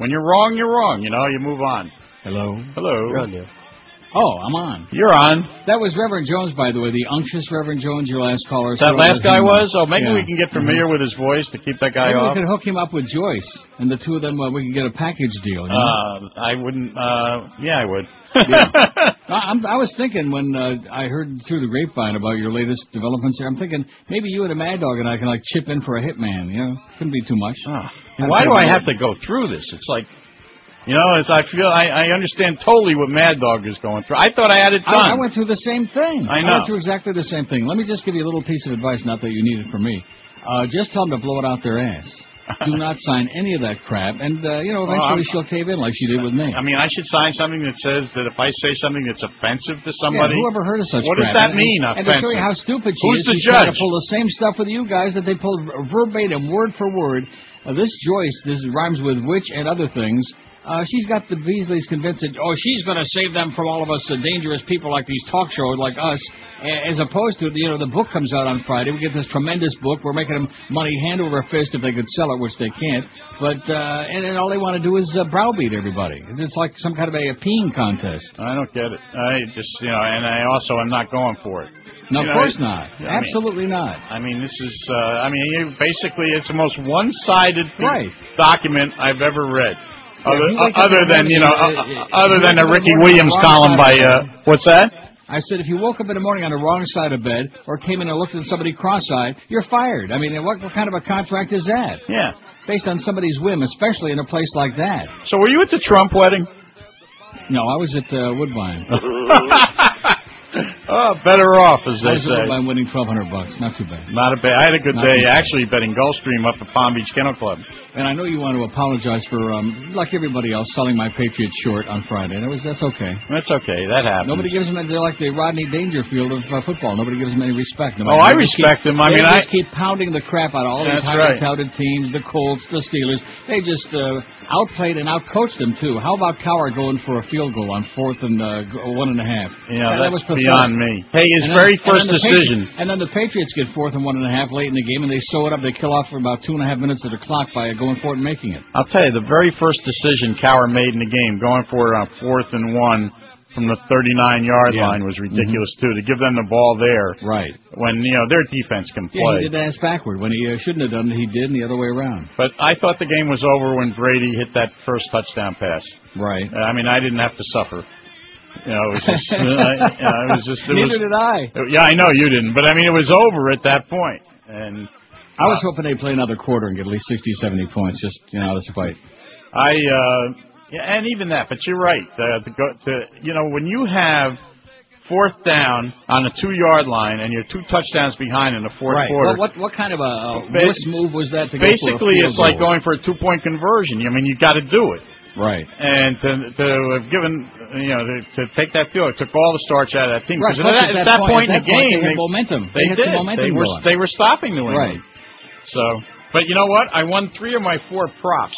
When you're wrong, you're wrong. You know, you move on. Hello. Hello. Oh, I'm on. You're on. That was Reverend Jones, by the way, the unctuous Reverend Jones, your last caller. That So last guy was? Oh, maybe Yeah. we can get familiar with his voice to keep that guy Maybe off. we could hook him up with Joyce, and the two of them, uh, we could get a package deal. You know? Uh, I wouldn't. Uh, yeah, I would. I, I'm, I was thinking when uh, I heard through the grapevine about your latest developments here, I'm thinking maybe you and a Mad Dog and I can like chip in for a hitman. You know, couldn't be too much. And why do I have to go through this? It's like, you know, it's I feel I, I understand totally what Mad Dog is going through. I thought I had it done. I, I went through the same thing. I know. went through exactly the same thing. Let me just give you a little piece of advice, not that you need it from me. Uh, just tell them to blow it out their ass. Do not sign any of that crap, and uh, you know eventually I'm- she'll cave in like she did with me. I mean, I should sign something that says that if I say something that's offensive to somebody, Yeah, whoever heard of such What does crap? that mean? And, and to show offensive. you how stupid she Who's is, the she's trying judge? to pull the same stuff with you guys that they pulled verbatim, word for word. Uh, this Joyce, this rhymes with witch and other things. Uh, she's got the Beasleys convinced that, oh, she's going to save them from all of us uh, dangerous people like these talk shows like us. As opposed to, you know, the book comes out on Friday. We get this tremendous book. We're making them money hand over fist if they could sell it, which they can't. But, uh, and, and all they want to do is uh, browbeat everybody. It's like some kind of a, a peeing contest. I don't get it. I just, you know, and I also am not going for it. No, of know, course not. I mean- Absolutely not. I mean, this is, uh, I mean, basically, it's the most one-sided Right. document I've ever read. Yeah, other, other than, you know, uh, uh, other than a up in the Ricky Williams on the wrong column by, uh, what's that? I said, if you woke up in the morning on the wrong side of bed or came in and looked at somebody cross-eyed, you're fired. I mean, what, what kind of a contract is that? Yeah. Based on somebody's whim, especially in a place like that. So were you at the Trump wedding? No, I was at uh, Woodbine. oh, better off, as I they was at say. Woodbine winning 1200 bucks. Not too bad. Not a bad. I had a good Not day bad. actually betting Gulfstream up at Palm Beach Kennel Club. And I know you want to apologize for, um, like everybody else, selling my Patriots short on Friday. That was, that's okay. That's okay. That happens. Nobody gives them. They're like the Rodney Dangerfield of uh, football. Nobody gives them any respect. Oh, I Nobody- they just respect keep- them. I they mean, I- just keep pounding the crap out of all these highly right. touted teams, the Colts, the Steelers. They just uh, outplayed and outcoached them too. How about Cowher going for a field goal on fourth and uh, one and a half? Yeah, that that's was beyond me. Hey, his And then- very and first then the Patri- decision. and then the Patriots get fourth and one and a half late in the game, and they sew it up. They kill off for about two and a half minutes of the clock by going for it and making it. I'll tell you, the very first decision Cowher made in the game, going for it on fourth and one from the 39 yard Yeah. line, was ridiculous too. To give them the ball there, Right. when you know their defense can play. Yeah, he did ass backward when he uh, shouldn't have done it. He did, and the other way around. But I thought the game was over when Brady hit that first touchdown pass. Right. Uh, I mean, I didn't have to suffer. You know, it was just, uh, you know, it was just. It Neither was, did I. Yeah, I know you didn't, but I mean, it was over at that point, and I was hoping they'd play another quarter and get at least 60, 70 points, just, you know, this fight. I, uh, yeah, and even that, but you're right. Uh, to go to, you know, when you have fourth down on a two yard line and you're two touchdowns behind in the fourth quarter. What, what what kind of a, a move was that to go for a Basically, it's like going for a two point conversion. I mean, you've got to do it. Right. And to, to have given, you know, to, to take that field, it took all the starch out of that team. Right, Because plus at, that, at that point, in the point, game, they had momentum. They, They had did. momentum they were going. they were stopping New England. Right. So, but you know what? I won three of my four props.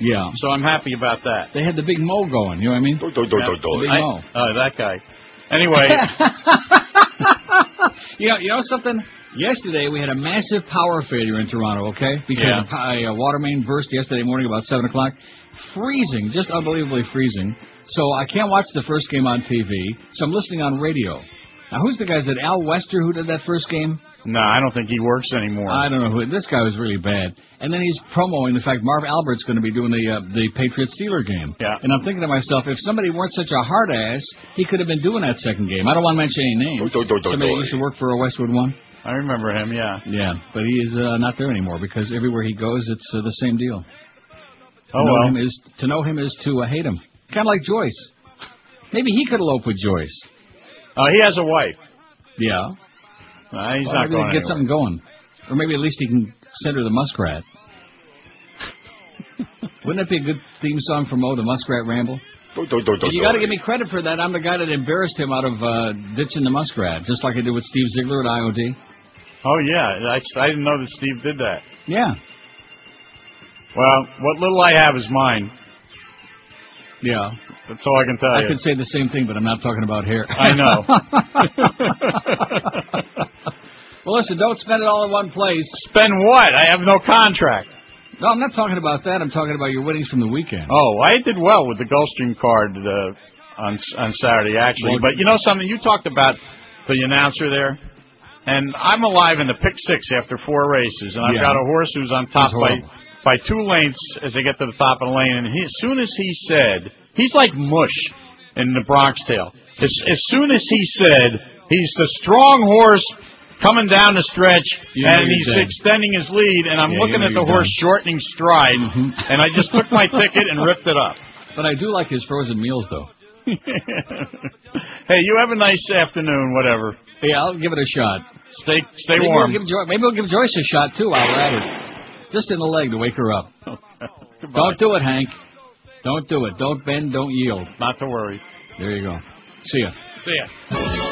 Yeah. So I'm happy about that. They had the big mo going, you know what I mean? Yeah. The big I- mo. uh, that guy. Anyway, you know, you know something? Yesterday we had a massive power failure in Toronto. Okay, because Yeah. a, a water main burst yesterday morning about seven o'clock. Freezing, just unbelievably freezing. So I can't watch the first game on TV. So I'm listening on radio. Now, who's the guy? Is it Al Wester who did that first game? No, I don't think he works anymore. I don't know who. This guy was really bad. And then he's promoting the fact Marv Albert's going to be doing the uh, the Patriots Steeler game. Yeah. And I'm thinking to myself, if somebody weren't such a hard ass, he could have been doing that second game. I don't want to mention any names. Do, do, do, somebody do. used to work for a Westwood One. I remember him. Yeah. Yeah, but he is uh, not there anymore because everywhere he goes, it's uh, the same deal. To Oh know well. him is to know him is to uh, hate him. Kind of like Joyce. Maybe he could elope with Joyce. Uh, he has a wife. Yeah. Uh, he's Well, not maybe going they get anywhere. something going, or maybe at least he can send her the muskrat. Wouldn't that be a good theme song for Mo, the Muskrat Ramble? you got to give me credit for that. I'm the guy that embarrassed him out of uh, ditching the muskrat, just like I did with Steve Ziegler at IOD. Oh yeah, I, I didn't know that Steve did that. Yeah. Well, what little I have is mine. Yeah. That's all I can tell I you. could say the same thing, but I'm not talking about hair. I know. well, listen, don't spend it all in one place. Spend what? I have no contract. No, I'm not talking about that. I'm talking about your winnings from the weekend. Oh, I did well with the Gulfstream card uh, on on Saturday, actually. But you know something? You talked about the announcer there, and I'm alive in the pick six after four races, and I've Yeah. got a horse who's on top by by two lengths as they get to the top of the lane. And he, as soon as he said, he's like mush in the Bronx Tale. As, as soon as he said he's the strong horse coming down the stretch, You and he's extending his lead, and I'm Yeah, looking at the horse done. shortening stride, Mhm. and I just took my ticket and ripped it up. But I do like his frozen meals, though. hey, you have a nice afternoon, whatever. Yeah, I'll give it a shot. Stay stay maybe warm. We'll maybe we'll give Joyce a shot too we're at it. Just in the leg to wake her up. Don't do it, Hank. Don't do it. Don't bend. Don't yield. Not to worry. There you go. See ya. See ya.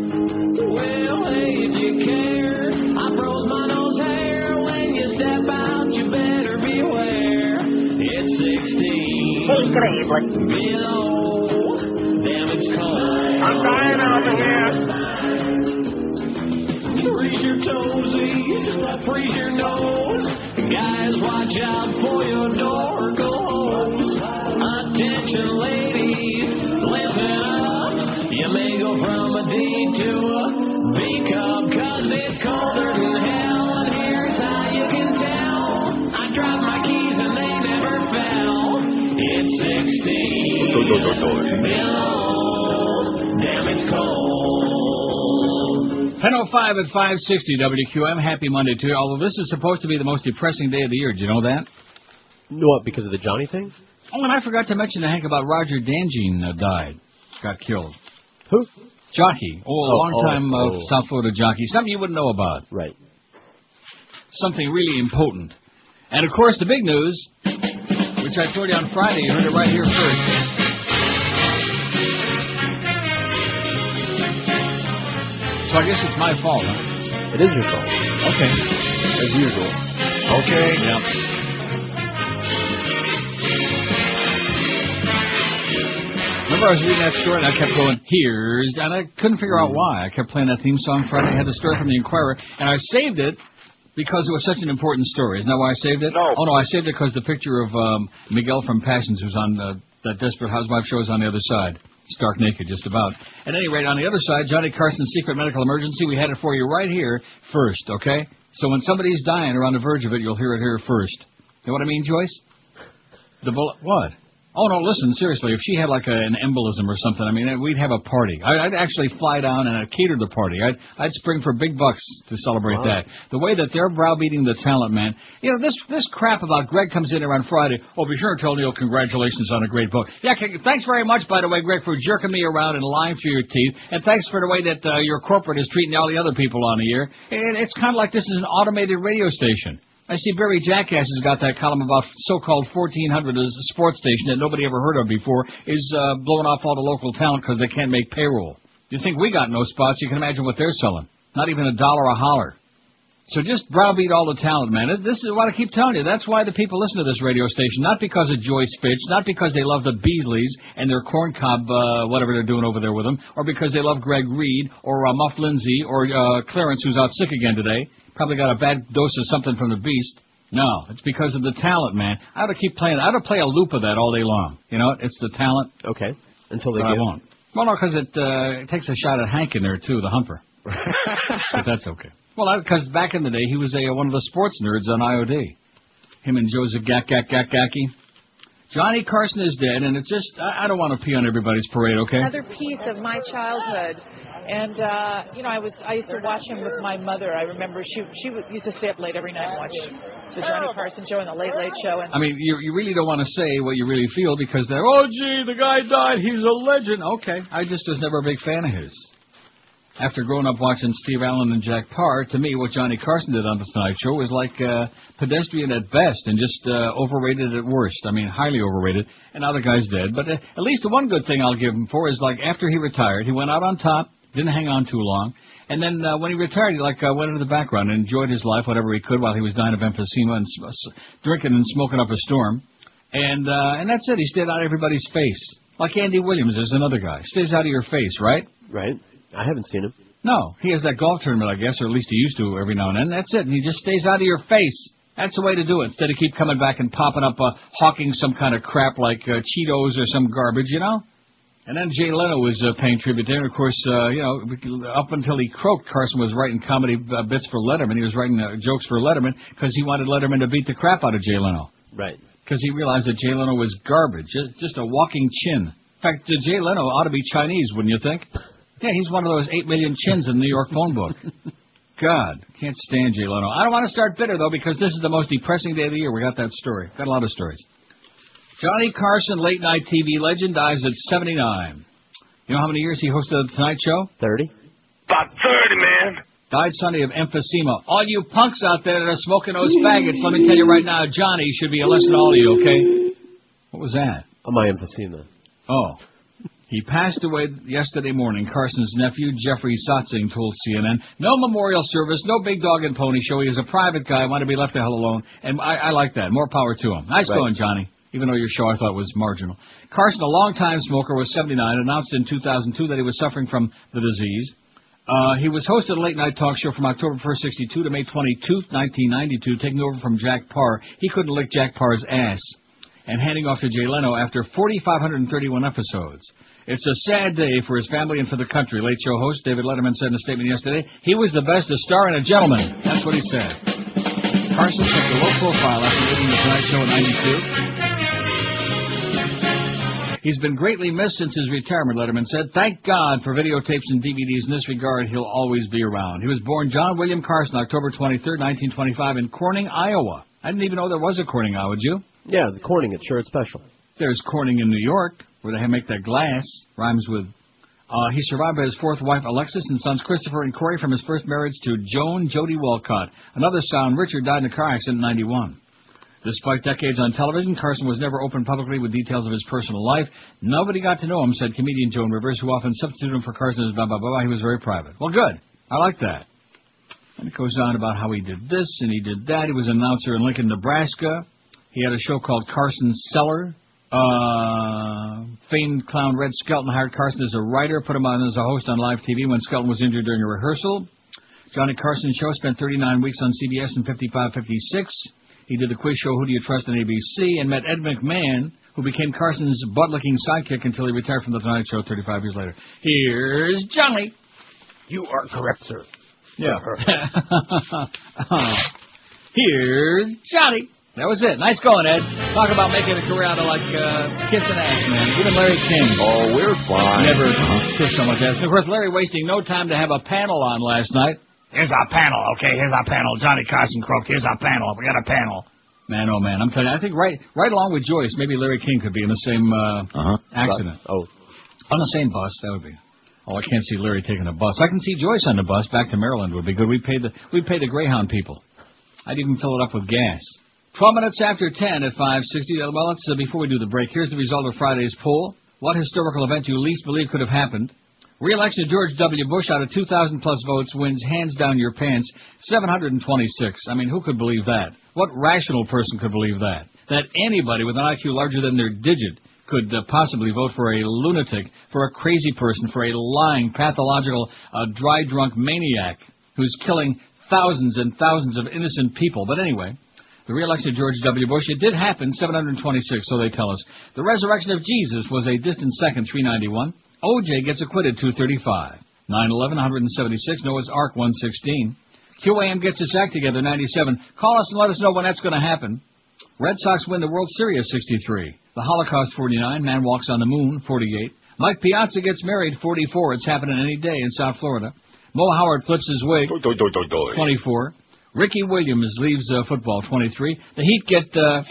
16 below. Damn, it's. I'm dying over here. Freeze your toesies, freeze your nose. Guys, watch out for your door goes. Attention, ladies, listen up. You may go from a D to a 16 below. Damn, it's cold. 10.05 at 560 WQM. Happy Monday to you. Although this is supposed to be the most depressing day of the year. Do you know that? What, because of the Johnny thing? Oh, and I forgot to mention to Hank about Roger Danjean uh, died. Got killed. Who? Jockey. Oh, a Oh, long time oh, uh, oh. South Florida jockey. Something you wouldn't know about. Right. Something really important. And of course, the big news, which I told you on Friday, you heard it right here first. So I guess it's my fault, huh? It is your fault, Okay. as usual. Okay. Yeah. Remember, I was reading that story and I kept going, here's, and I couldn't figure out why. I kept playing that theme song Friday. I had the story from the Inquirer, and I saved it because it was such an important story. Isn't that why I saved it? No. Oh, no, I saved it because the picture of um, Miguel from Passions, was on uh, that Desperate Housewife show, was on the other side. Stark naked, just about. At any rate, on the other side, Johnny Carson's secret medical emergency. We had it for you right here first, okay? So when somebody's dying or on the verge of it, you'll hear it here first. You know what I mean, Joyce? The bullet. What? Oh no! Listen, seriously. If she had like a, an embolism or something, I mean, we'd have a party. I, I'd actually fly down and I'd cater the party. I'd I'd spring for big bucks to celebrate that. The way that they're browbeating the talent, man. You know this this crap about Greg comes in here on Friday. Oh, be sure and tell Neil congratulations on a great book. Yeah, thanks very much, by the way, Greg, for jerking me around and lying through your teeth. And thanks for the way that uh, your corporate is treating all the other people on the air. It, it's kind of like this is an automated radio station. I see Barry Jackass has got that column about so-called 1400 as a sports station that nobody ever heard of before is uh, blowing off all the local talent because they can't make payroll. You think we got no spots? You can imagine what they're selling. Not even a dollar a holler. So just browbeat all the talent, man. This is what I keep telling you. That's why the people listen to this radio station. Not because of Joyce Fitch, not because they love the Beasleys and their corncob, uh, whatever they're doing over there with them, or because they love Greg Reed or uh, Muff Lindsay or uh, Clarence, who's out sick again today. Probably got a bad dose of something from the beast. No, it's because of the talent, man. I ought to keep playing. I ought to play a loop of that all day long. You know, it's the talent. Okay. Until they But I give. won't. Well, no, because it, uh, it takes a shot at Hank in there too, the humper. but that's okay. Well, because back in the day, he was a one of the sports nerds on IOD. Him and Joseph Gak Gak Gak Gacky. Johnny Carson is dead, and it's just I, I don't want to pee on everybody's parade, okay? another piece of my childhood. And uh, you know, I was I used to watch him with my mother. I remember she she used to stay up late every night and watch the Johnny Carson show and the Late Late Show. And I mean, you you really don't want to say what you really feel because they're oh gee, the guy died, he's a legend. Okay, I just was never a big fan of his. After growing up watching Steve Allen and Jack Paar, to me, what Johnny Carson did on the Tonight Show was like uh, pedestrian at best and just uh, overrated at worst. I mean, highly overrated. And now the guy's dead. But uh, at least the one good thing I'll give him for is like after he retired, he went out on top, didn't hang on too long. And then uh, when he retired, he like uh, went into the background and enjoyed his life, whatever he could, while he was dying of emphysema and s- drinking and smoking up a storm. And uh, and that's it. He stayed out of everybody's face. Like Andy Williams, there's another guy. Stays out of your face, right? Right. I haven't seen him. No, he has that golf tournament, I guess, or at least he used to every now and then. That's it. And he just stays out of your face. That's the way to do it. Instead of keep coming back and popping up, uh, hawking some kind of crap like uh, Cheetos or some garbage, you know. And then Jay Leno was uh, paying tribute there. And of course, uh, you know, up until he croaked, Carson was writing comedy uh, bits for Letterman. He was writing uh, jokes for Letterman because he wanted Letterman to beat the crap out of Jay Leno. Right. Because he realized that Jay Leno was garbage, just a walking chin. In fact, uh, Jay Leno ought to be Chinese, wouldn't you think? Yeah, he's one of those eight million chins in the New York phone book. God, can't stand Jay Leno. I don't want to start bitter though, because this is the most depressing day of the year. We got that story. Got a lot of stories. Johnny Carson, late night TV legend, dies at 79. You know how many years he hosted the Tonight Show? 30? About 30, man. Died Sunday of emphysema. All you punks out there that are smoking those faggots, let me tell you right now, Johnny should be a lesson to all of you, okay? What was that? Oh, my emphysema. Oh. He passed away yesterday morning. Carson's nephew, Jeffrey Sotzing, told CNN, no memorial service, no big dog and pony show. He is a private guy, I want to be left the hell alone. And I, I like that. More power to him. Nice Right. going, Johnny. Even though your show I thought was marginal. Carson, a longtime smoker, was 79, announced in 2002 that he was suffering from the disease. Uh, he was host of a late night talk show from October 1st, 62 to May 22, 1992, taking over from Jack Paar. He couldn't lick Jack Paar's ass and handing off to Jay Leno after 4,531 episodes. It's a sad day for his family and for the country. Late show host David Letterman said in a statement yesterday, he was the best, a star and a gentleman. That's what he said. Carson took a low profile after leaving the Tonight Show in 92. He's been greatly missed since his retirement, Letterman said. Thank God for videotapes and DVDs. In this regard, he'll always be around. He was born John William Carson, October 23rd, 1925, in Corning, Iowa. I didn't even know there was a Corning, Iowa, did you? Yeah, the Corning at Sure It's Special. There's Corning in New York, where they make that glass. Rhymes with. Uh, he survived by his fourth wife, Alexis, and sons Christopher and Corey from his first marriage to Joan Jody Wolcott. Another son, Richard, died in a car accident in 91. Despite decades on television, Carson was never open publicly with details of his personal life. Nobody got to know him, said comedian Joan Rivers, who often substituted him for Carson as blah, blah, blah, blah. He was very private. Well, good. I like that. And it goes on about how he did this and he did that. He was an announcer in Lincoln, Nebraska. He had a show called Carson's Cellar. Uh, famed clown Red Skelton hired Carson as a writer, put him on as a host on live TV when Skelton was injured during a rehearsal. Johnny Carson's show spent 39 weeks on CBS in 55 56. He did the quiz show Who Do You Trust on ABC and met Ed McMahon, who became Carson's butt licking sidekick until he retired from The Tonight Show 35 years later. Here's Johnny. You are correct, sir. Yeah. Here's Johnny. That was it. Nice going, Ed. Talk about making a career out of like uh, kissing ass, man. Even Larry King. Oh, we're fine. Never kissed so much ass. And of course, Larry wasting no time to have a panel on last night. Here's our panel, okay? Here's our panel. Johnny Carson croaked. Here's our panel. We got a panel. Man, oh man, I'm telling you, I think right, right along with Joyce, maybe Larry King could be in the same uh, Uh-huh. accident Oh, on the same bus. That would be. Oh, I can't see Larry taking a bus. I can see Joyce on the bus back to Maryland would be good. We paid the we pay the Greyhound people. I'd even fill it up with gas. Twelve minutes after ten at five sixty. Well, let's uh, before we do the break. Here's the result of Friday's poll. What historical event do you least believe could have happened? Re-election of George W. Bush out of 2,000 plus votes wins hands down your pants 726. I mean, who could believe that? What rational person could believe that? That anybody with an IQ larger than their digit could uh, possibly vote for a lunatic, for a crazy person, for a lying, pathological, uh, dry drunk maniac who's killing thousands and thousands of innocent people. But anyway, the re-election of George W. Bush, it did happen, 726, so they tell us. The resurrection of Jesus was a distant second, 391. OJ gets acquitted, 235. 9-11, 176. Noah's Ark, 116. QAM gets its act together, 97. Call us and let us know when that's going to happen. Red Sox win the World Series, 63. The Holocaust, 49. Man walks on the moon, 48. Mike Piazza gets married, 44. It's happening any day in South Florida. Mo Howard flips his wig, Doi, doi, doi, doi, doi. 24. Ricky Williams leaves uh, football, 23. The Heat get uh,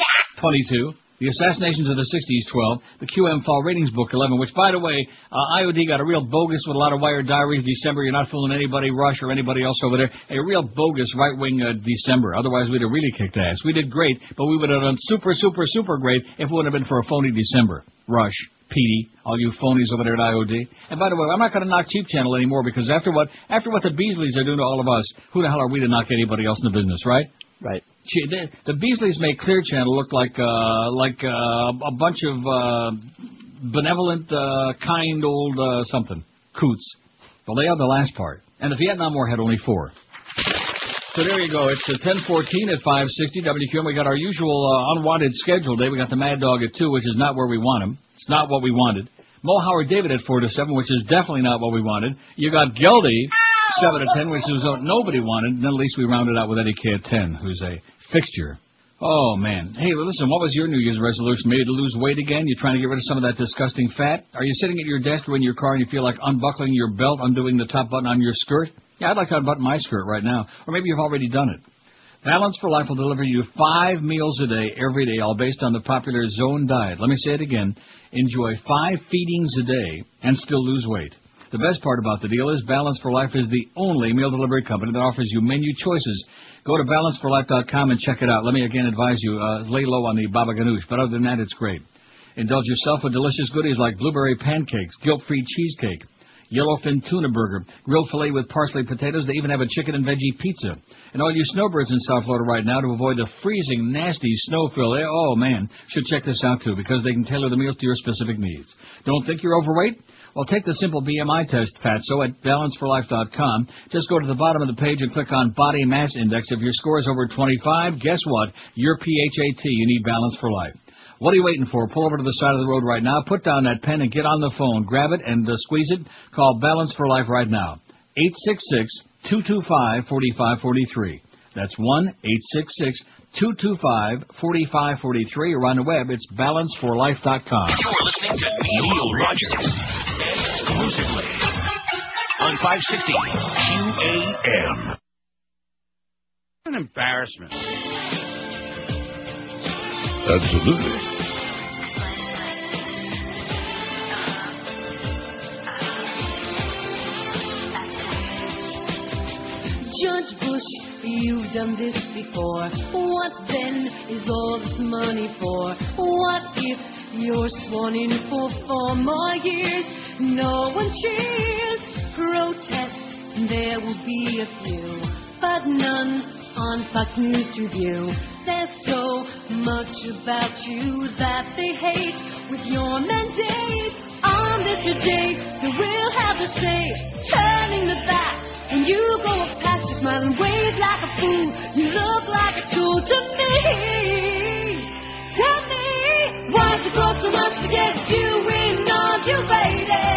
22. The Assassinations of the 60s, 12. The QM Fall Ratings Book, 11. Which, by the way, uh, IOD got a real bogus with a lot of wired diaries December. You're not fooling anybody, Rush or anybody else over there. A real bogus right-wing uh, December. Otherwise, we'd have really kicked ass. We did great, but we would have done super, super, super great if it would have been for a phony December. Rush. Petey, all you phonies over there at IOD. And by the way, I'm not going to knock Cheap Channel anymore because after what after what the Beasleys are doing to all of us, who the hell are we to knock anybody else in the business, right? Right. The, the Beasleys make Clear Channel look like uh, like uh, a bunch of uh, benevolent, uh, kind old uh, something coots. Well, they have the last part, and the Vietnam War had only four. So there you go. It's uh, 10:14 at 560 WQM. We got our usual uh, unwanted schedule day. We got the Mad Dog at two, which is not where we want him. It's not what we wanted. Mo Howard David at four to seven, which is definitely not what we wanted. You got Geldy seven to ten, which is what nobody wanted. And at least we rounded out with Eddie K at ten, who's a fixture. Oh man. Hey, listen. What was your New Year's resolution? Maybe to lose weight again? You're trying to get rid of some of that disgusting fat? Are you sitting at your desk or in your car and you feel like unbuckling your belt, undoing the top button on your skirt? Yeah, I'd like to unbutton my skirt right now. Or maybe you've already done it. Balance for Life will deliver you five meals a day, every day, all based on the popular Zone diet. Let me say it again. Enjoy five feedings a day and still lose weight. The best part about the deal is Balance for Life is the only meal delivery company that offers you menu choices. Go to balanceforlife.com and check it out. Let me again advise you, uh, lay low on the baba ganoush, but other than that, it's great. Indulge yourself with delicious goodies like blueberry pancakes, guilt-free cheesecake, yellowfin tuna burger, grilled filet with parsley potatoes. They even have a chicken and veggie pizza. And all you snowbirds in South Florida right now, to avoid the freezing, nasty snowfill, eh, oh man, should check this out too because they can tailor the meals to your specific needs. Don't think you're overweight? Well, take the simple BMI test, Fatso, at balanceforlife.com. Just go to the bottom of the page and click on Body Mass Index. If your score is over 25, guess what? You're PHAT. You need Balance for Life. What are you waiting for? Pull over to the side of the road right now. Put down that pen and get on the phone. Grab it and uh, squeeze it. Call Balance for Life right now. 866-225-4543. That's 1-866-225-4543. Or on the web, it's balanceforlife.com. You're listening to Neil Rogers exclusively on 560 QAM. An embarrassment. Absolutely. Judge Bush, you've done this before. What then is all this money for? What if you're sworn in for four more years? No one cheers. Protest, and there will be a few, but none on Fox News to view. There's so much about you that they hate. With your mandate on this your day, they will have to say, turning the backs. When you go past, you smile and wave like a fool. You look like a tool to me. Tell me, why'd you grow so much to get you inaugurated?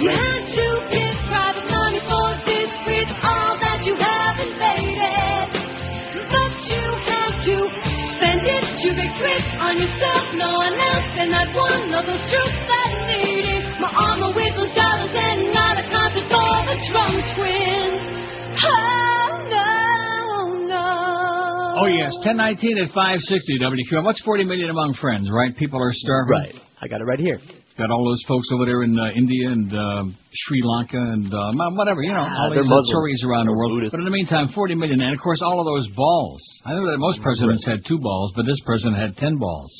You had to give private money it to victory on yourself, no one else, and not one of those troops that needed. My armor with those dollars and not a concert for the drunk twins. Oh no, no. Oh yes, 1019 at 560 WQM. What's 40 million among friends, right? People are starving. Right. I got it right here. Got all those folks over there in uh, India and uh, Sri Lanka and uh, whatever, you know, all these stories around the world. Buddhists. But in the meantime, 40 million, and of course all of those balls. I know that most presidents had two balls, but this president had 10 balls,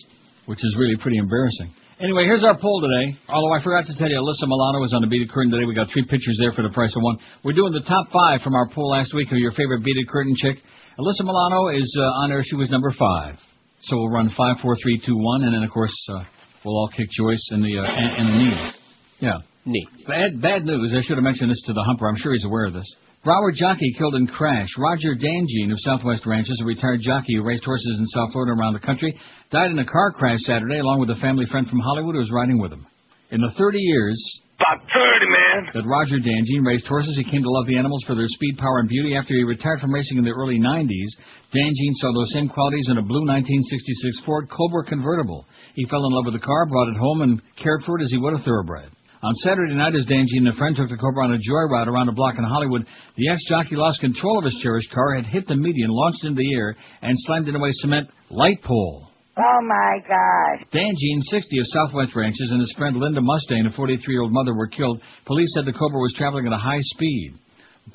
which is really pretty embarrassing. Anyway, here's our poll today. Although I forgot to tell you, Alyssa Milano was on the beaded curtain today. We got three pictures there for the price of one. We're doing the top five from our poll last week of your favorite beaded curtain chick. Alyssa Milano is uh, on there. She was number five. So we'll run five, four, three, two, one, and then of course uh, we'll all kick Joyce in the uh, in, in the knee. Yeah. Neat. Bad, bad news. I should have mentioned this to the humper. I'm sure he's aware of this. Broward jockey killed in crash. Roger Danjean of Southwest Ranches, a retired jockey who raced horses in South Florida around the country, died in a car crash Saturday along with a family friend from Hollywood who was riding with him. In the 30 years About 30, man. that Roger Danjean raced horses, he came to love the animals for their speed, power, and beauty. After he retired from racing in the early 90s, Danjean saw those same qualities in a blue 1966 Ford Cobra convertible. He fell in love with the car, brought it home, and cared for it as he would a thoroughbred. On Saturday night, as Danjean and a friend took the Cobra on a joyride around a block in Hollywood, the ex-jockey lost control of his cherished car, had hit the median, launched into the air, and slammed into a cement light pole. Oh my God. Danjean, 60 of Southwest Ranches, and his friend Linda Mustaine, a 43-year-old mother, were killed. Police said the Cobra was traveling at a high speed.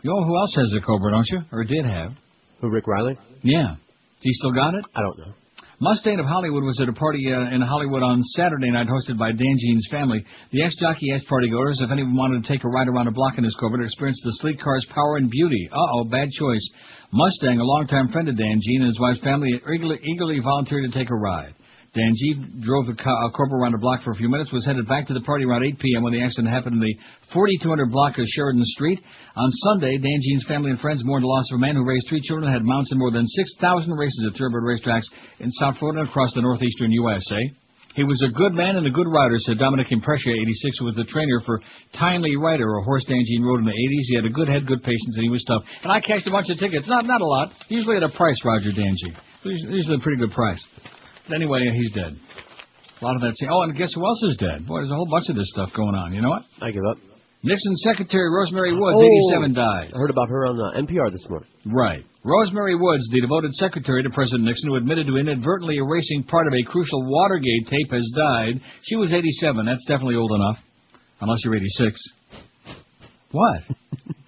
You know who else has a Cobra, don't you? Or did have? Who, Rick Riley? Yeah. He still got it? I don't know. Mustaine of Hollywood was at a party uh, in Hollywood on Saturday night hosted by Danjean's family. The ex-jockey asked partygoers if anyone wanted to take a ride around a block in his Cobra to experience the sleek car's power and beauty. Uh-oh, bad choice. Mustang, a longtime friend of Danjean and his wife's family, eagerly, eagerly volunteered to take a ride. Danjean drove the car, around the block for a few minutes, was headed back to the party around 8 p.m. when the accident happened in the 4200 block of Sheridan Street. On Sunday, Danjean's family and friends mourned the loss of a man who raised three children and had mounts in more than 6,000 races at thoroughbred racetracks in South Florida and across the northeastern USA. He was a good man and a good rider, said Dominic Imprescia, 86, who was the trainer for Timely Writer, a horse Danjean rode in the 80s. He had a good head, good patience, and he was tough. And I cashed a bunch of tickets. Not not a lot. Usually at a price, Roger. Usually usually a pretty good price. But anyway, he's dead. A lot of that. Oh, and guess who else is dead? Boy, there's a whole bunch of this stuff going on. You know what? I give up. Nixon's secretary, Rosemary Woods, Oh, 87, died. I heard about her on uh, NPR this morning. Right. Rosemary Woods, the devoted secretary to President Nixon, who admitted to inadvertently erasing part of a crucial Watergate tape, has died. She was 87. That's definitely old enough. Unless you're 86. What?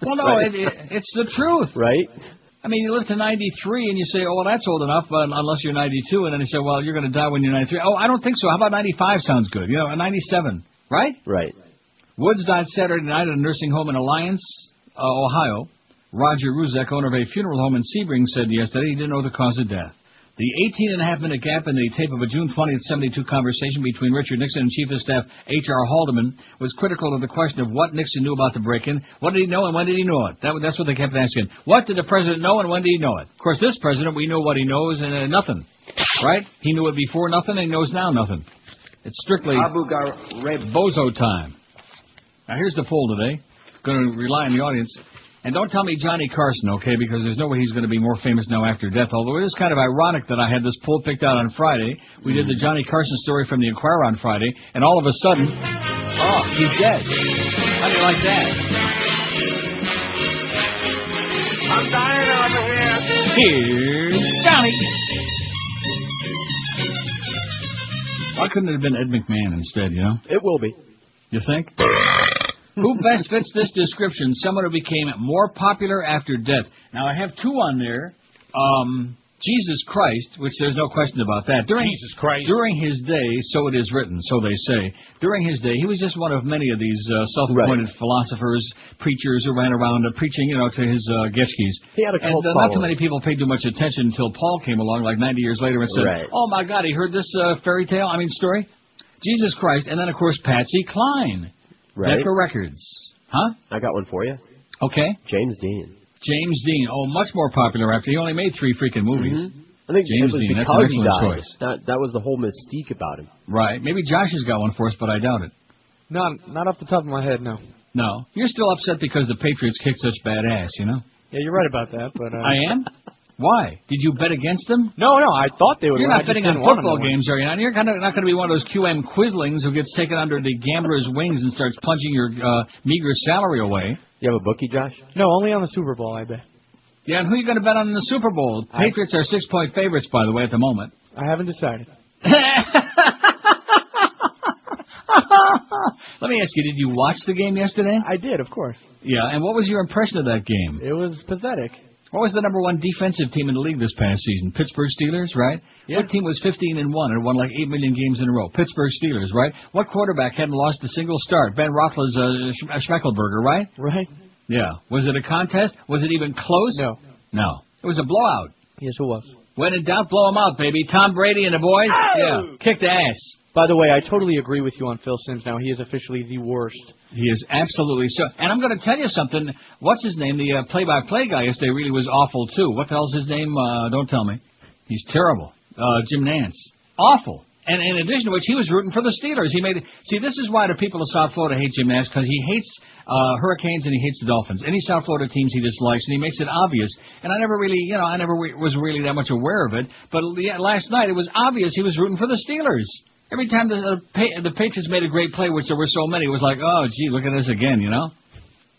Well, no, Right. it, it, it's the truth. Right? I mean, you live to 93 and you say, oh, well, that's old enough, but unless you're 92. And then you say, well, you're going to die when you're 93. Oh, I don't think so. How about 95 sounds good? You know, 97, right? Right. Woods died Saturday night at a nursing home in Alliance, uh, Ohio. Roger Ruzek, owner of a funeral home in Sebring, said yesterday he didn't know the cause of death. The 18 and a half minute gap in the tape of a June 20th, 72 conversation between Richard Nixon and Chief of Staff H.R. Haldeman was critical to the question of what Nixon knew about the break-in. What did he know and when did he know it? That, that's what they kept asking. What did the president know and when did he know it? Of course, this president, we know what he knows and uh, nothing. Right? He knew it before nothing and he knows now nothing. It's strictly Abu Ghraib. bozo time. Now here's the poll today. Going to rely on the audience. And don't tell me Johnny Carson, okay, because there's no way he's going to be more famous now after death. Although it is kind of ironic that I had this poll picked out on Friday. We did the mm-hmm. Johnny Carson story from the Inquirer on Friday, and all of a sudden, oh, he's dead. How do you like that? I'm dying over here. Here's Johnny. Why couldn't it have been Ed McMahon instead, you know? It will be. You think? Who best fits this description? Someone who became more popular after death. Now, I have two on there. Um, Jesus Christ, which there's no question about that. During, Jesus Christ. During his day, so it is written, so they say. During his day, he was just one of many of these uh, self-appointed philosophers, preachers who ran around uh, preaching, you know, to his uh, geschkis. He had a And cult uh, not too many people paid too much attention until Paul came along, like 90 years later, and said, Right. "Oh my God, he heard this uh, fairy tale, I mean story." Jesus Christ, and then of course Patsy Cline. Right. Decca Records. Huh? I got one for you. Okay. James Dean. James Dean. Oh, much more popular after he only made three freaking movies. I think James it was Dean. That's because an he excellent died. choice. That that was the whole mystique about him. Right. Maybe Josh has got one for us, but I doubt it. No, not off the top of my head, no. No. You're still upset because the Patriots kicked such bad ass, you know? Yeah, you're right about that, but uh, I am? Why? Did you bet against them? No, no, I thought they would. You're win. not betting on didn't want them football games, are you? not? You're kind of not going to be one of those QM Quislings who gets taken under the gambler's wings and starts punching your uh, meager salary away. You have a bookie, Josh? No, only on the Super Bowl, I bet. Yeah, and who are you going to bet on in the Super Bowl? I- Patriots are six point favorites, by the way, at the moment. I haven't decided. Let me ask you, did you watch the game yesterday? I did, of course. Yeah, and what was your impression of that game? It was pathetic. What was the number one defensive team in the league this past season? Pittsburgh Steelers, right? Yeah. What team was 15 and 1 and won like 8 million games in a row? Pittsburgh Steelers, right? What quarterback hadn't lost a single start? Ben Roethlisberger, uh, Sch- Schmeckelberger, right? Right? Yeah. Was it a contest? Was it even close? No. No. It was a blowout. Yes, it was. When in doubt, blow 'em out, baby. Tom Brady and the boys. Yeah. Kicked ass. By the way, I totally agree with you on Phil Simms now. He is officially the worst. He is absolutely so. And I'm going to tell you something. What's his name? The uh, play-by-play guy yesterday really was awful too. What the hell's his name? Uh, don't tell me. He's terrible. Uh, Jim Nantz. Awful. And in addition to which, he was rooting for the Steelers. He made see. This is why the people of South Florida hate Jim Nantz because he hates uh, Hurricanes and he hates the Dolphins. Any South Florida teams he dislikes, and he makes it obvious. And I never really, you know, I never re- was really that much aware of it. But last night it was obvious he was rooting for the Steelers. Every time the the, Pa- the Patriots made a great play, which there were so many, it was like, oh, gee, look at this again, you know.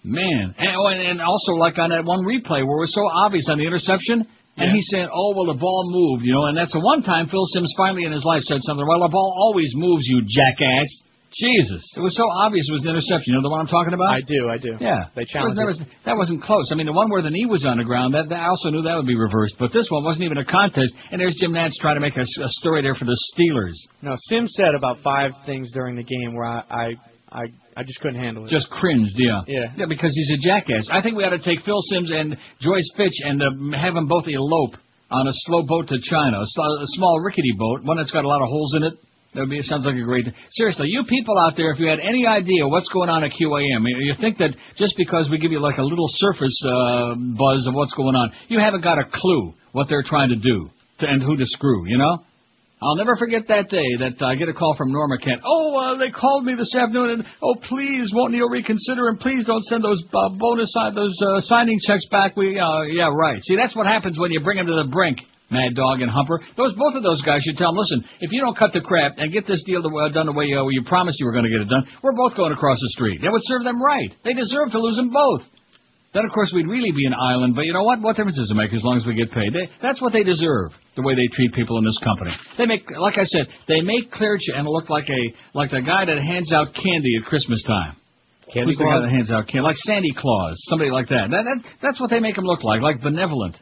Man, and, oh, and and also like on that one replay where it was so obvious on the interception, And he said, oh, well, the ball moved, you know, and that's the one time Phil Simms finally in his life said something. Well, the ball always moves, you jackass. Jesus. It was so obvious it was an interception. You know the one I'm talking about? I do, I do. Yeah. They It was challenged never- it. that wasn't close. I mean, the one where the knee was on the ground, that, that I also knew that would be reversed. But this one wasn't even a contest. And there's Jim Nantz trying to make a, a story there for the Steelers. No, Simms said about five things during the game where I I I, I just couldn't handle it. Just cringed, yeah. Yeah. Yeah, because he's a jackass. I think we ought to take Phil Simms and Joyce Fitch and uh, have them both elope on a slow boat to China, a, sl- a small rickety boat, one that's got a lot of holes in it. That would be. Sounds like a great. Seriously, you people out there, if you had any idea what's going on at QAM, you think that just because we give you like a little surface uh, buzz of what's going on, you haven't got a clue what they're trying to do to, and who to screw. You know. I'll never forget that day that I get a call from Norma Kent. Oh, uh, they called me this afternoon, and oh, please, won't Neil reconsider, and please don't send those uh, bonus si- those uh, signing checks back. We, uh, yeah, right. See, that's what happens when you bring them to the brink. Mad Dog and Humper. Those both of those guys should tell them, listen, if you don't cut the crap and get this deal the, done the way uh, you promised you were going to get it done, we're both going across the street. That would serve them right. They deserve to lose them both. Then, of course, we'd really be an island. But you know what? What difference does it make as long as we get paid? They, that's what they deserve. The way they treat people in this company. They make, like I said, they make Clear Channel look like a like the guy that hands out candy at Christmas time. Candy Who's the guy that hands out candy? Like Sandy Claus, somebody like that. That, that. That's what they make him look like, like benevolent.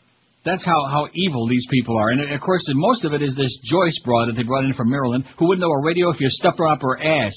That's how, how evil these people are. And of course, most of it is this Joyce broad that they brought in from Maryland who wouldn't know a radio if you stuffed her up her ass.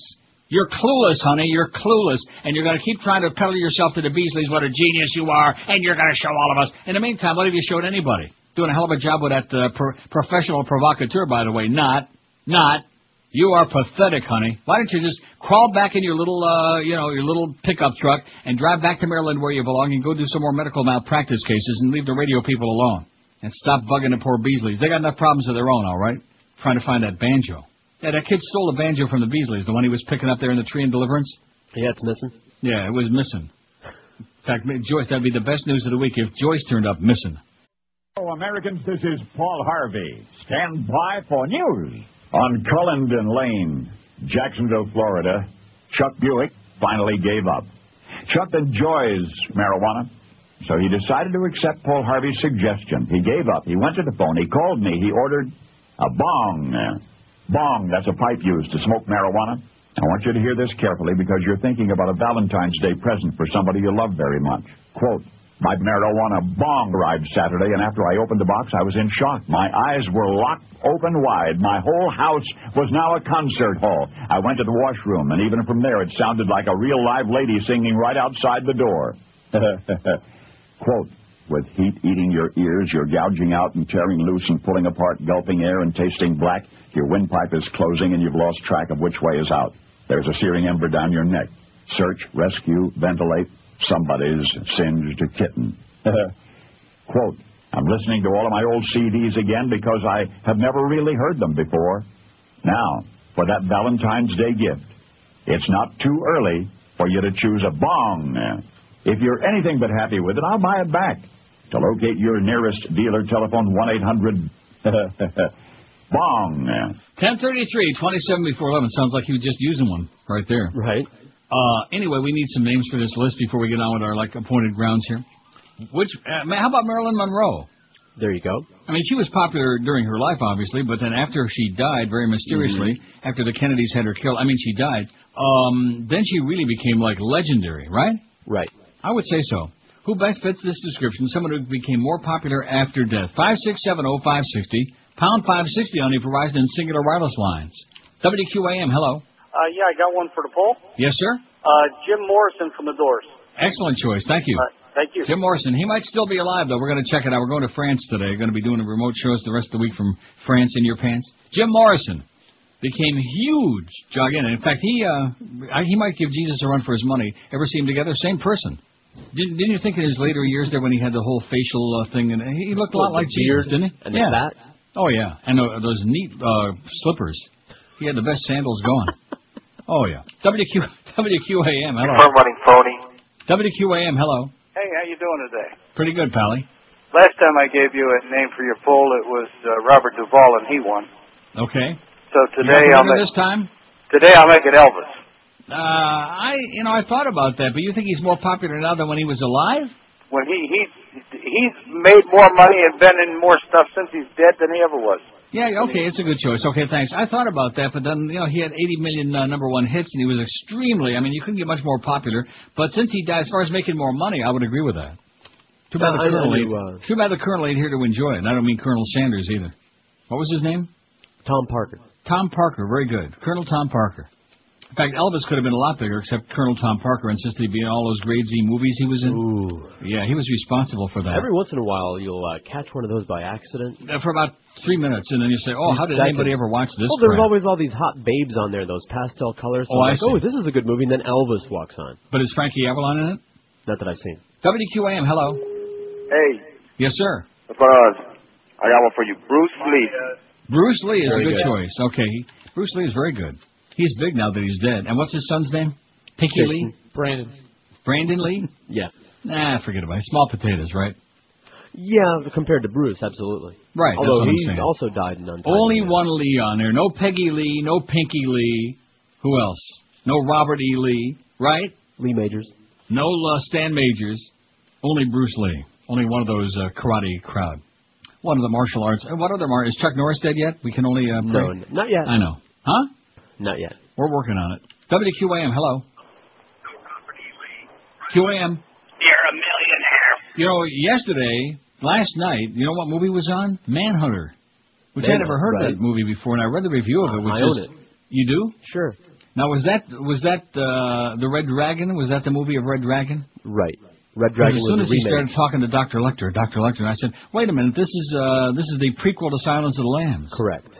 You're clueless, honey. You're clueless. And you're going to keep trying to peddle yourself to the Beasleys what a genius you are, and you're going to show all of us. In the meantime, what have you showed anybody? Doing a hell of a job with that uh, pro- professional provocateur, by the way. Not. Not. You are pathetic, honey. Why don't you just crawl back in your little, uh, you know, your little pickup truck and drive back to Maryland where you belong and go do some more medical malpractice cases and leave the radio people alone and stop bugging the poor Beasleys. They got enough problems of their own, all right? Trying to find that banjo. Yeah, that kid stole a banjo from the Beasleys, the one he was picking up there in the tree in Deliverance. Yeah, it's missing. Yeah, it was missing. In fact, Joyce, that'd be the best news of the week if Joyce turned up missing. Hello, Americans. This is Paul Harvey. Stand by for news. On Cullendon Lane, Jacksonville, Florida, Chuck Buick finally gave up. Chuck enjoys marijuana, so he decided to accept Paul Harvey's suggestion. He gave up. He went to the phone. He called me. He ordered a bong. Bong, that's a pipe used to smoke marijuana. I want you to hear this carefully because you're thinking about a Valentine's Day present for somebody you love very much. Quote, my marijuana bong arrived Saturday, and after I opened the box, I was in shock. My eyes were locked open wide. My whole house was now a concert hall. I went to the washroom, and even from there, it sounded like a real live lady singing right outside the door. Quote, with heat eating your ears, you're gouging out and tearing loose and pulling apart, gulping air and tasting black. Your windpipe is closing and you've lost track of which way is out. There's a searing ember down your neck. Search, rescue, ventilate. Somebody's singed a kitten. Quote, I'm listening to all of my old CDs again because I have never really heard them before. Now, for that Valentine's Day gift, it's not too early for you to choose a bong. If you're anything but happy with it, I'll buy it back. To locate your nearest dealer, telephone 1-800-BONG. 1033, 27 before 11. Sounds like he was just using one right there. Right. Uh, anyway, we need some names for this list before we get on with our like appointed grounds here. Which, uh, how about Marilyn Monroe? There you go. I mean, she was popular during her life, obviously, but then after she died, very mysteriously, after the Kennedys had her killed, I mean, she died. Um, then she really became like legendary, right? Right. I would say so. Who best fits this description? Someone who became more popular after death. Five six seven oh five sixty pound five sixty on the Verizon and Cingular wireless lines. WQAM, hello. Uh, yeah, I got one for the poll. Yes, sir. Uh, Jim Morrison from the Doors. Excellent choice. Thank you. Thank you. Jim Morrison. He might still be alive, though. We're going to check it out. We're going to France today. We're Going to be doing a remote shows the rest of the week from France in your pants. Jim Morrison became huge. Jog in. In fact, he uh, he might give Jesus a run for his money. Ever see him together? Same person. Didn't, didn't you think in his later years there when he had the whole facial uh, thing and he looked a lot like the beard Jesus, didn't he? and yeah. fat. Oh yeah, and uh, those neat uh, slippers. He had the best sandals going. oh yeah. WQ WQAM. Hello. Firm running phony. WQAM. Hello. Hey, how you doing today? Pretty good, Pally. Last time I gave you a name for your poll, it was uh, Robert Duvall, and he won. Okay. So today I'll make this time. today I'll make it Elvis. Uh, I, you know, I thought about that, but you think he's more popular now than when he was alive? When he he he's made more money and been in more stuff since he's dead than he ever was. Yeah, okay, it's a good choice. Okay, thanks. I thought about that, but then, you know, he had 80 million uh, number one hits, and he was extremely, I mean, you couldn't get much more popular. But since he died, as far as making more money, I would agree with that. Too bad, Uh, the Colonel, ain't, too bad the Colonel ain't here to enjoy it. And I don't mean Colonel Sanders either. What was his name? Tom Parker. Tom Parker, very good. Colonel Tom Parker. In fact, Elvis could have been a lot bigger, except Colonel Tom Parker insisted he be in all those grade Z movies he was in. Ooh. Yeah, he was responsible for that. Every once in a while, you'll uh, catch one of those by accident. Uh, for about three minutes, and then you say, "Oh, how did Second. anybody ever watch this?" Well, there's crap? always all these hot babes on there, those pastel colors. So Oh, I'm I like, see. oh, this is a good movie. And then Elvis walks on. But is Frankie Avalon in it? Not that I've seen. WQAM, hello. Hey, Yes, sir. what's going on? I got one for you. Bruce Lee. Bruce Lee is Very a good, good. choice. Okay, Bruce Lee is very good. He's big now that he's dead. And what's his son's name? Pinky Lee? Brandon. Brandon Lee? Yeah. Nah, forget about it. Small potatoes, right? Yeah, compared to Bruce, absolutely. Right, Although he also died in untimely Only one Lee on there. No Peggy Lee, no Pinky Lee. Who else? No Robert E. Lee, right? Lee Majors. No uh, Stan Majors. Only Bruce Lee. Only one of those uh, karate crowd. One of the martial arts. uh, What other mar? Is Chuck Norris dead yet? We can only uh, No, not yet. I know. Huh? Not yet. We're working on it. WQAM, hello. QAM. You're a millionaire. You know, yesterday, last night, you know what movie was on? Manhunter. Which I Manhunt, never heard right. that movie before, and I read the review of it. Which I is, own it. You do? Sure. Now, was that was that uh, the Red Dragon? Was that the movie of Red Dragon? Right. Red Dragon as soon was as he remake. started talking to Dr. Lecter, Dr. Lecter, and I said, "Wait a minute, this is uh, this is the prequel to Silence of the Lambs." Correct.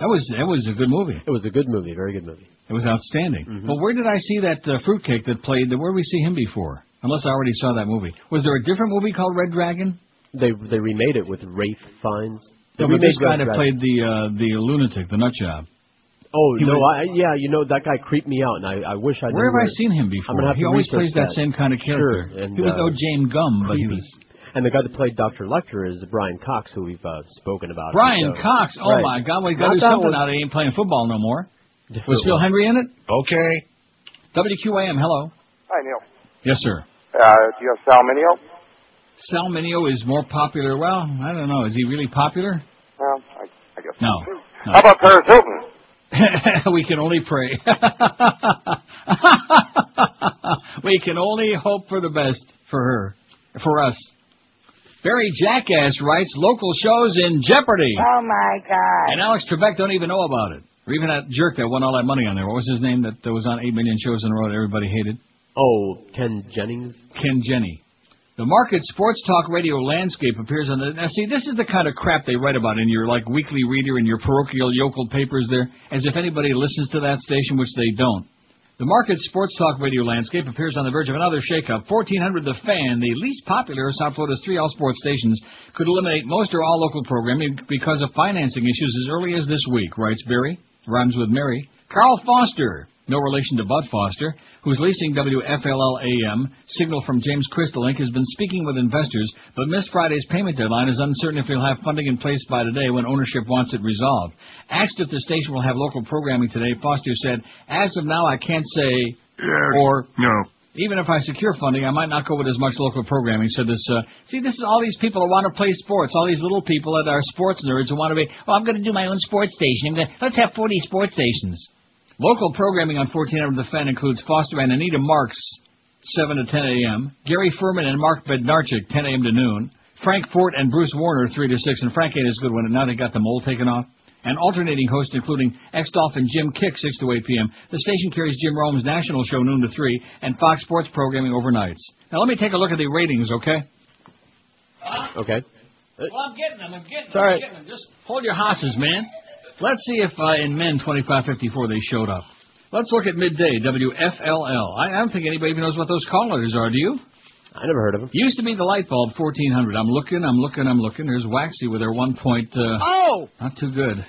That was that was a good movie. It was a good movie, very good movie. It was outstanding. Mm-hmm. But where did I see that uh, fruitcake that played? Where did we see him before? Unless I already saw that movie. Was there a different movie called Red Dragon? They they remade it with Ralph Fiennes. They No, but this guy that played the uh, the lunatic, the nut job. Oh He no, was- I, yeah, you know that guy creeped me out, and I, I wish I. Where have I seen him before? He always plays that, same kind of character. Sure, and, he was uh, no James Gum, but he was And the guy that played Dr. Lecter is Brian Cox, who we've uh, spoken about. Brian So- Cox. Oh Right. my God, we got to Not do that something one. now. He ain't playing football no more. Was Phil Henry in it? Okay. WQAM. Hello. Hi, Neil. Yes, sir. Uh, do you have Sal Mineo? Sal Mineo is more popular. Well, I don't know. Is he really popular? Well, I, I guess. No. no. How about Paris Hilton? we can only pray. we can only hope for the best for her, for us. Barry Jackass writes local shows in jeopardy. Oh my God. And Alex Trebek don't even know about it. Or even that jerk that won all that money on there. What was his name that, that was on 8 million shows in a row that everybody hated? Oh, Ken Jennings. Ken Jenny. The market sports talk radio landscape appears on the. Now, see, this is the kind of crap they write about in your like weekly reader and your parochial yokel papers there, as if anybody listens to that station, which they don't. The market sports talk radio landscape appears on the verge of another shakeup. 1400 The Fan, the least popular of South Florida's three all-sports stations, could eliminate most or all local programming because of financing issues as early as this week, writes Barry. Rhymes with Mary. Carl Foster, no relation to Bud Foster, who's leasing WFLL-AM, signal from James Crystal Inc., has been speaking with investors, but missed Friday's payment deadline is uncertain if he'll have funding in place by today when ownership wants it resolved. Asked if the station will have local programming today, Foster said, As of now, I can't say, yes, or No. even if I secure funding, I might not go with as much local programming. So this, uh, see, this is all these people who want to play sports, all these little people that are sports nerds who want to be, oh, I'm going to do my own sports station. Gonna, let's have 40 sports stations. Local programming on 1400 The Fan includes Foster and Anita Marks, 7 to 10 a.m., Gary Furman and Mark Bednarchik, 10 a.m. to noon, Frank Fort and Bruce Warner, 3 to 6, and Frank ain't as good one, now they got the mole taken off. And alternating hosts including ex-Dolphin Jim Kiick, 6 to 8 p.m. The station carries Jim Rome's national show, noon to 3, and Fox Sports programming overnights. Now let me take a look at the ratings, okay? Okay. Well, I'm getting them. I'm getting them. Sorry. I'm getting them. Just hold your horses, man. Let's see if uh, in men 2554 they showed up. Let's look at midday WFLL. I, I don't think anybody even knows what those call letters are. Do you? I never heard of them. Used to be the light bulb 1400. I'm looking. I'm looking. I'm looking. There's Waxy with their one point. Uh, Oh! Not too good.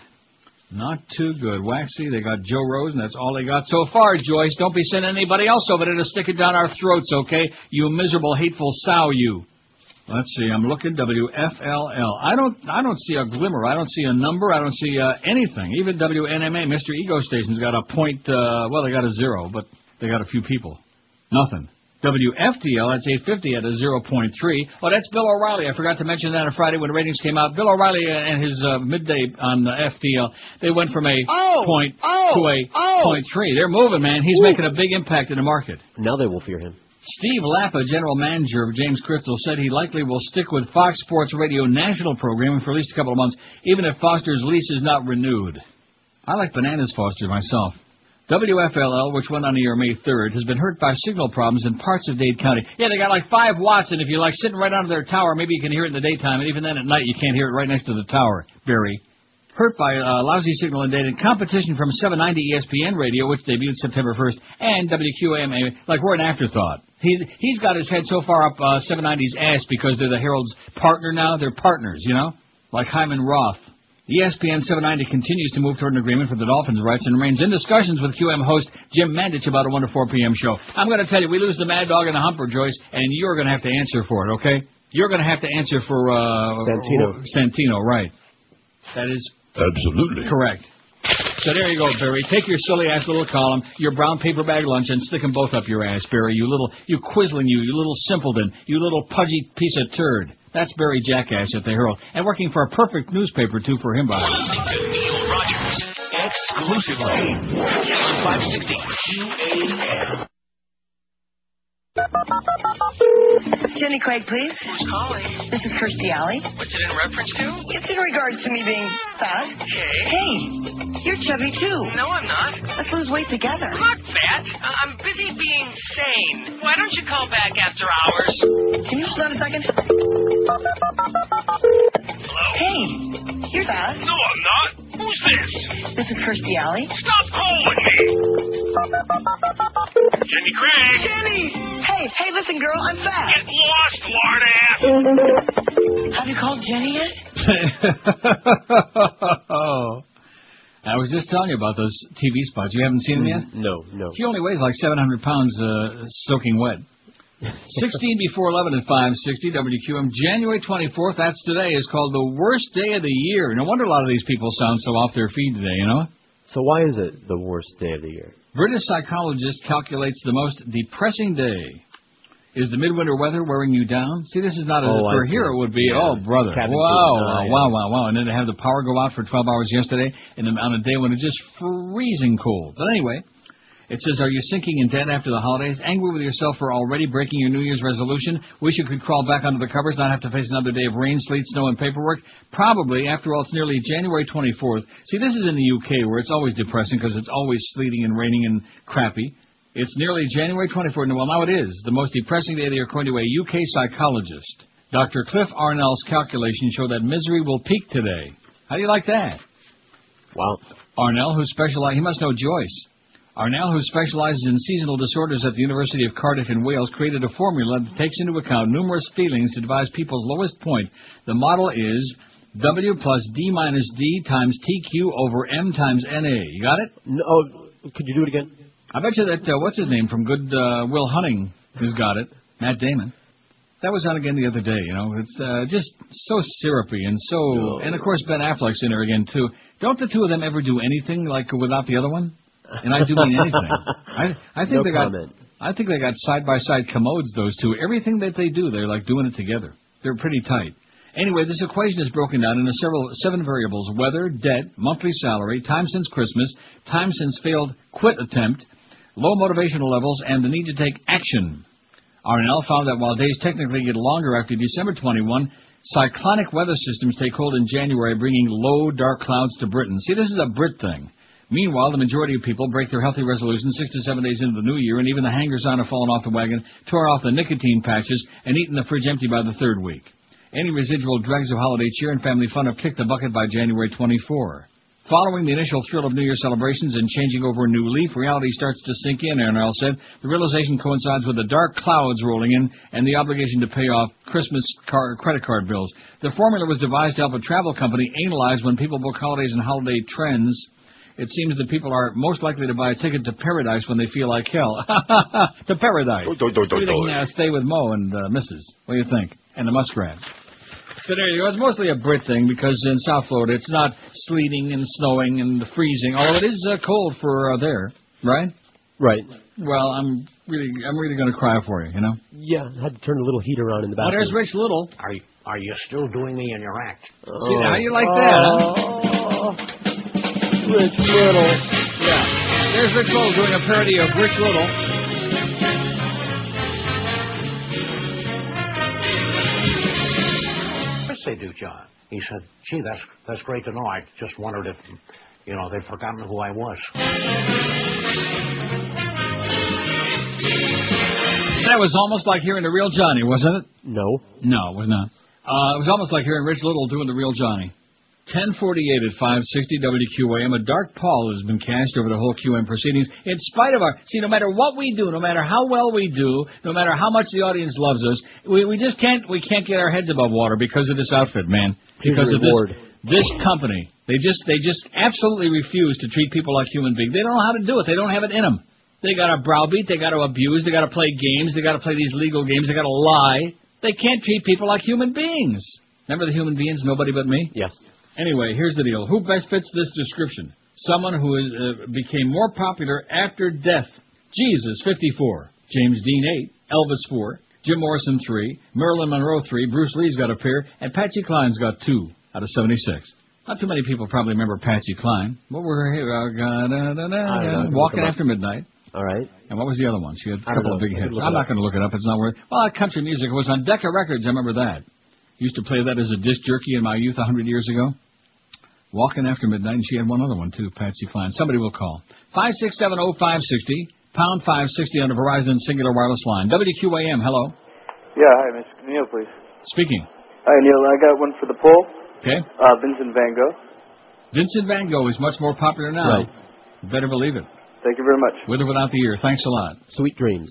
Not too good. Waxy. They got Joe Rose, and that's all they got so far. Joyce, don't be sending anybody else over there to stick it down our throats, okay? You miserable, hateful sow, you. Let's see. I'm looking WFLL. I don't. I don't see a glimmer. I don't see a number. I don't see uh, anything. Even WNMA, Mr. Ego Station's got a point. Uh, well, they got a zero, but they got a few people. Nothing. WFTL, that's 850 at a 0.3. Oh, that's Bill O'Reilly. I forgot to mention that on Friday when the ratings came out. Bill O'Reilly and his uh, midday on the FTL, they went from a Oh! point Oh! to a Oh! point three. They're moving, man. He's making a big impact in the market. Now they will fear him. Steve Lappa, general manager of James Crystal, said he likely will stick with Fox Sports Radio national programming for at least a couple of months, even if Foster's lease is not renewed. I like Bananas Foster myself. WFLL, which went on air May 3rd, has been hurt by signal problems in parts of Dade County. Yeah, they got like 5 watts, and if you're like sitting right under their tower, maybe you can hear it in the daytime, and even then at night you can't hear it right next to the tower, Barry. Hurt by a lousy signal in Dade, and competition from 790 ESPN Radio, which debuted September 1st, and WQAM, like we're an afterthought. He's, he's got his head so far up uh, 790's ass because they're the Herald's partner now. They're partners, you know? Like Hyman Roth. ESPN 790 continues to move toward an agreement for the Dolphins' rights and remains in discussions with QM host Jim Mandich about a 1 to 4 p.m. show. I'm going to tell you, we lose the Mad Dog and the Humper, Joyce, and you're going to have to answer for it, okay? You're going to have to answer for uh, Santino. Santino, right? That is Absolutely. correct. So there you go, Barry. Take your silly ass little column, your brown paper bag lunch, and stick 'em both up your ass, Barry. You little, you quisling you, you little simpleton, you little pudgy piece of turd. That's Barry Jackass at the Herald, and working for a perfect newspaper too for him, by the way. Listening to Neil Rogers exclusively on 560 QAM. Jenny Craig, please. Who's calling? This is Kirstie Alley. What's it in reference to? It's in regards to me being fat. Okay. Hey, you're chubby too. No, I'm not. Let's lose weight together. I'm not fat. I- I'm busy being sane. Why don't you call back after hours? Can you hold on a second? Hello? Hey, you're fat. No, I'm not. Who's this? This is Kirstie Alley. Stop calling me. Jenny Craig. Jenny! Hey, hey, listen, girl, I'm fat. Get lost, lard ass. Have you called Jenny yet? I was just telling you about those TV spots. You haven't seen them yet? No, no. She only weighs like 700 pounds uh, soaking wet. 16 before 11 at 560 WQM. January 24th, that's today, is called the worst day of the year. No wonder a lot of these people sound so off their feed today, you know? So why is it the worst day of the year? British psychologist calculates the most depressing day. Is the midwinter weather wearing you down? See, this is not a, Oh, for here it would be. Yeah. Oh, brother! Cabin wow, wow, wow, wow, wow! And then to have the power go out for 12 hours yesterday, and then on a day when it's just freezing cold. But anyway, it says, "Are you sinking in debt after the holidays? Angry with yourself for already breaking your New Year's resolution? Wish you could crawl back under the covers, not have to face another day of rain, sleet, snow, and paperwork? Probably. After all, it's nearly January 24th. See, this is in the UK where it's always depressing because it's always sleeting and raining and crappy." It's nearly January 24th. Well, now it is. The most depressing day of the year, according to a UK psychologist. Dr. Cliff Arnall's calculations show that misery will peak today. How do you like that? Wow. Arnall, who specializes, he must know Joyce. Arnall, who specializes in seasonal disorders at the University of Cardiff in Wales, created a formula that takes into account numerous feelings to devise people's lowest point. The model is W plus D minus D times TQ over M times NA. You got it? No, oh, could you do it again? I bet you that uh, what's his name from Good uh, Will Hunting has got it. Matt Damon. That was on again the other day. You know, it's uh, just so syrupy and so, and of course Ben Affleck's in there again too. Don't the two of them ever do anything like without the other one? And I do mean anything. I I think No they got comment. I think they got side by side commodes. Those two. Everything that they do, they're like doing it together. They're pretty tight. Anyway, this equation is broken down into several seven variables: weather, debt, monthly salary, time since Christmas, time since failed quit attempt, low motivational levels, and the need to take action. Arnall found that while days technically get longer after December 21, cyclonic weather systems take hold in January, bringing low, dark clouds to Britain. See, this is a Brit thing. Meanwhile, the majority of people break their healthy resolutions six to seven days into the new year, and even the hangers-on have fallen off the wagon, tore off the nicotine patches, and eaten the fridge empty by the third week. Any residual dregs of holiday cheer and family fun have kicked the bucket by January 24. Following the initial thrill of New Year celebrations and changing over a new leaf, reality starts to sink in, Arnall said. The realization coincides with the dark clouds rolling in and the obligation to pay off Christmas car- credit card bills. The formula was devised to help a travel company analyze when people book holidays and holiday trends. It seems that people are most likely to buy a ticket to paradise when they feel like hell. to paradise. Do, do, do, Maybe they do. can uh, stay with Mo and uh, Mrs. What do you think? And the muskrat. So there you go. It's mostly a Brit thing because in South Florida it's not sleeting and snowing and freezing. Although it is uh, cold for uh, there, right? Right. Well, I'm really, I'm really going to cry for you. You know. Yeah, I had to turn the little heater on in the Oh, bathroom. there's Rich Little. Are you, are you still doing me in your act? See how you like that, huh? Rich Little. Yeah. There's Rich Little doing a parody of Rich Little. Of course they do, John. He said, gee, that's, that's great to know. I just wondered if, you know, they'd forgotten who I was. That was almost like hearing the real Johnny, wasn't it? No. No, it was not. Uh, it was almost like hearing Rich Little doing the real Johnny. 1048 at 560 WQAM. A dark pall has been cast over the whole QM proceedings. In spite of our, see, no matter what we do, no matter how well we do, no matter how much the audience loves us, we, we just can't, we can't get our heads above water because of this outfit, man. Because of this, this company. They just, they just absolutely refuse to treat people like human beings. They don't know how to do it. They don't have it in them. They got to browbeat. They got to abuse. They got to play games. They got to play these legal games. They got to lie. They can't treat people like human beings. Remember the human beings, nobody but me? Yes. Anyway, here's the deal. Who best fits this description? Someone who is, uh, became more popular after death. Jesus, 54. James Dean, 8. Elvis, 4. Jim Morrison, 3. Marilyn Monroe, 3. Bruce Lee's got a pair. And Patsy Cline's got 2 out of 76. Not too many people probably remember Patsy Cline. What were her. Look Walking. After Midnight. All right. And what was the other one? She had a couple of big hits. I'm not going to look it up. It's not worth. It. Well, country music. Was on Decca Records. I remember that. Used to play that as a disc jerky in my youth a hundred years ago. Walking After Midnight, and she had one other one too, Patsy Cline. Somebody will call. Five six seven oh five sixty pound five sixty on the Verizon Cingular Wireless Line. WQAM. Hello. Yeah, hi, Mr. Neil, please. Speaking. Hi, Neil. I got one for the poll. Okay. Uh, Vincent Van Gogh. Vincent Van Gogh is much more popular now. Right. You better believe it. Thank you very much. With or without the ear. Thanks a lot. Sweet Dreams.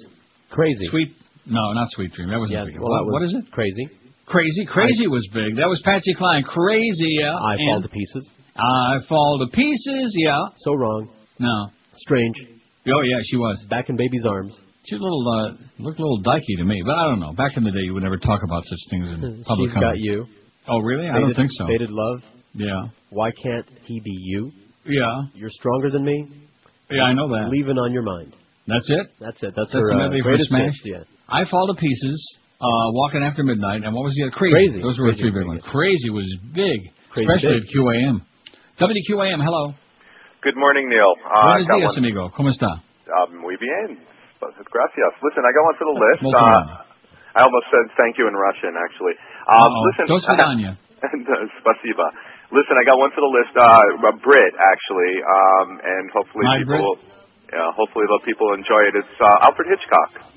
Crazy. Sweet. No, not Sweet Dream. That wasn't Yeah, big. well, what, that was what is it? Crazy. Crazy. Crazy was big. That was Patsy Cline. Crazy. Yeah. I and fall to pieces. I fall to pieces. Yeah. So wrong. No. Strange. Oh yeah, she was. Back in baby's arms. She was a little uh, looked a little dykey to me, but I don't know. Back in the day, you would never talk about such things in public. She's got you. Oh really? I don't think so. Faded love. Yeah. Why can't he be you? Yeah. You're stronger than me. Yeah, I know that. Leaving on your mind. That's it. That's it. That's, That's her uh, greatest Smash? Yeah. I fall to pieces. Uh, Walking After Midnight, and what was the other? Crazy. Crazy. Those were three big ones. Crazy was big, Crazy especially big. at QAM. WQAM, hello. Good morning, Neil. Uh, Buenos días, one. amigo. ¿Cómo está? Uh, muy bien. Gracias. Listen, I got one to the list. Uh, I almost said thank you in Russian, actually. Um, listen, Dos and, Spasiba. Listen, I got one for the list. Uh, a Brit, actually, um, and hopefully My people, Brit? Will, yeah, hopefully the people enjoy it. It's uh, Alfred Hitchcock.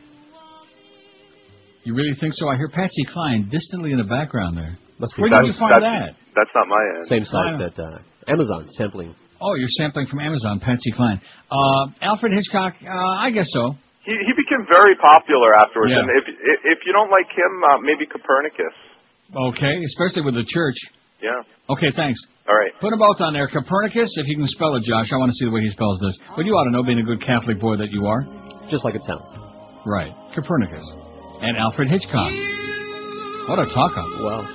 You really think so? I hear Patsy Cline distantly in the background there. Must be Where That's- did you find that's- that? That's not my end. Same site that uh, Amazon sampling. Oh, you're sampling from Amazon, Patsy Cline. Uh, Alfred Hitchcock, uh, I guess so. He he became very popular afterwards, Yeah. and if if if you don't like him, uh, maybe Copernicus. Okay, especially with the church. Yeah. Okay, thanks. All right. Put them both on there. Copernicus, if you can spell it, Josh. I want to see the way he spells this. But you ought to know, being a good Catholic boy that you are. Just like it sounds. Right. Copernicus. And Alfred Hitchcock. What a talk up. Well,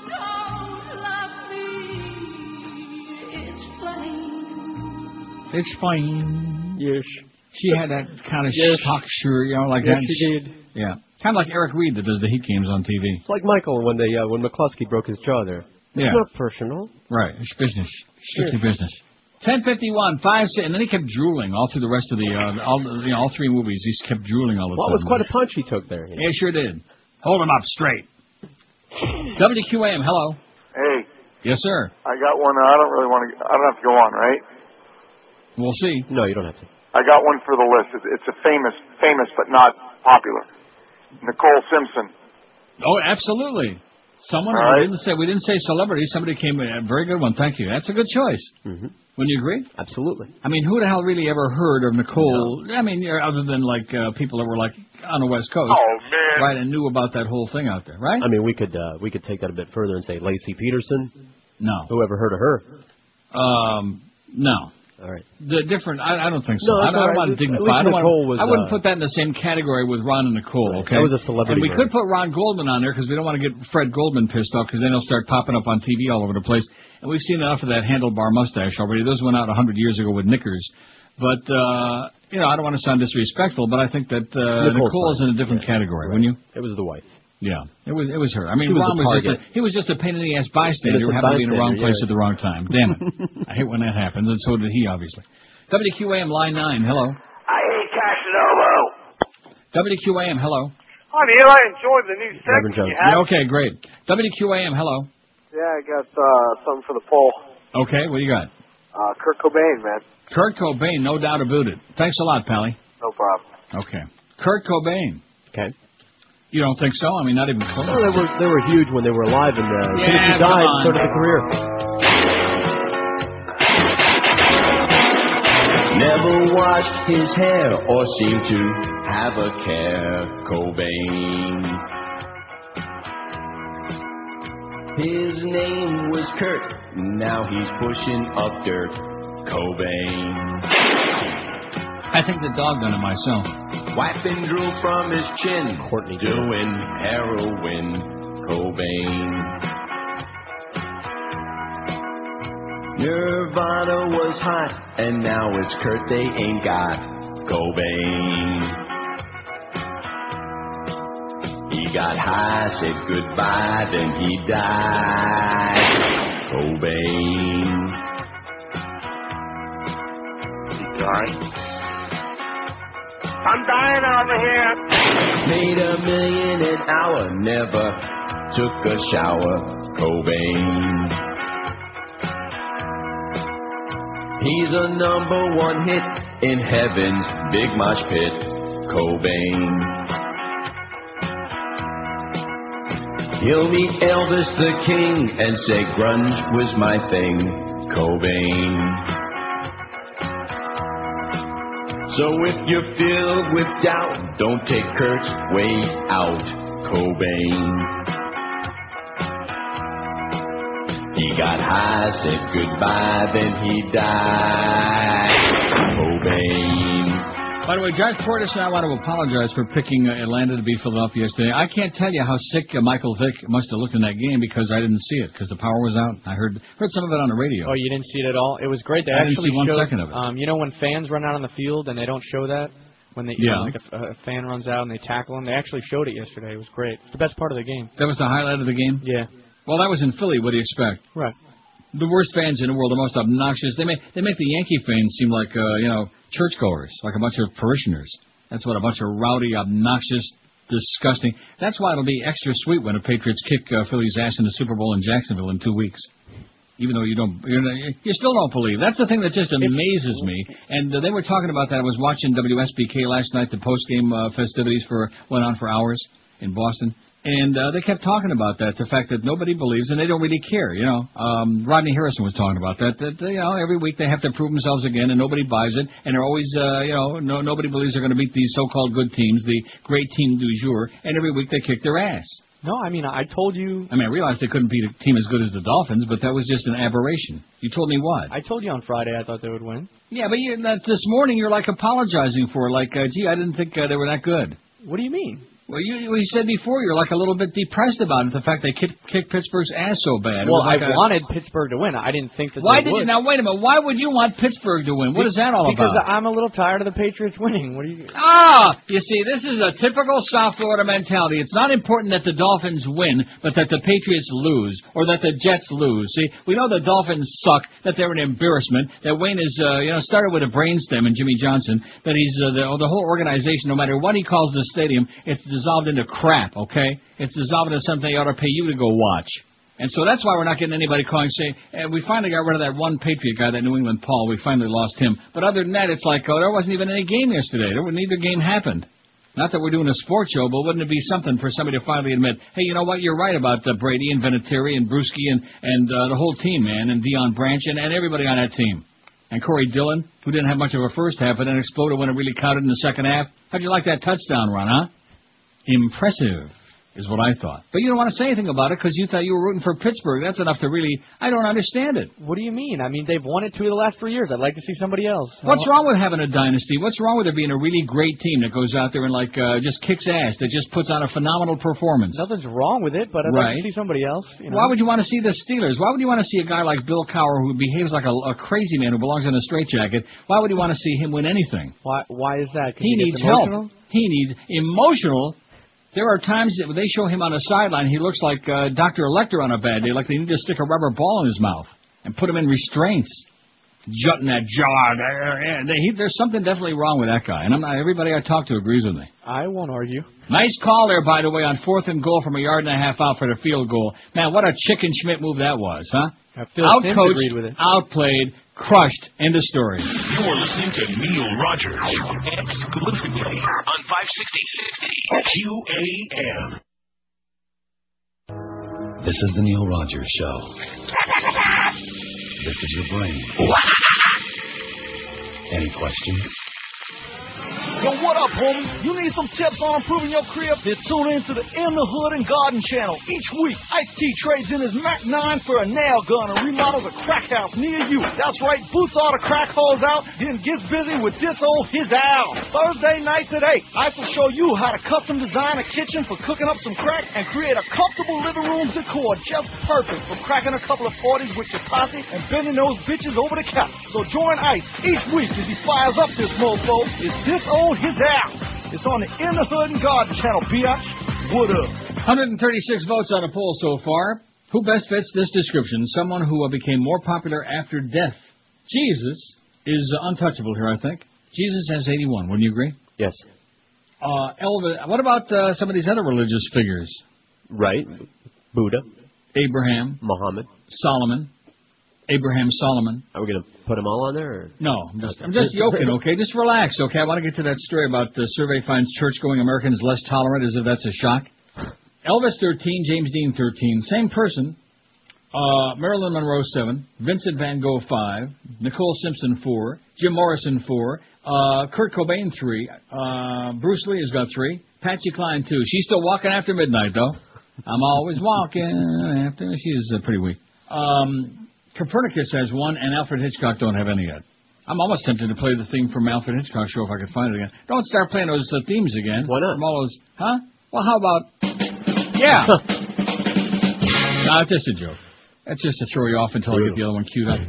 It's fine. yes. She had that kind of Yes. talk sure, you know, like Yes, that. she did. Yeah. Kind of like Eric Reid that does the Heat games on TV. It's like Michael when they uh, when McCluskey broke his jaw there. It's Yeah. not personal. Right. It's business. Strictly Sure. business. 1051, 5 si- and then he kept drooling all through the rest of the, uh, all, you know, all three movies. He kept drooling all the Well, it time. was quite a punch he took there. Yeah, sure did. Hold him up straight. WQAM, hello. Hey, Yes, sir. I got one. I don't really want to. I don't have to go on, right? We'll see. No, you don't have to. I got one for the list. It's, it's a famous, famous but not popular. Nicole Simpson. Oh, absolutely. Someone All we right. didn't say we didn't say celebrity. Somebody came in. A very good one. Thank you. That's a good choice. Mm-hmm. Wouldn't you agree? Absolutely. I mean, who the hell really ever heard of Nicole? I mean, other than like uh, people that were like on the West Coast, Oh man. right, and knew about that whole thing out there, right? I mean, we could uh, we could take that a bit further and say Laci Peterson. No. Who ever heard of her? Um, no. All right. The different. I, I don't think so. No, I, I don't right. want to dignify. I, don't Nicole want, was, I wouldn't uh, put that in the same category with Ron and Nicole. Right. Okay. That was a celebrity And we could put Ron Goldman on there because we don't want to get Fred Goldman pissed off because then he'll start popping up on TV all over the place. And we've seen enough of that handlebar mustache already. Those went out a hundred years ago with Knickers. But uh, you know, I don't want to sound disrespectful, but I think that uh, Nicole's Nicole is in a different category, wouldn't you? It was the wife. Yeah, it was it was her. I mean, He was Ron the was just a, target. he was just a pain in the ass bystander who Innocent happened to be in the wrong bystander, place yeah. at the wrong time. Damn it! I hate when that happens, and so did he, obviously. WQAM line nine. Hello. I hate Casanova. WQAM. Hello. Hi, Neil. I enjoyed the new segment you had. Yeah, okay, great. WQAM. Hello. Yeah, I got uh, something for the poll. Okay, what do you got? Uh, Kurt Cobain, man. Kurt Cobain, no doubt about it. Thanks a lot, Pally. No problem. Okay. Kurt Cobain. Okay. You don't think so? I mean, not even close. Well, they were they were huge when they were alive, and uh, as Yeah, he died, come on. so did the career. Never washed his hair or seemed to have a care, Cobain. His name was Kurt, now he's pushing up dirt, Cobain. I think the dog done it myself. Wiping drool from his chin, Courtney doing heroin, Cobain. Nirvana was hot, and now it's Kurt they ain't got, Cobain. He got high, said goodbye, then he died, Cobain. He died. I'm dying over here. Made a million an hour, never took a shower, Cobain. He's a number one hit in heaven's big mosh pit, Cobain. He'll meet Elvis the King and say grunge was my thing, Cobain. So if you're filled with doubt, don't take Kurt's way out, Cobain. He got high, said goodbye, then he died, Cobain. By the way, Judge Portis and I want to apologize for picking uh, Atlanta to beat Philadelphia yesterday. I can't tell you how sick uh, Michael Vick must have looked in that game because I didn't see it because the power was out. I heard heard some of it on the radio. Oh, you didn't see it at all? It was great. They I didn't actually see one showed, second of it. Um, you know when fans run out on the field and they don't show that when they, Yeah. know, like a, a fan runs out and they tackle him. They actually showed it yesterday. It was great. It's the best part of the game. That was the highlight of the game. Yeah. Well, that was in Philly. What do you expect? Right. The worst fans in the world, the most obnoxious. They make they make the Yankee fans seem like uh, you know churchgoers, like a bunch of parishioners. That's what a bunch of rowdy, obnoxious, disgusting. That's why it'll be extra sweet when the Patriots kick uh, Philly's ass in the Super Bowl in Jacksonville in two weeks. Even though you don't, you're, not- you still don't believe. That's the thing that just amazes me. And uh, they were talking about that. I was watching WSBK last night. The post game uh, festivities for went on for hours in Boston. And uh, they kept talking about that, the fact that nobody believes and they don't really care. You know, um, Rodney Harrison was talking about that. That you know, every week they have to prove themselves again, and nobody buys it. And they're always, uh, you know, no, nobody believes they're going to beat these so-called good teams, the great team du jour. And every week they kick their ass. No, I mean I told you. I mean, I realized they couldn't beat a team as good as the Dolphins, but that was just an aberration. You told me what? I told you on Friday I thought they would win. Yeah, but you, that, this morning you're like apologizing for, it, like, uh, gee, I didn't think uh, they were that good. What do you mean? Well, you, you said before you're like a little bit depressed about it, the fact they kicked, kicked Pittsburgh's ass so bad. It Well, was like I a- wanted Pittsburgh to win. I didn't think that Why they did would. you? Now wait a minute. Why would you want Pittsburgh to win? What is that all about? because about? I'm a little tired of the Patriots winning. What do you? Ah, you see, this is a typical South Florida mentality. It's not important that the Dolphins win, but that the Patriots lose or that the Jets lose. See, we know the Dolphins suck, that they're an embarrassment, that Wayne is, uh, you know, started with a brainstem and Jimmy Johnson, that he's uh, the, the whole organization, no matter what he calls the stadium, it's dissolved into crap. Okay, it's dissolved into something they ought to pay you to go watch. And so that's why we're not getting anybody calling saying, eh, we finally got rid of that one Patriot guy, that New England Paul. We finally lost him. But other than that, it's like, oh, there wasn't even any game yesterday. There, neither game happened. Not that we're doing a sports show, but wouldn't it be something for somebody to finally admit, hey, you know what, you're right about uh, Brady and Vinatieri and Bruschi and, and uh, the whole team, man, and Deion Branch and, and everybody on that team. And Corey Dillon, who didn't have much of a first half, but then exploded when it really counted in the second half. How'd you like that touchdown run, huh? Impressive. is what I thought. But you don't want to say anything about it because you thought you were rooting for Pittsburgh. That's enough to really. I don't understand it. What do you mean? I mean, they've won it two of the last three years. I'd like to see somebody else. What's wrong with having a dynasty? What's wrong with there being a really great team that goes out there and like uh, just kicks ass, that just puts on a phenomenal performance? Nothing's wrong with it, but I'd like to see somebody else. You know? Why would you want to see the Steelers? Why would you want to see a guy like Bill Cowher who behaves like a, a crazy man who belongs in a straitjacket? Why would you want to see him win anything? Why? Why is that? He gets needs emotional? help. He needs emotional. There are times that when they show him on the sideline, he looks like uh, Dr. Lecter on a bad day, like they need to stick a rubber ball in his mouth and put him in restraints, jutting that jaw. there. There- he- There's something definitely wrong with that guy, and I'm not, everybody I talk to agrees with me. I won't argue. Nice call there, by the way, on fourth and goal from a yard and a half out for the field goal. Man, what a chicken Schmidt move that was, huh? Phil Simms with Outcoached, it. outplayed, crushed. End of story. You're listening to Neil Rogers exclusively on 560 QAM. This is the Neil Rogers Show. This is your brain. Any questions? Yo, what up, homie? You need some tips on improving your crib? Then tune in to the In the Hood and Garden channel. Each week, Ice T trades in his Mac 9 for a nail gun and remodels a crack house near you. That's right, boots all the crack holes out, then gets busy with this old his owl. Thursday nights at 8, Ice will show you how to custom design a kitchen for cooking up some crack and create a comfortable living room decor just perfect for cracking a couple of 40s with your posse and bending those bitches over the couch. So join Ice each week as he fires up this mofo. It's this old his owl. It's on the In the Hood and Garden channel, biatch. What up? 136 votes on a poll so far. Who best fits this description? Someone who uh, became more popular after death. Jesus is uh, untouchable here, I think. Jesus has 81. Wouldn't you agree? Yes. Uh, Elvis. What about uh, some of these other religious figures? Right. Buddha. Abraham. Muhammad. Solomon. Abraham Solomon. Are we going to put them all on there? Or? No, I'm just, I'm just joking, okay? Just relax, okay? I want to get to that story about the survey finds church-going Americans less tolerant, as if that's a shock. Elvis 13, James Dean 13, same person. Uh, Marilyn Monroe 7, Vincent Van Gogh 5, Nicole Simpson 4, Jim Morrison 4, uh, Kurt Cobain 3, uh, Bruce Lee has got 3, Patsy Cline 2. She's still walking after midnight, though. I'm always walking after. She's uh, pretty weak. Um, Copernicus has one, and Alfred Hitchcock don't have any yet. I'm almost tempted to play the theme from Alfred Hitchcock show if I could find it again. Don't start playing those uh, themes again. Why not? From all those, huh? Well, how about? Yeah. no, it's just a joke. That's just to throw you off until I get the other one queued up.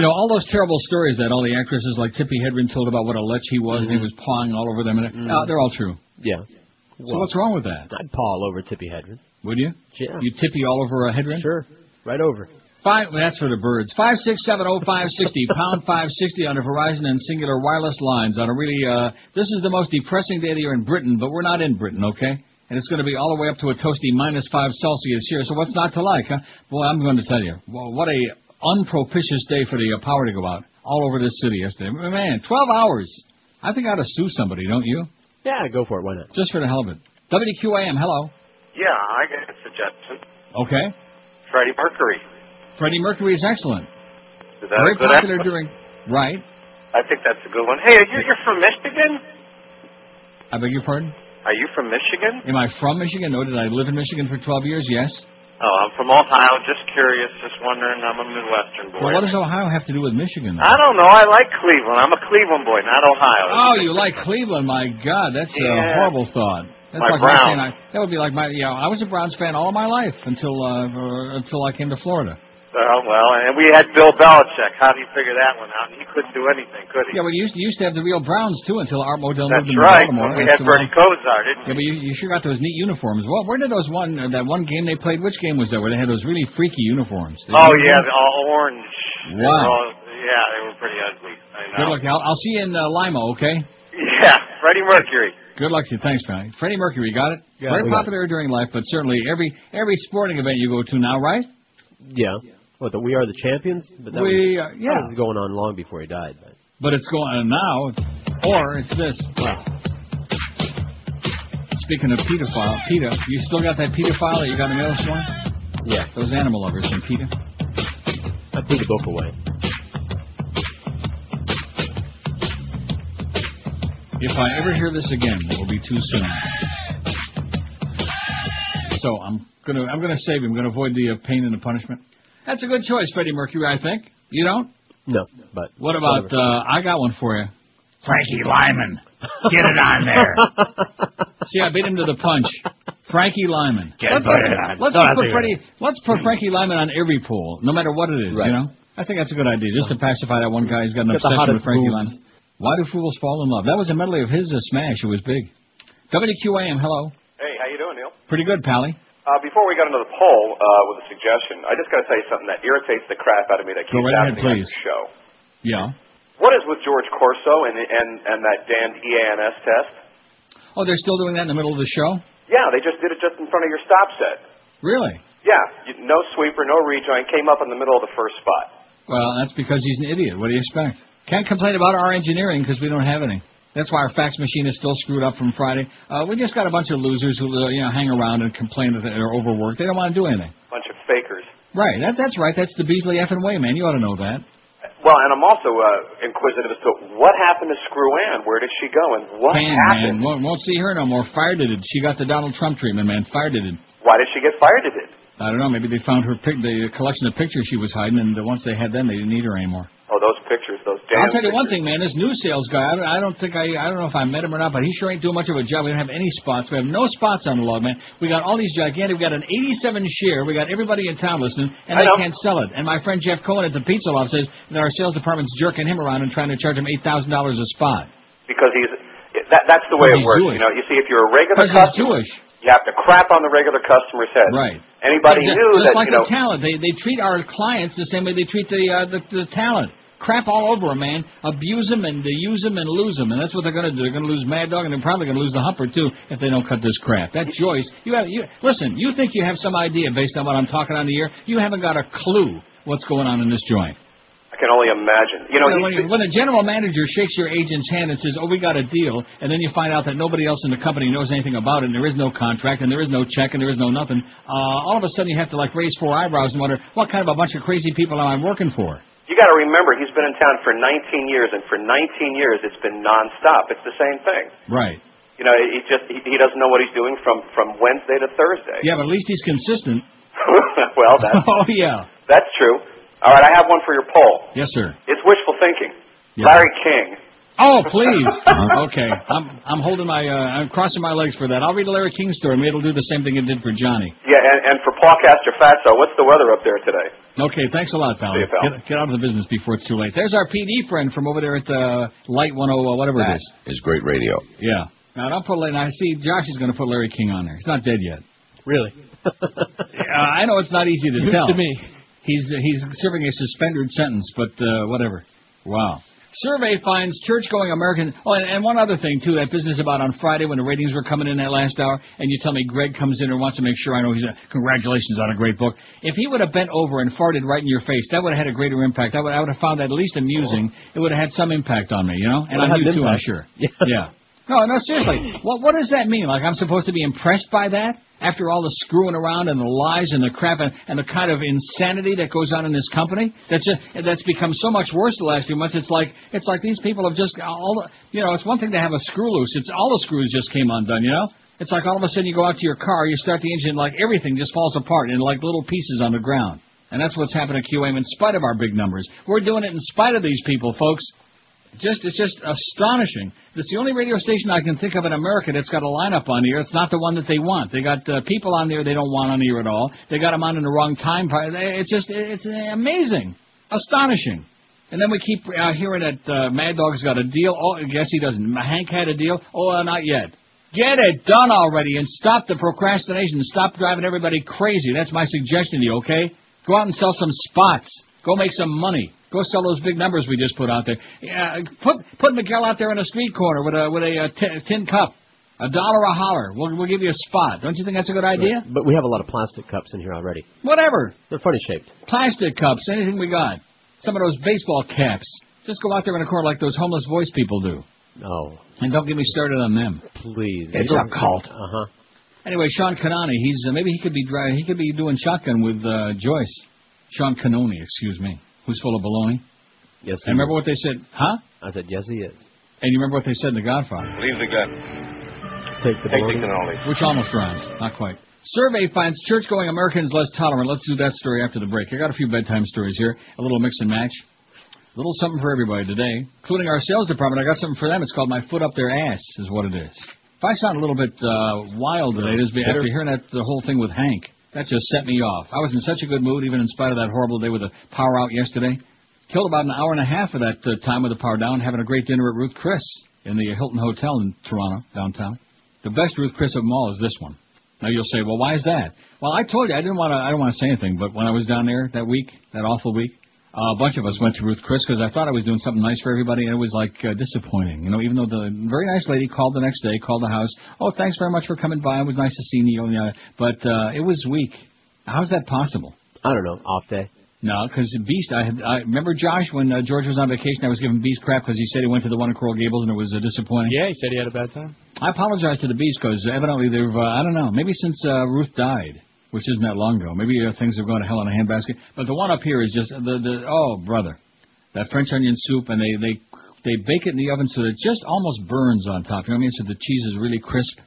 You know all those terrible stories that all the actresses like Tippi Hedren told about what a lech he was and he was pawing all over them. And uh, they're all true. Yeah. So what's wrong with that? I'd paw all over Tippi Hedren. Would you? Yeah. You tippy all over a Hedren? Sure. Right over. Five. that's for the birds. Five six seven oh five sixty pound five sixty on the Verizon and Cingular wireless lines. On a really, uh, this is the most depressing day of the year in Britain, but we're not in Britain, okay? And it's going to be all the way up to a toasty minus five Celsius here. So what's not to like, huh? Boy, I'm going to tell you, well, what a unpropitious day for the uh, power to go out all over this city yesterday. Man, twelve hours. I think I ought to sue somebody, don't you? Yeah, go for it. Why not? Just for the hell of it. WQAM, hello. Yeah, I got a suggestion. Okay. Freddie Mercury. Freddie Mercury is excellent. Is that Very a good popular answer? during. Right. I think that's a good one. Hey, are you, you're from Michigan? I beg your pardon? Are you from Michigan? Am I from Michigan? No, did I live in Michigan for 12 years? Yes. Oh, I'm from Ohio. Just curious. Just wondering. I'm a Midwestern boy. Well, what does Ohio have to do with Michigan? I don't know. I like Cleveland. I'm a Cleveland boy, not Ohio. Oh, you like Cleveland? My God, that's a horrible thought. That's My like Browns. I, that would be like my. Yeah, I was a Browns fan all my life until uh, until I came to Florida. Uh, well, and we had Bill Belichick. How do you figure that one out? He couldn't do anything, could he? Yeah, but you used, you used to have the real Browns too until Art Modell That's moved them right. to Baltimore. That's had the Bertie one- Kosar, didn't Yeah, but you, you sure got those neat uniforms. Well, where did those one uh, that one game they played? Which game was that where they had those really freaky uniforms? They- Oh yeah, the all orange. They were Wow. all- yeah, they were pretty ugly. I know. Good know. luck. I'll, I'll see you in uh, Lima. Okay. Yeah, Freddie Mercury. Good luck to you. Thanks, Frank. Freddie Mercury, got it? Got Very it. Popular during life, but certainly every every sporting event you go to now, right? Yeah. What, the We Are the Champions? But that We, was, uh, yeah. That was going on long before he died. But. But it's going on now, or it's this. Speaking of pedophile, PETA, you still got that pedophile that you got in the mail this morning? Yeah. Those animal lovers from PETA. I threw the book away. If I ever hear this again, it will be too soon. So I'm gonna I'm gonna save him. I'm gonna avoid the uh, pain and the punishment. That's a good choice, Freddie Mercury. I think. You don't? No, but What about? Uh, I got one for you. Frankie Lymon. Get it on there. See, I beat him to the punch. Frankie Lymon. Get let's it on. let's Don't put to- Freddie. Let's put Frankie Lymon on every poll, no matter what it is. Right. You know, I think that's a good idea, just to pacify that one guy who's got an Get obsession with Frankie boobs. Lymon. Why do fools fall in love? That was a medley of his a smash. It was big. WQAM, hello. Hey, how you doing, Neil? Pretty good, Pally. Uh, before we got into the poll uh, with a suggestion, I just got to tell you something that irritates the crap out of me that Go keeps right ahead, happening on please. the show. Yeah. What is with George Corso and and and that damned EANS test? Oh, they're still doing that in the middle of the show? Yeah, they just did it just in front of your stop set. Really? Yeah, you, no sweeper, no rejoin, came up in the middle of the first spot. Well, that's because he's an idiot. What do you expect? Can't complain about our engineering because we don't have any. That's why our fax machine is still screwed up from Friday. Uh, we just got a bunch of losers who uh, you know hang around and complain that they're overworked. They don't want to do anything. Bunch of fakers. Right. That, that's right. That's the Beasley effing way, man. You ought to know that. Well, and I'm also uh, inquisitive as to what happened to Screw Ann. Where did she go, and what happened? man. Won't, won't see her no more. Fired it. She got the Donald Trump treatment, man. Fired it. Why did she get fired? It? I don't know. Maybe they found her pic- the collection of pictures she was hiding, and once they had them, they didn't need her anymore. Oh, those pictures, those damn. I'll tell you one thing, man. This new sales guy, I don't, I don't think I, I don't know if I met him or not, but he sure ain't doing much of a job. We don't have any spots. We have no spots on the log, man. We got all these gigantic. We got an 87 share. We got everybody in town listening, and I they know. can't sell it. And my friend Jeff Cohen at the Pizza Loft says that our sales department's jerking him around and trying to charge him eight thousand dollars a spot. because he's that, that's the way it works. Jewish. You know, you see, if you're a regular customer, Jewish. you have to crap on the regular customer's head. Right. Anybody Just- knew just that like you know. the talent. They they treat our clients the same way they treat the uh, the, the talent. Crap all over 'em, man. Abuse them and use them and lose them, and that's what they're going to do. They're going to lose Mad Dog, and they're probably going to lose the Humper too if they don't cut this crap. That Joyce, you have you listen. You think you have some idea based on what I'm talking on the air? You haven't got a clue what's going on in this joint. I can only imagine. You know, he's- when, when a general manager shakes your agent's hand and says, "Oh, we got a deal," and then you find out that nobody else in the company knows anything about it, and there is no contract, and there is no check, and there is no nothing, uh, all of a sudden you have to like raise four eyebrows and wonder what kind of a bunch of crazy people am I working for? You got to remember, he's been in town for 19 years, and for 19 years it's been nonstop. It's the same thing. Right. You know, he just he, he doesn't know what he's doing from from Wednesday to Thursday. Yeah, but at least he's consistent. well, that's oh yeah. that's true. All right, I have one for your poll. Yes, sir. It's wishful thinking. Yeah. Larry King. Oh, please. okay, I'm I'm holding my uh, I'm crossing my legs for that. I'll read a Larry King story. Maybe it'll do the same thing it did for Johnny. Yeah, and, and for Paulcaster Fatso, what's the weather up there today? Okay, thanks a lot, pal. See you, pal. Get, get out of the business before it's too late. There's our PD friend from over there at uh, Light 10, uh, whatever it is. Is great radio. Yeah. Now don't put. Now I see Josh is going to put Larry King on there. He's not dead yet. Really? Uh, I know it's not easy to News tell. to me. He's he's serving a suspended sentence, but uh, whatever. Wow. Survey finds church-going American. Oh, and, and one other thing too. That business about on Friday when the ratings were coming in that last hour, and you tell me Greg comes in and wants to make sure I know he's. A, congratulations on a great book. If he would have bent over and farted right in your face, that would have had a greater impact. I would I would have found that at least amusing. It would have had some impact on me, you know, and have on you too, I'm sure. Yeah. Yeah. No, no, seriously. What what does that mean? Like I'm supposed to be impressed by that after all the screwing around and the lies and the crap and, and the kind of insanity that goes on in this company? That's just, that's become so much worse the last few months. It's like it's like these people have just all the, you know. It's one thing to have a screw loose. It's all the screws just came undone. You know. It's like all of a sudden you go out to your car, you start the engine, like everything just falls apart in like little pieces on the ground. And that's what's happened to QAM in spite of our big numbers. We're doing it in spite of these people, folks. Just it's just astonishing. It's the only radio station I can think of in America that's got a lineup on air. It's not the one that they want. They got uh, people on there they don't want on here at all. They got them on in the wrong time. It's just it's amazing, astonishing. And then we keep uh, hearing that uh, Mad Dog's got a deal. Oh, I guess he doesn't. Hank had a deal. Oh, uh, not yet. Get it done already and stop the procrastination. Stop driving everybody crazy. That's my suggestion to you, okay? Go out and sell some spots. Go make some money. Go sell those big numbers we just put out there. Yeah, put put Miguel out there in a street corner with a with a, uh tin cup, a dollar a holler. We'll we'll give you a spot. Don't you think that's a good idea? But we have a lot of plastic cups in here already. Whatever. They're funny shaped. Plastic cups, anything we got. Some of those baseball caps. Just go out there in a corner like those homeless voice people do. Oh, And don't get me started on them. please. It's a cult. Uh huh. Anyway, Sean Canoni, he's uh, maybe he could be dri- he could be doing shotgun with uh, Joyce. Sean Canoni, excuse me, who's full of baloney. Yes. And remember what they said, huh? I said yes, he is. And you remember what they said in The Godfather? Leave the gun. Take the Take the baloney. cannoli. Which almost rhymes, not quite. Survey finds church-going Americans less tolerant. Let's do that story after the break. I got a few bedtime stories here, a little mix and match. A little something for everybody today, including our sales department. I got something for them. It's called My Foot Up Their Ass, is what it is. If I sound a little bit uh, wild today, it is be- after hearing that the whole thing with Hank. That just set me off. I was in such a good mood, even in spite of that horrible day with the power out yesterday. Killed about an hour and a half of that uh, time with the power down, having a great dinner at Ruth Chris in the Hilton Hotel in Toronto, downtown. The best Ruth Chris of them all is this one. Now you'll say, well, why is that? Well, I told you I didn't want to. I don't want to say anything, but when I was down there that week, that awful week, a bunch of us went to Ruth Chris because I thought I was doing something nice for everybody, and it was like uh, disappointing. You know, even though the very nice lady called the next day, called the house. Oh, thanks very much for coming by. It was nice to see you. and, uh, But uh, it was weak. How's that possible? I don't know. Off day. No, because Beast. I had. I remember Josh when uh, George was on vacation. I was giving Beast crap because he said he went to the one in Coral Gables and it was uh, disappointing. Yeah, he said he had a bad time. I apologize to the Beast because evidently they've. Uh, I don't know. Maybe since uh, Ruth died, which isn't that long ago. Maybe uh, things have gone to hell in a handbasket. But the one up here is just the the. Oh brother, that French onion soup and they they they bake it in the oven so that it just almost burns on top. You know what I mean? So the cheese is really crisp.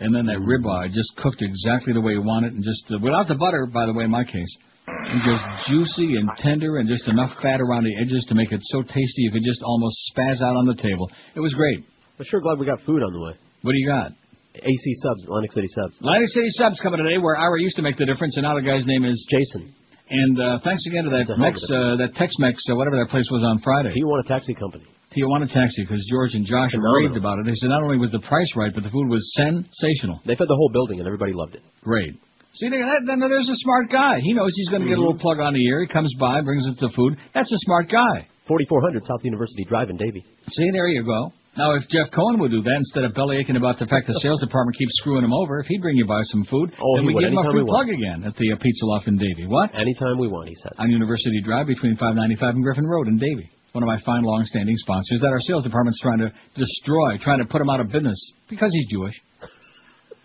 And then that ribeye just cooked exactly the way you want it, and just uh, without the butter, by the way, in my case, and just juicy and tender, and just enough fat around the edges to make it so tasty you could just almost spaz out on the table. It was great. I'm sure glad we got food on the way. What do you got? AC Subs, Atlantic City Subs. Atlantic City Subs coming today, where Ira used to make the difference, and now the guy's name is Jason. And uh, thanks again to that Mex, uh, that Tex-Mex, uh, whatever that place was on Friday. Tijuana Taxi Company. Tijuana Taxi, because George and Josh Phenomenal. raved about it. They said not only was the price right, but the food was sensational. They fed the whole building and everybody loved it. Great. See, that, then there's a smart guy. He knows he's going to get a little plug on the ear. He comes by, brings us the food. That's a smart guy. 4400 South University Drive in Davie. See, there you go. Now, if Jeff Cohen would do that instead of belly aching about the fact the sales department keeps screwing him over, if he'd bring you by some food, Oh, then we give him a free plug again at the uh, Pizza Loft in Davie. What? Anytime we want, he says. On University Drive between 595 and Griffin Road in Davie. One of my fine, long-standing sponsors that our sales department's trying to destroy, trying to put him out of business because he's Jewish.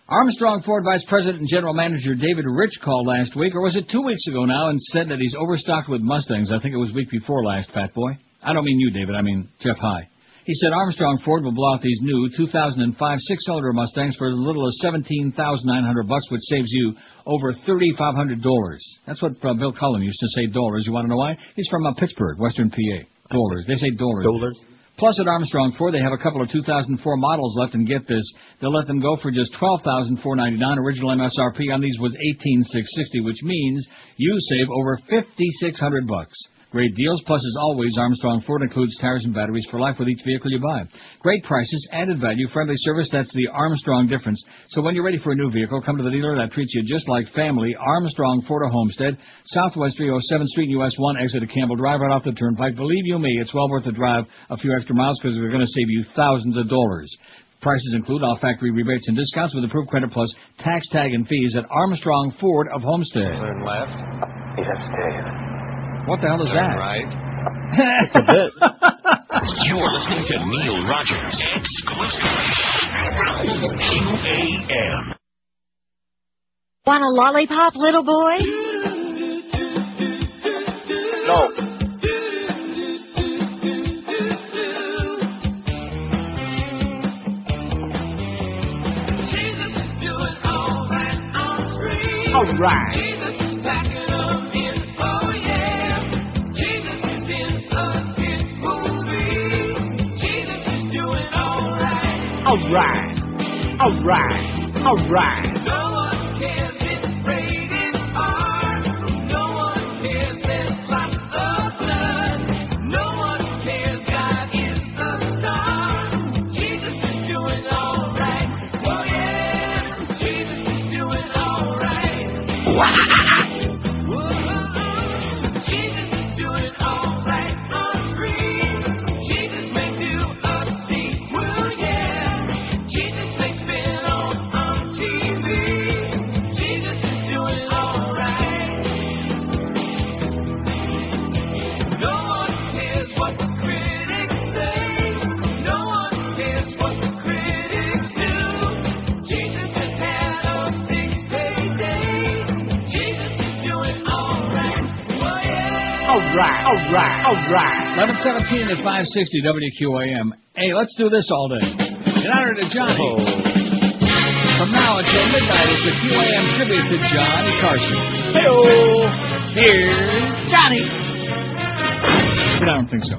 Armstrong Ford Vice President and General Manager David Rich called last week, or was it two weeks ago now, and said that he's overstocked with Mustangs. I think it was week before last, Fat Boy. I don't mean you, David. I mean Jeff High. He said Armstrong Ford will blow out these new 2005 six-cylinder Mustangs for as little as 17,900 bucks, which saves you over 3,500 dollars. That's what uh, Bill Cullen used to say dollars. You want to know why? He's from uh, Pittsburgh, Western PA. Dollars. They say dollars. Dollars. Plus, at Armstrong Ford, they have a couple of 2004 models left, and get this, they'll let them go for just 12499 Original MSRP on these was 18660 which means you save over 5600 bucks. Great deals, plus as always, Armstrong Ford includes tires and batteries for life with each vehicle you buy. Great prices, added value, friendly service, that's the Armstrong difference. So when you're ready for a new vehicle, come to the dealer that treats you just like family, Armstrong Ford of Homestead, Southwest 307th Street, US 1, exit at Campbell Drive, right off the turnpike. Believe you me, it's well worth the drive a few extra miles because we're going to save you thousands of dollars. Prices include all factory rebates and discounts with approved credit plus tax tag and fees at Armstrong Ford of Homestead. Turn left. Yes, Dave. What the hell is that? right. it's a bit. You're listening to Neil Rogers exclusively. QAM. Want a lollipop, little boy? No. All right. All right. All right. All right. No one cares, it's rated R. No one cares, there's lots of blood. No one cares, God is the star. Jesus makes spin on, on TV. Right, all right, all right. 1117 at 560 WQAM. Hey, let's do this all day. In honor to Johnny. Oh. From now until midnight, it's the QAM tribute to Johnny Carson. Hello. Here's Johnny. But I don't think so.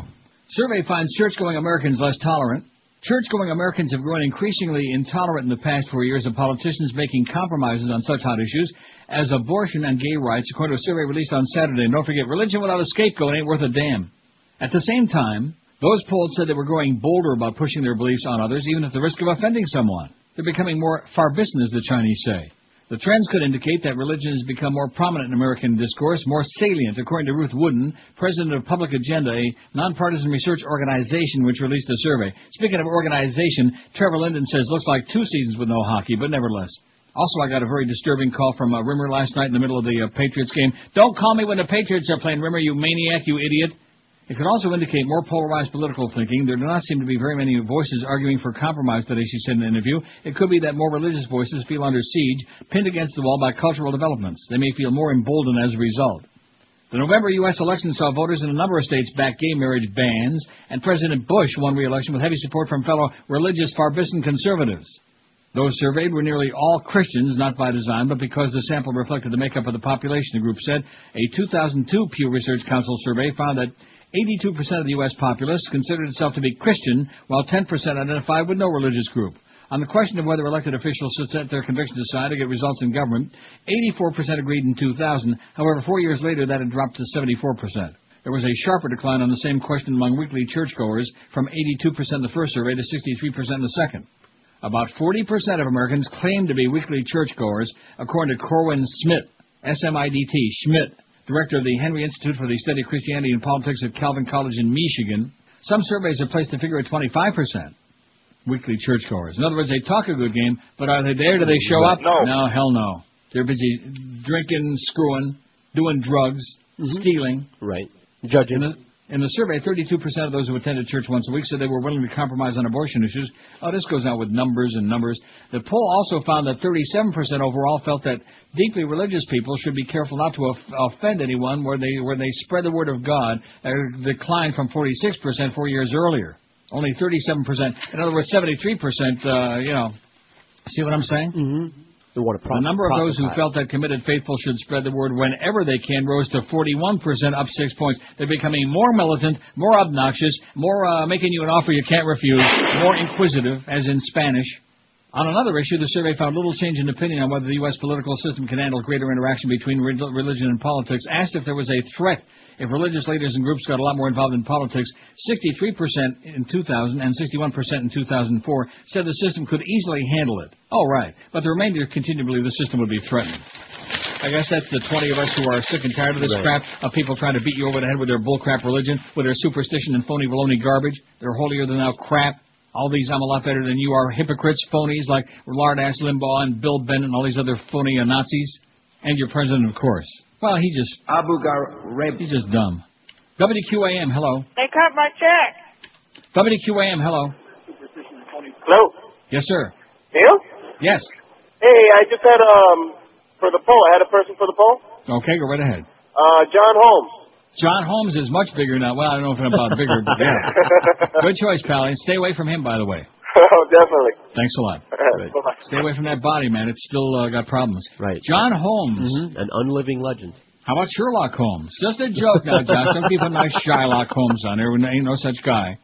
Survey finds church-going Americans less tolerant. Church-going Americans have grown increasingly intolerant in the past four years of politicians making compromises on such hot issues as abortion and gay rights, according to a survey released on Saturday. And don't forget, religion without a scapegoat ain't worth a damn. At the same time, those polled said they were growing bolder about pushing their beliefs on others, even at the risk of offending someone. They're becoming more farbisten, as the Chinese say. The trends could indicate that religion has become more prominent in American discourse, more salient, according to Ruth Wooden, president of Public Agenda, a nonpartisan research organization which released a survey. Speaking of organization, Trevor Linden says looks like two seasons with no hockey, but nevertheless. Also, I got a very disturbing call from uh, Rimmer last night in the middle of the uh, Patriots game. Don't call me when the Patriots are playing, Rimmer, you maniac, you idiot. It could also indicate more polarized political thinking. There do not seem to be very many voices arguing for compromise today, she said in an interview. It could be that more religious voices feel under siege, pinned against the wall by cultural developments. They may feel more emboldened as a result. The November U.S. election saw voters in a number of states back gay marriage bans, and President Bush won re-election with heavy support from fellow religious farbisten conservatives. Those surveyed were nearly all Christians, not by design, but because the sample reflected the makeup of the population, the group said. A 2002 Pew Research Council survey found that 82% of the U.S. populace considered itself to be Christian, while 10% identified with no religious group. On the question of whether elected officials should set their convictions aside to get results in government, 84% agreed in 2000. However, four years later, that had dropped to 74%. There was a sharper decline on the same question among weekly churchgoers, from 82% in the first survey to 63% in the second. About 40% of Americans claim to be weekly churchgoers, according to Corwin Smidt, S-M-I-D-T, Schmidt, director of the Henry Institute for the Study of Christianity and Politics at Calvin College in Michigan. Some surveys have placed the figure at 25%. Weekly churchgoers. In other words, they talk a good game, but are they there? Do they show up? No. No, hell no. They're busy drinking, screwing, doing drugs, mm-hmm. stealing. Right. Judging. In the, survey, 32% of those who attended church once a week said they were willing to compromise on abortion issues. Oh, this goes out with numbers and numbers. The poll also found that 37% overall felt that deeply religious people should be careful not to offend anyone where they where they spread the word of God, a decline from 46% four years earlier. Only 37%. In other words, 73%. Uh, you know, see what I'm saying? Mm-hmm. To The number of those who felt that committed faithful should spread the word whenever they can rose to 41%, up six points. They're becoming more militant, more obnoxious, more uh, making you an offer you can't refuse, more inquisitive, as in Spanish. On another issue, the survey found little change in opinion on whether the U.S. political system can handle greater interaction between religion and politics. Asked if there was a threat if religious leaders and groups got a lot more involved in politics, 63% in 2000 and 61% in 2004 said the system could easily handle it. Oh, right. But the remainder continue to believe the system would be threatened. I guess that's the 20 of us who are sick and tired of this Right. crap, of people trying to beat you over the head with their bullcrap religion, with their superstition and phony baloney garbage, their holier than thou crap. All these I'm a lot better than you are hypocrites, phonies like Lard Ass Limbaugh and Bill Bennett and all these other phony Nazis. And your president, of course. Well, he just... Abu Ghraib. He's just dumb. WQAM, hello. They cut my check. WQAM, hello. Hello. Yes, sir. Neil? Yes. Hey, I just had um for the poll. I had a person for the poll. Okay, go right ahead. Uh, John Holmes. John Holmes is much bigger now. Well, I don't know if I'm about bigger, but yeah. Good choice, pal. And stay away from him, by the way. oh, definitely. Thanks a lot. Bye-bye. Stay away from that body, man. It's still uh, got problems. Right. John Holmes. An unliving legend. How about Sherlock Holmes? Just a joke now, Josh. Don't keep a nice Shylock Holmes on there. There ain't no such guy.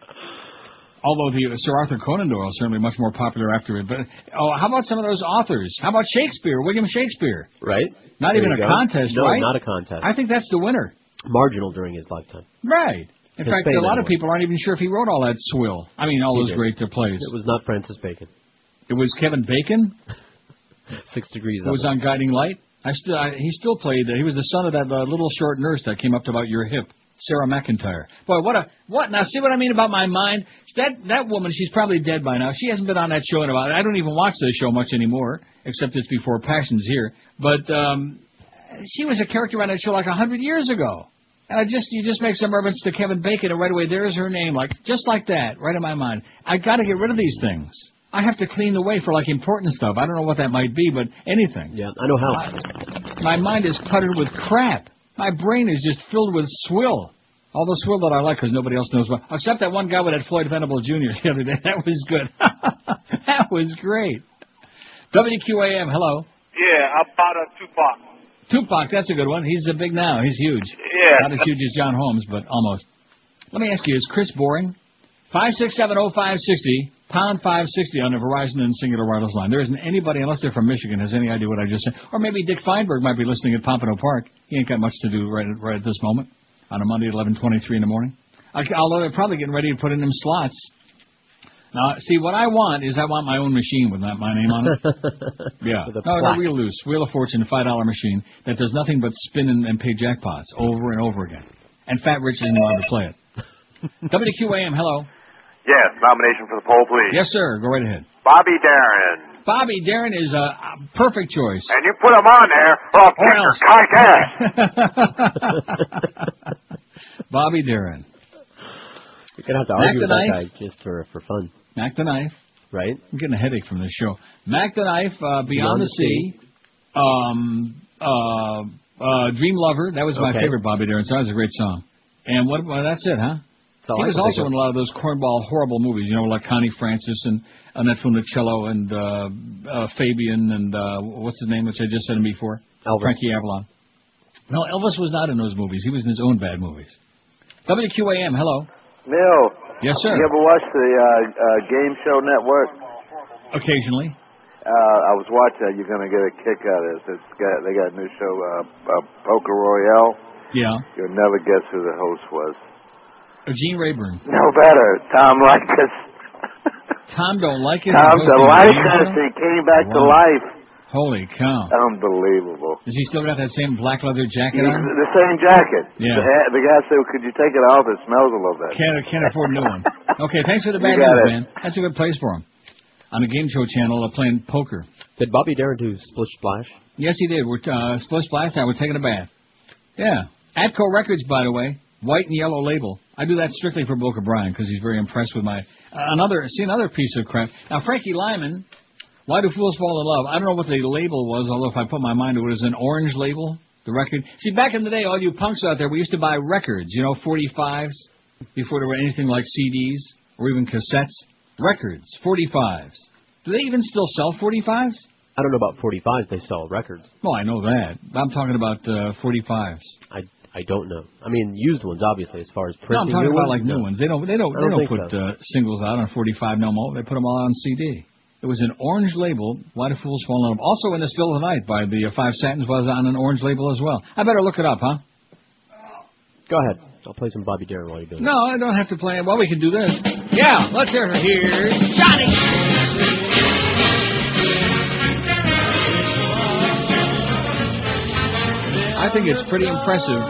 Although the uh, Sir Arthur Conan Doyle is certainly much more popular after it. But oh, how about some of those authors? How about Shakespeare, William Shakespeare? Right. Not There even a go. contest, no, right? not a contest. I think that's the winner. Marginal during his lifetime. Right. In fact, a lot of people aren't even sure if he wrote all that swill. I mean, all He those did. great plays. It was not Francis Bacon. It was Kevin Bacon Six degrees up. was on Guiding Light. I still, I, he still played. He was the son of that uh, little short nurse that came up to about your hip, Sarah McIntyre. Boy, what a what? Now, see what I mean about my mind? That that woman, she's probably dead by now. She hasn't been on that show in about. I don't even watch this show much anymore, except it's before Passions here. But um, she was a character on that show like a hundred years ago. And I just you just make some reference to Kevin Bacon, and right away there's her name, like just like that, right in my mind. I got to get rid of these things. I have to clean the way for like important stuff. I don't know what that might be, but anything. Yeah, I know how. My mind is cluttered with crap. My brain is just filled with swill. All the swill that I like because nobody else knows what. Except that one guy with that Floyd Venable Jr. the other day. That was good. that was great. WQAM, hello. Yeah, how about a Tupac? Tupac, that's a good one. He's a big now. He's huge. Yeah. Not as huge as John Holmes, but almost. Let me ask you, is Chris boring? 5670560, pound 560 on the Verizon and Cingular Wireless line. There isn't anybody, unless they're from Michigan, has any idea what I just said. Or maybe Dick Feinberg might be listening at Pompano Park. He ain't got much to do right at, right at this moment on a Monday at 11:23 in the morning. I, although they're probably getting ready to put in them slots. Now, see, what I want is I want my own machine with my, my name on it. Yeah. With a No, no, plaque. real loose. Wheel of Fortune, five dollar machine that does nothing but spin and, and pay jackpots over and over again. And Fat Rich isn't allowed to play it. WQAM, hello. Yes, nomination for the poll, please. Yes, sir. Go right ahead. Bobby Darin. Bobby Darin is a, a perfect choice. And you put him on there, or I'll kick your cock ass. Bobby Darin. You're gonna have to Mac argue the with that guy just for for fun, Mac the Knife. right? I'm getting a headache from this show. Mac the Knife, uh, Beyond, the, sea. Um, uh, uh, Dream Lover. That was my Okay. favorite Bobby Darin song. That was a great song. And what? Well, that's it, huh? all he I was also in a lot of those cornball horrible movies, you know, like Connie Francis and Annette Funicello and uh, uh, Fabian and uh, what's his name, which I just said him before, Elvis. Frankie Avalon. No, Elvis was not in those movies. He was in his own bad movies. WQAM, hello. Neil. Yes, sir. You ever watch the uh, uh, Game Show Network? Occasionally. Uh, I was watching that. You're going to get a kick out of this. It's got, they got a new show, uh, uh, Poker Royale. Yeah. You'll never guess who the host was. Uh, Gene Rayburn. No better. Tom Likas. Tom don't like it. Tom He goes to Likas. Gene He came back to life. Holy cow. Unbelievable. Does he still got that same black leather jacket He's on? the same jacket. Yeah. The, the guy said, "Could you take it off? It smells a little bit." Can't can't afford a new one. Okay, thanks for the bad news, man. That's a good place for him. On the game show channel, uh, playing poker. Did Bobby Darin do Splish Splash? Yes, he did. We're uh, Splish Splash. I was taking a bath. Yeah. Atco Records, by the way, white and yellow label. I do that strictly for Boca Brian because he's very impressed with my uh, another. See another piece of crap. Now Frankie Lymon. Why do fools fall in love? I don't know what the label was, although if I put my mind to it, it was an orange label. The record. See, back in the day, all you punks out there, we used to buy records. You know, 45s before there were anything like CDs or even cassettes. Records, 45s. Do they even still sell 45s? I don't know about 45s. They sell records. Well, I know that. I'm talking about uh, 45s. I I don't know. I mean, used ones, obviously, as far as No. I'm talking about ones, like new no. ones. They don't. They don't. They don't don't think put uh, singles out on 45 no more. They put them all on CD. It was an orange label. Why do fools fall in love? Also, in the Still of the Night by the uh, Five Satins was on an orange label as well. I better look it up, huh? Go ahead. I'll play some Bobby Darin while you do doing No, I don't have to play it. Well, we can do this. Yeah, let's hear it. Here's Johnny. I think it's pretty impressive.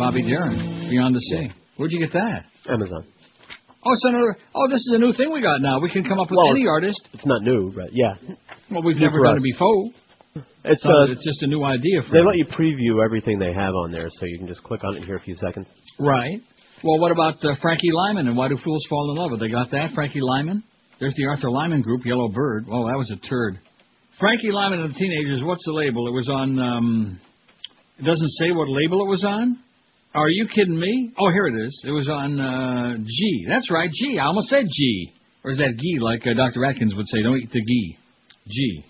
Bobby Darin, Beyond the Sea. Where'd you get that? Amazon. Oh, it's another. Oh, this is a new thing we got now. We can come up with Well, any artist. It's not new, but yeah. Well, we've New never done us. it before. It's So uh, it's just a new idea for they them. let you preview everything they have on there, so you can just click on it here a few seconds. Right. Well, what about uh, Frankie Lymon and Why Do Fools Fall in Love? Have they got that? Frankie Lymon? There's the Arthur Lyman group, Yellow Bird. Oh, that was a turd. Frankie Lymon and the Teenagers, what's the label? It was on, um, it doesn't say what label it was on? Are you kidding me? Oh, here it is. It was on uh, G. That's right, G. I almost said G. Or is that G, like uh, Dr. Atkins would say? Don't eat the G. G.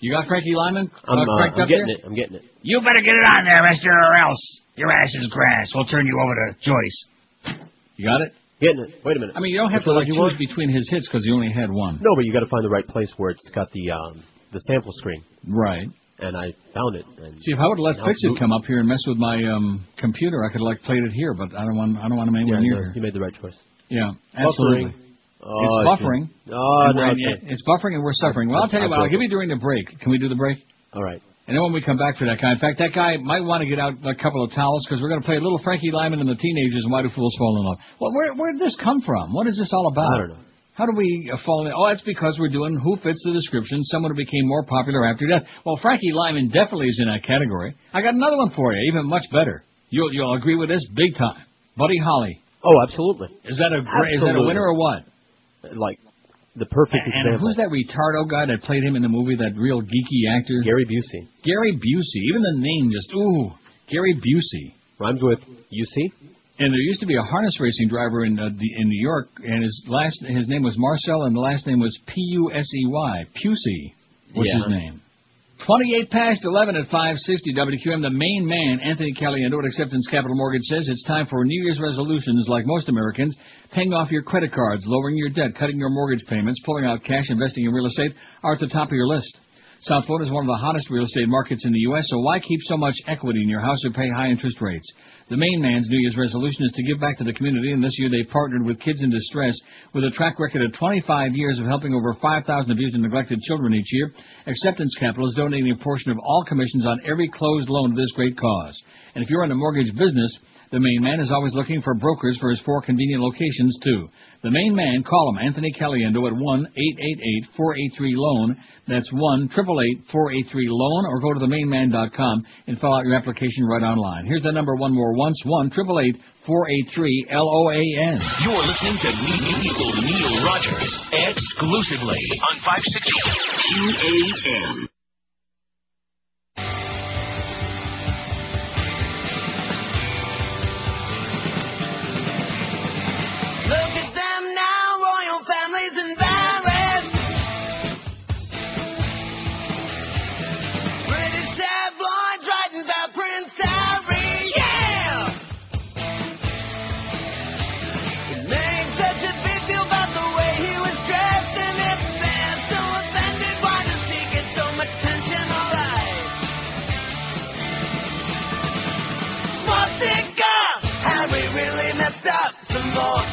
You got Frankie Lymon I'm, uh, uh, I'm up getting there? it. I'm getting it. You better get it on there, mister, or else your ass is grass. We'll turn you over to Joyce. You got it? Getting it. Wait a minute. I mean, you don't have Which to one like did choose you want? between his hits because he only had one. No, but you got to find the right place where it's got the um, the sample screen. Right. And I found it. And See, if I would have let now Fix It it's come up here and mess with my um, computer, I could have like played it here, but I don't want. I don't want him Yeah, anywhere no, near here. you made the right choice. Yeah, absolutely. Oh, it's buffering. Oh, no, okay. It's buffering and we're suffering. Well, I'll tell you what. I'll give you during the break. Can we do the break? All right. And then when we come back for that guy, in fact, that guy might want to get out a couple of towels because we're going to play a little Frankie Lymon and the Teenagers and Why Do Fools Fall in Love. Well, where where did this come from? What is this all about? I don't know. How do we uh, fall in? Oh, that's because we're doing Who Fits the Description, someone who became more popular after death. Well, Frankie Lymon definitely is in that category. I got another one for you, even much better. You'll you'll agree with this big time. Buddy Holly. Oh, absolutely. Is that a great, is that a winner or what? Like The perfect And example. who's that retardo guy that played him in the movie? That real geeky actor. Gary Busey. Gary Busey. Even the name just ooh. Gary Busey. Rhymes with UC. And there used to be a harness racing driver in uh, the, in New York, and his last his name was Marcel, and the last name was P U S E Y. Pusey was Yeah. his name. 28 past 11 at 560 WQM. The main man, Anthony Caliendo at Acceptance Capital Mortgage, says it's time for New Year's resolutions like most Americans. Paying off your credit cards, lowering your debt, cutting your mortgage payments, pulling out cash, investing in real estate are at the top of your list. South Florida is one of the hottest real estate markets in the U.S., so why keep so much equity in your house or pay high interest rates? The main man's New Year's resolution is to give back to the community, and this year they partnered with Kids in Distress with a track record of 25 years of helping over 5,000 abused and neglected children each year. Acceptance Capital is donating a portion of all commissions on every closed loan to this great cause. And if you're in the mortgage business, the main man is always looking for brokers for his four convenient locations, too. The main man, call him, Anthony Caliendo, at 1-888-483-LOAN. That's 1-888-483-LOAN, or go to themainman.com and fill out your application right online. Here's the number one more once, 1-888-483-LOAN. You're listening to Neil Rogers exclusively on 560 QAM.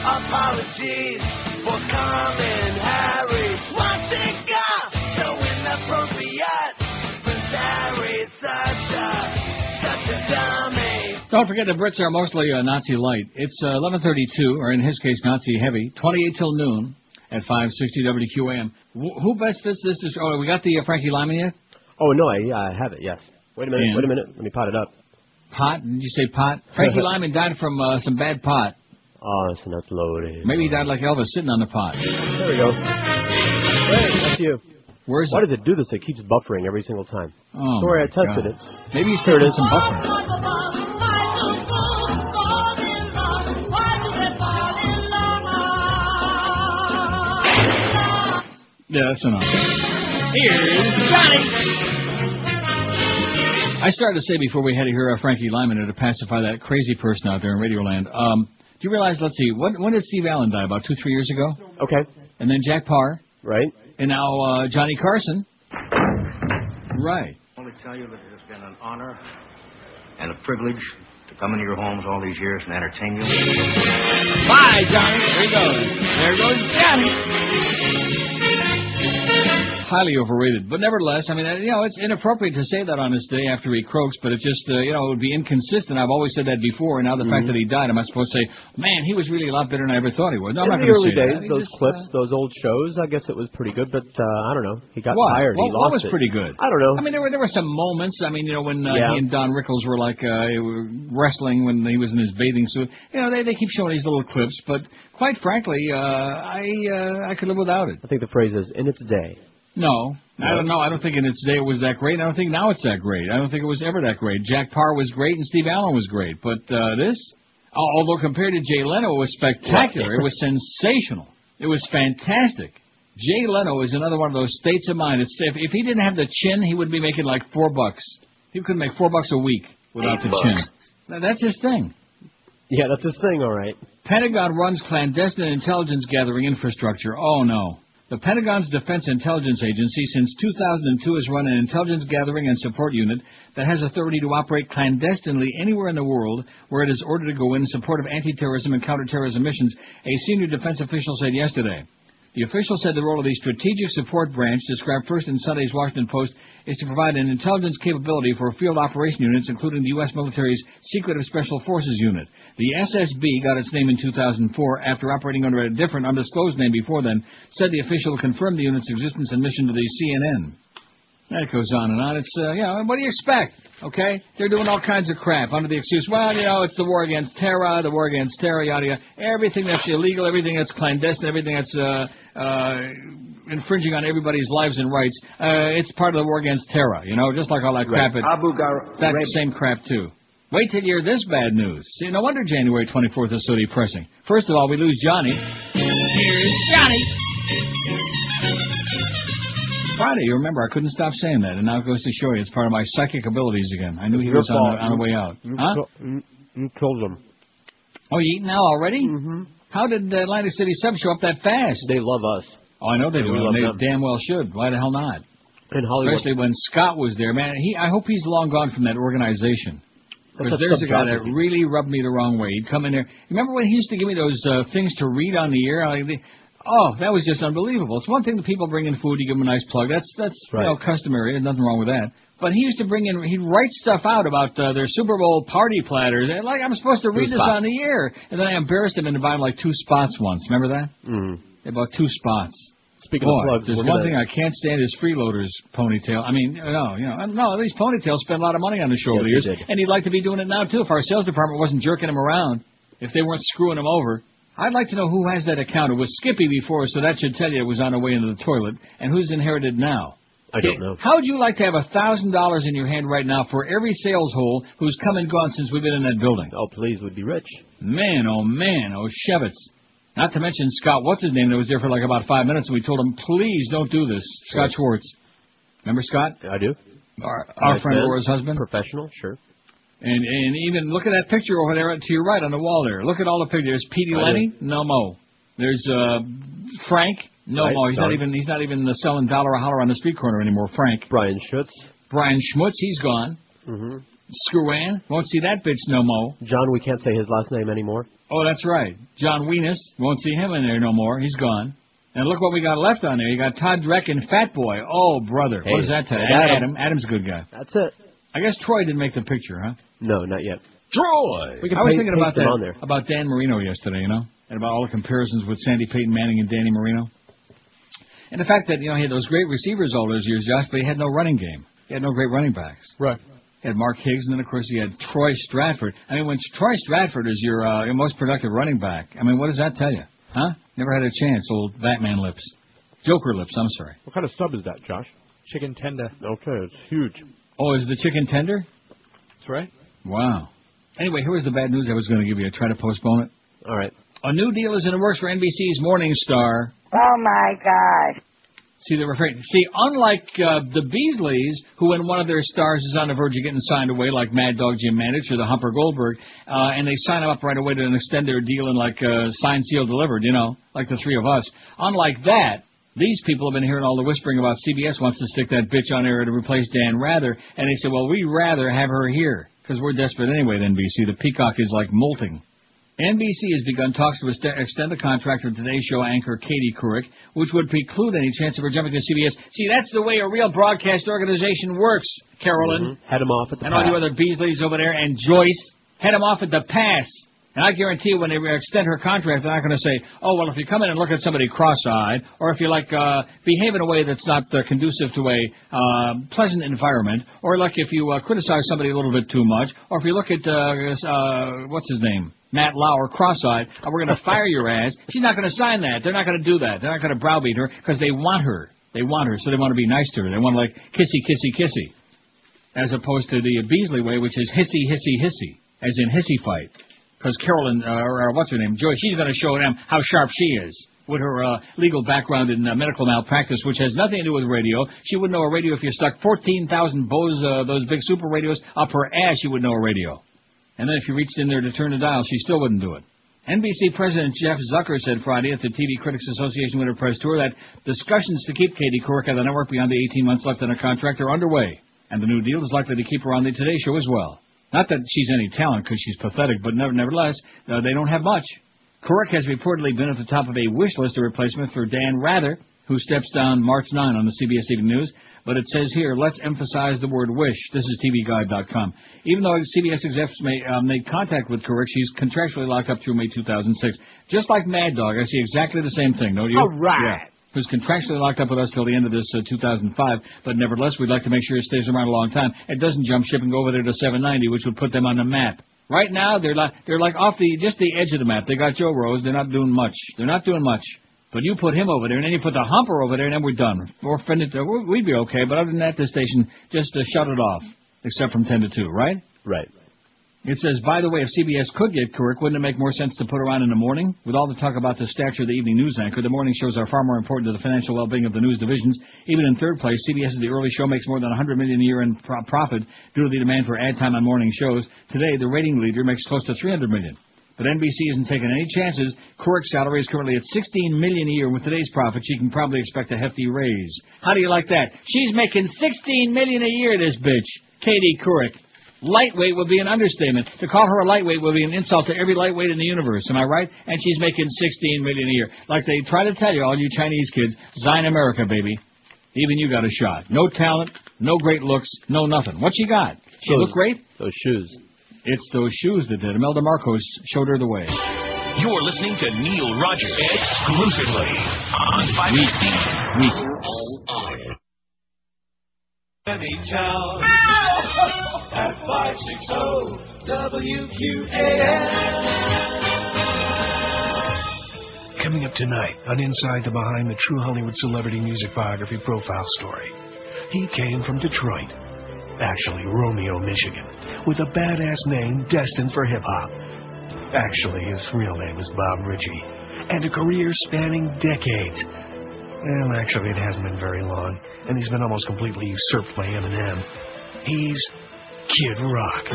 Apologies for coming, Harry. Swastika! So inappropriate. Prince Harry, such a, such a dummy. Don't forget the Brits are mostly uh, Nazi light. It's uh, 11:32, or in his case, Nazi heavy. 28 till noon at 560 WQAM. Wh- who best fits this? dis- Oh, we got the uh, Frankie Lymon yet? Oh no, I uh, have it. Yes. Wait a minute. And? Wait a minute. Let me pot it up. Pot? Did you say pot? Frankie Lymon died from uh, some bad pot. Oh, so that's loaded. Maybe he died like Elvis, sitting on the pot. There we go. Hey, that's you. Where's Why does it do this? It keeps buffering every single time. Oh, Sorry, I tested God. it. Maybe he's Here it started some buffering. Yeah, that's enough. Here's Johnny. I started to say before we had to hear uh, Frankie Lymon to pacify that crazy person out there in Radioland. Um, do you realize? Let's see. When, when did Steve Allen die? About two, three years ago. Okay. And then Jack Paar. Right. And now uh, Johnny Carson. Right. I only tell you that it has been an honor and a privilege to come into your homes all these years and entertain you. Bye, Johnny. There he goes. There goes Johnny. Highly overrated, but nevertheless, I mean, you know, it's inappropriate to say that on this day after he croaks, but it just, uh, you know, it would be inconsistent. I've always said that before, and now the fact that he died, am I supposed to say, man, he was really a lot better than I ever thought he was? No, I'm In not going to early say days, that. He those just, clips, uh, those old shows, I guess it was pretty good, but uh, I don't know. He got what? tired. What, he lost what was it. pretty good? I don't know. I mean, there were there were some moments. I mean, you know, when uh, Yeah. he and Don Rickles were like uh, wrestling when he was in his bathing suit. You know, they they keep showing these little clips, but quite frankly, uh, I uh, I could live without it. I think the phrase is "in its day." No, I don't know. I don't think in its day it was that great. I don't think now it's that great. I don't think it was ever that great. Jack Paar was great and Steve Allen was great, but uh, this, although compared to Jay Leno, it was spectacular. It was sensational. It was fantastic. Jay Leno is another one of those states of mind. It's, if, if he didn't have the chin, he would be making like four bucks. He could make four bucks a week without Eight the chin. bucks. Now, that's his thing. Yeah, that's his thing, all right. Pentagon runs clandestine intelligence gathering infrastructure. Oh no. The Pentagon's Defense Intelligence Agency since 2002 has run an intelligence gathering and support unit that has authority to operate clandestinely anywhere in the world where it is ordered to go in support of anti-terrorism and counterterrorism missions, a senior defense official said yesterday. The official said the role of the Strategic Support Branch, described first in Sunday's Washington Post, is to provide an intelligence capability for field operation units, including the U.S. military's Secretive Special Forces Unit. The SSB got its name in 2004 after operating under a different, undisclosed name before then, said the official confirmed the unit's existence and mission to the CNN. That goes on and on. It's, uh, you know, what do you expect? Okay? They're doing all kinds of crap under the excuse, well, you know, it's the war against terror, the war against terror, yada, yada. Everything that's illegal, everything that's clandestine, everything that's, uh, infringing on everybody's lives and rights. Uh, it's part of the war against terror, you know, just like all that crap. At, Abu Ghraib- that same crap too. Wait till you hear this bad news. See, no wonder January 24th is so depressing. First of all, we lose Johnny. Here's Johnny. Friday, you remember, I couldn't stop saying that, and now it goes to show you it's part of my psychic abilities again. I knew he Your was on the, on the way out. You, Huh? you, you told them. Oh, you eating now already? Mm-hmm. How did the Atlantic City Sub show up that fast? They love us. Oh, I know they do. love they them. damn well should. Why the hell not? In Hollywood. Especially when Scott was there, man. He, I hope he's long gone from that organization. Because there's a guy that really rubbed me the wrong way. He'd come in there. Remember when he used to give me those uh, things to read on the air? Like the, oh, that was just unbelievable. It's one thing that people bring in food, you give them a nice plug. That's that's you know customary. There's nothing wrong with that. But he used to bring in, he'd write stuff out about uh, their Super Bowl party platters. And, Like I'm supposed to read Two this spots. on the air, and then I embarrassed him into buying like two spots once. Remember that? Mm. They bought two spots. Speaking Boy, of plugs, there's one gonna- thing I can't stand is freeloaders ponytail. I mean, no, you know, no, these ponytails spend a lot of money on the show over the Yes, years, and he'd like to be doing it now too. If our sales department wasn't jerking him around, if they weren't screwing him over, I'd like to know who has that account. It was Skippy before, so that should tell you it was on the way into the toilet, and who's inherited now. I don't know. How would you like to have a thousand dollars in your hand right now for every sales hole who's come and gone since we've been in that building? Oh, please, we'd be rich. Man, oh man, oh Shevitz. Not to mention Scott, what's his name, that was there for like about five minutes, and we told him, please don't do this. Scott Yes. Schwartz. Remember Scott? I do. Our, our friend man. Laura's husband. Professional, sure. And and even look at that picture over there to your right on the wall there. Look at all the pictures. There's Petey Lenny, no mo. There's uh Frank, no Right, mo. He's not even he's not even selling dollar a holler on the street corner anymore. Frank. Brian Schutz. Brian Schmutz, he's gone. Mm-hmm. Screwan, won't see that bitch no mo. John, we can't say his last name anymore. Oh, that's right. John Weenus, won't see him in there no more. He's gone. And look what we got left on there. You got Todd Dreck and Fat Boy. Oh, brother. Hey, what does that tell you? Adam. Adam. Adam's a good guy. That's it. I guess Troy didn't make the picture, huh? No, not yet. Troy. We can I was pa- thinking about that on there. about Dan Marino yesterday, you know, and about all the comparisons with Sandy Peyton Manning and Danny Marino, and the fact that you know he had those great receivers all those years, Josh, but he had no running game. He had no great running backs. Right. He had Mark Higgs, and then of course he had Troy Stradford. I mean, when Troy Stradford is your uh, your most productive running back, I mean, what does that tell you? Huh? Never had a chance, old Batman lips, Joker lips. I'm sorry. What kind of sub is that, Josh? Chicken tender. Okay, it's huge. Oh, is the chicken tender? That's right. Wow. Anyway, here was the bad news I was going to give you. I tried to postpone it. All right. A new deal is in the works for NBC's Morning Star. Oh my God. See, they're afraid. See, unlike uh, the Beasleys, who when one of their stars is on the verge of getting signed away, like Mad Dog Jim Mandich or the Humper Goldberg, uh, and they sign up right away to extend their deal and like uh, sign, seal, delivered, you know, like the three of us. Unlike that, these people have been hearing all the whispering about CBS wants to stick that bitch on air to replace Dan Rather, and they said, well, we'd rather have her here because we're desperate anyway. At NBC, the peacock is like molting. NBC has begun talks to ext- extend the contract for Today's Show anchor Katie Couric, which would preclude any chance of her jumping to CBS. See, that's the way a real broadcast organization works, Carolyn. Head him off at the pass. And all you other Beasleys over there, and Joyce, head them off at the pass. And I guarantee you, when they extend her contract, they're not going to say, "Oh, well, if you come in and look at somebody cross-eyed, or if you like uh, behave in a way that's not uh, conducive to a uh, pleasant environment, or like if you uh, criticize somebody a little bit too much, or if you look at uh, uh, what's his name, Matt Lauer, cross-eyed, and we're going to fire your ass." She's not going to sign that. They're not going to do that. They're not going to browbeat her because they want her. They want her, so they want to be nice to her. They want to like kissy, kissy, kissy as opposed to the Beasley way, which is hissy, hissy, hissy, as in hissy fight. Because Carolyn, uh, or, or what's her name, Joy, she's going to show them how sharp she is with her uh, legal background in uh, medical malpractice, which has nothing to do with radio. She wouldn't know a radio if you stuck 14,000 Bose, uh, those big super radios, up her ass, she would know a radio. And then if you reached in there to turn the dial, she still wouldn't do it. NBC President Jeff Zucker said Friday at the TV Critics Association Winter Press Tour that discussions to keep Katie Couric at the network beyond the 18 months left in her contract are underway, and the new deal is likely to keep her on the Today Show as well. Not that she's any talent, because she's pathetic, but nevertheless, uh, they don't have much. Couric has reportedly been at the top of a wish list of replacement for Dan Rather, who steps down March 9 on the CBS Evening News. But it says here, let's emphasize the word wish. This is TVGuide.com. Even though CBS execs may, uh, made contact with Couric, she's contractually locked up through May 2006. Just like Mad Dog, I see exactly the same thing, don't you? All right. Yeah. Who's contractually locked up with us till the end of this uh, 2005, but nevertheless, we'd like to make sure it stays around a long time. It doesn't jump ship and go over there to 790, which would put them on the map. Right now, they're like they're like off the just the edge of the map. They got Joe Rose. They're not doing much. They're not doing much. But you put him over there, and then you put the humper over there, and then we're done. Or finish, we'd be okay. But other than that, the station just uh, shut it off, except from ten to two, right? Right. It says, by the way, if CBS could get Couric, wouldn't it make more sense to put her on in the morning? With all the talk about the stature of the evening news anchor, the morning shows are far more important to the financial well-being of the news divisions. Even in third place, CBS's The Early Show makes more than 100 million a year in pro- profit due to the demand for ad time on morning shows. Today, the rating leader makes close to 300 million. But NBC isn't taking any chances. Couric's salary is currently at 16 million a year. With today's profit, she can probably expect a hefty raise. How do you like that? She's making 16 million a year, this bitch. Katie Couric. Lightweight would be an understatement. To call her a lightweight would be an insult to every lightweight in the universe. Am I right? And she's making 16 million a year. Like they try to tell you, all you Chinese kids, Zion America, baby. Even you got a shot. No talent, no great looks, no nothing. What she got? She look great? Those shoes. It's those shoes that did. Imelda Marcos showed her the way. You're listening to Neil Rogers exclusively on 515. Anytown at 560 WQAM. Coming up tonight on Inside the Behind the True Hollywood Celebrity Music Biography Profile Story. He came from Detroit, actually Romeo, Michigan, with a badass name destined for hip hop. Actually, his real name is Bob Ritchie, and a career spanning decades. Well, actually, it hasn't been very long, and he's been almost completely usurped by Eminem. He's Kid Rock.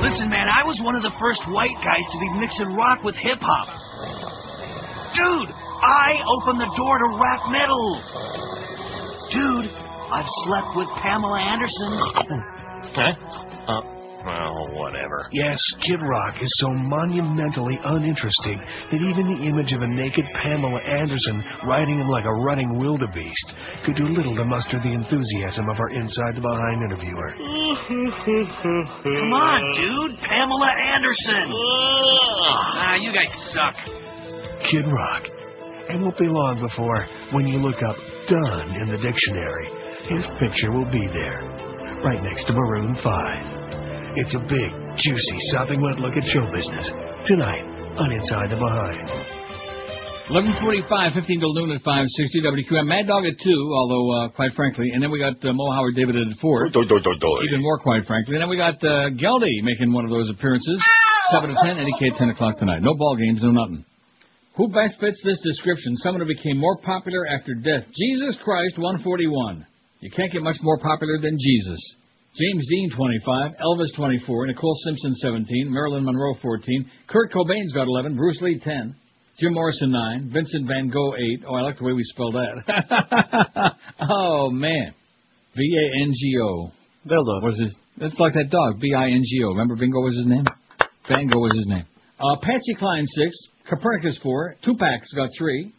Listen, man, I was one of the first white guys to be mixing rock with hip hop. Dude, I opened the door to rap metal. Dude, I've slept with Pamela Anderson. Huh? Uh, well, whatever. Yes, Kid Rock is so monumentally uninteresting that even the image of a naked Pamela Anderson riding him like a running wildebeest could do little to muster the enthusiasm of our Inside the Behind interviewer. Come on, dude. Pamela Anderson. Ah, you guys suck. Kid Rock. It won't be long before, when you look up done in the dictionary, his picture will be there, right next to Maroon 5. It's a big, juicy, sopping wet look at show business. Tonight, on Inside the Behind. 11:45, 15 till noon at 560 WQM. Mad Dog at two, although uh, quite frankly, and then we got uh, Mo Howard David at four. Even more, quite frankly. And then we got uh, Geldy making one of those appearances. Seven to ten, Eddie K at ten o'clock tonight. No ball games, no nothing. Who best fits this description? Someone who became more popular after death. Jesus Christ, 141. You can't get much more popular than Jesus. James Dean, 25. Elvis, 24. Nicole Simpson, 17. Marilyn Monroe, 14. Kurt Cobain's got 11. Bruce Lee, 10. Jim Morrison, 9. Vincent Van Gogh, 8. Oh, I like the way we spelled that. oh, man. V-A-N-G-O. Bingo. Was his, it's like that dog, B-I-N-G-O. Remember Bingo was his name? Van Gogh was his name. Uh, Patsy Cline, 6. Copernicus, 4. Tupac's got 3.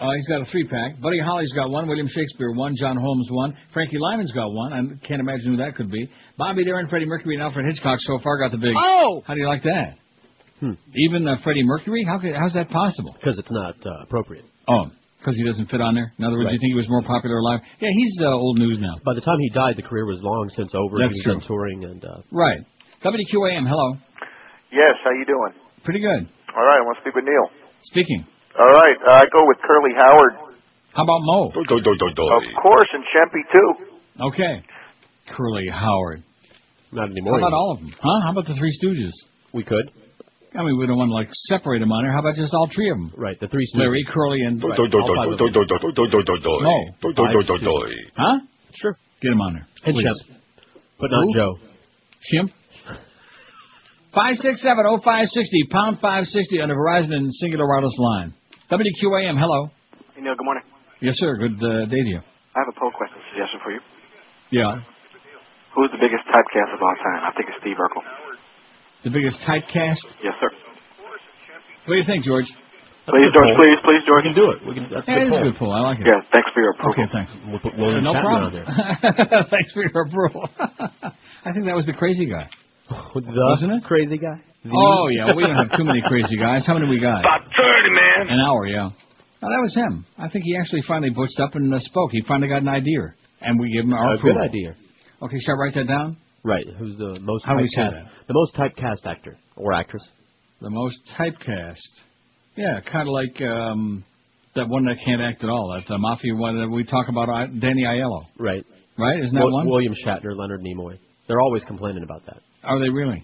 Uh, he's got a three pack. Buddy Holly's got one. William Shakespeare one. John Holmes one. Frankie Lymon's got one. I can't imagine who that could be. Bobby Darin, Freddie Mercury, and Alfred Hitchcock so far got the big. Oh! How do you like that? Even uh, Freddie Mercury? How could, how's that possible? Because it's not uh, appropriate. Oh, because he doesn't fit on there. In other words, Right. you think he was more popular alive? Yeah, he's uh, old news now. By the time he died, the career was long since over. That's he was true. touring and uh, Right. WQAM. Hello. Yes, how you doing? Pretty good. All right, I want to speak with Neil. Speaking. All right, uh, I go with Curly Howard. How about Mo? Of course, and Shempy too. Okay. Curly Howard. Not anymore. How about all of them? Huh? How about the Three Stooges? We could. I mean, we don't want to like separate them on there. How about just all three of them? Right, the three Larry, Stooges. Curly, and Right, all five of them. Mo. Five Stooges. Huh? Sure. Get him on there. And please. Shemp. But not Who? Joe. Shemp. Five six seven oh five sixty pound five sixty on the Verizon and Cingular Wireless line. WQAM. Hello. Hey, Neil, good morning. Yes, sir. Good uh, day to you. I have a poll question suggestion for you. Yeah. Who's the biggest typecast of all time? I think it's Steve Urkel. The biggest typecast. Yes, sir. What do you think, George? Please, George, please, please, George. We can do it. We can. That's a Yeah, good it's a poll. good pull. I like it. Yeah, thanks for your approval. Okay, thanks. We'll put William no problem. there. thanks for your approval. I think that was the crazy guy. The Wasn't it? crazy guy. The- Oh yeah, we don't have too many crazy guys. How many we got? About 30, man. An hour, yeah. Oh, that was him. I think he actually finally butched up and uh, spoke. He finally got an idea, and we gave him our A good idea. Okay, shall I write that down? Right. Who's the most How do we say typecast? that? The most typecast actor or actress. The most typecast. Yeah, kind of like um, that one that can't act at all. That the mafia one that we talk about, uh, Danny Aiello. Right. Right? Isn't that Wil- one? William Shatner, Leonard Nimoy. They're always complaining about that. Are they really?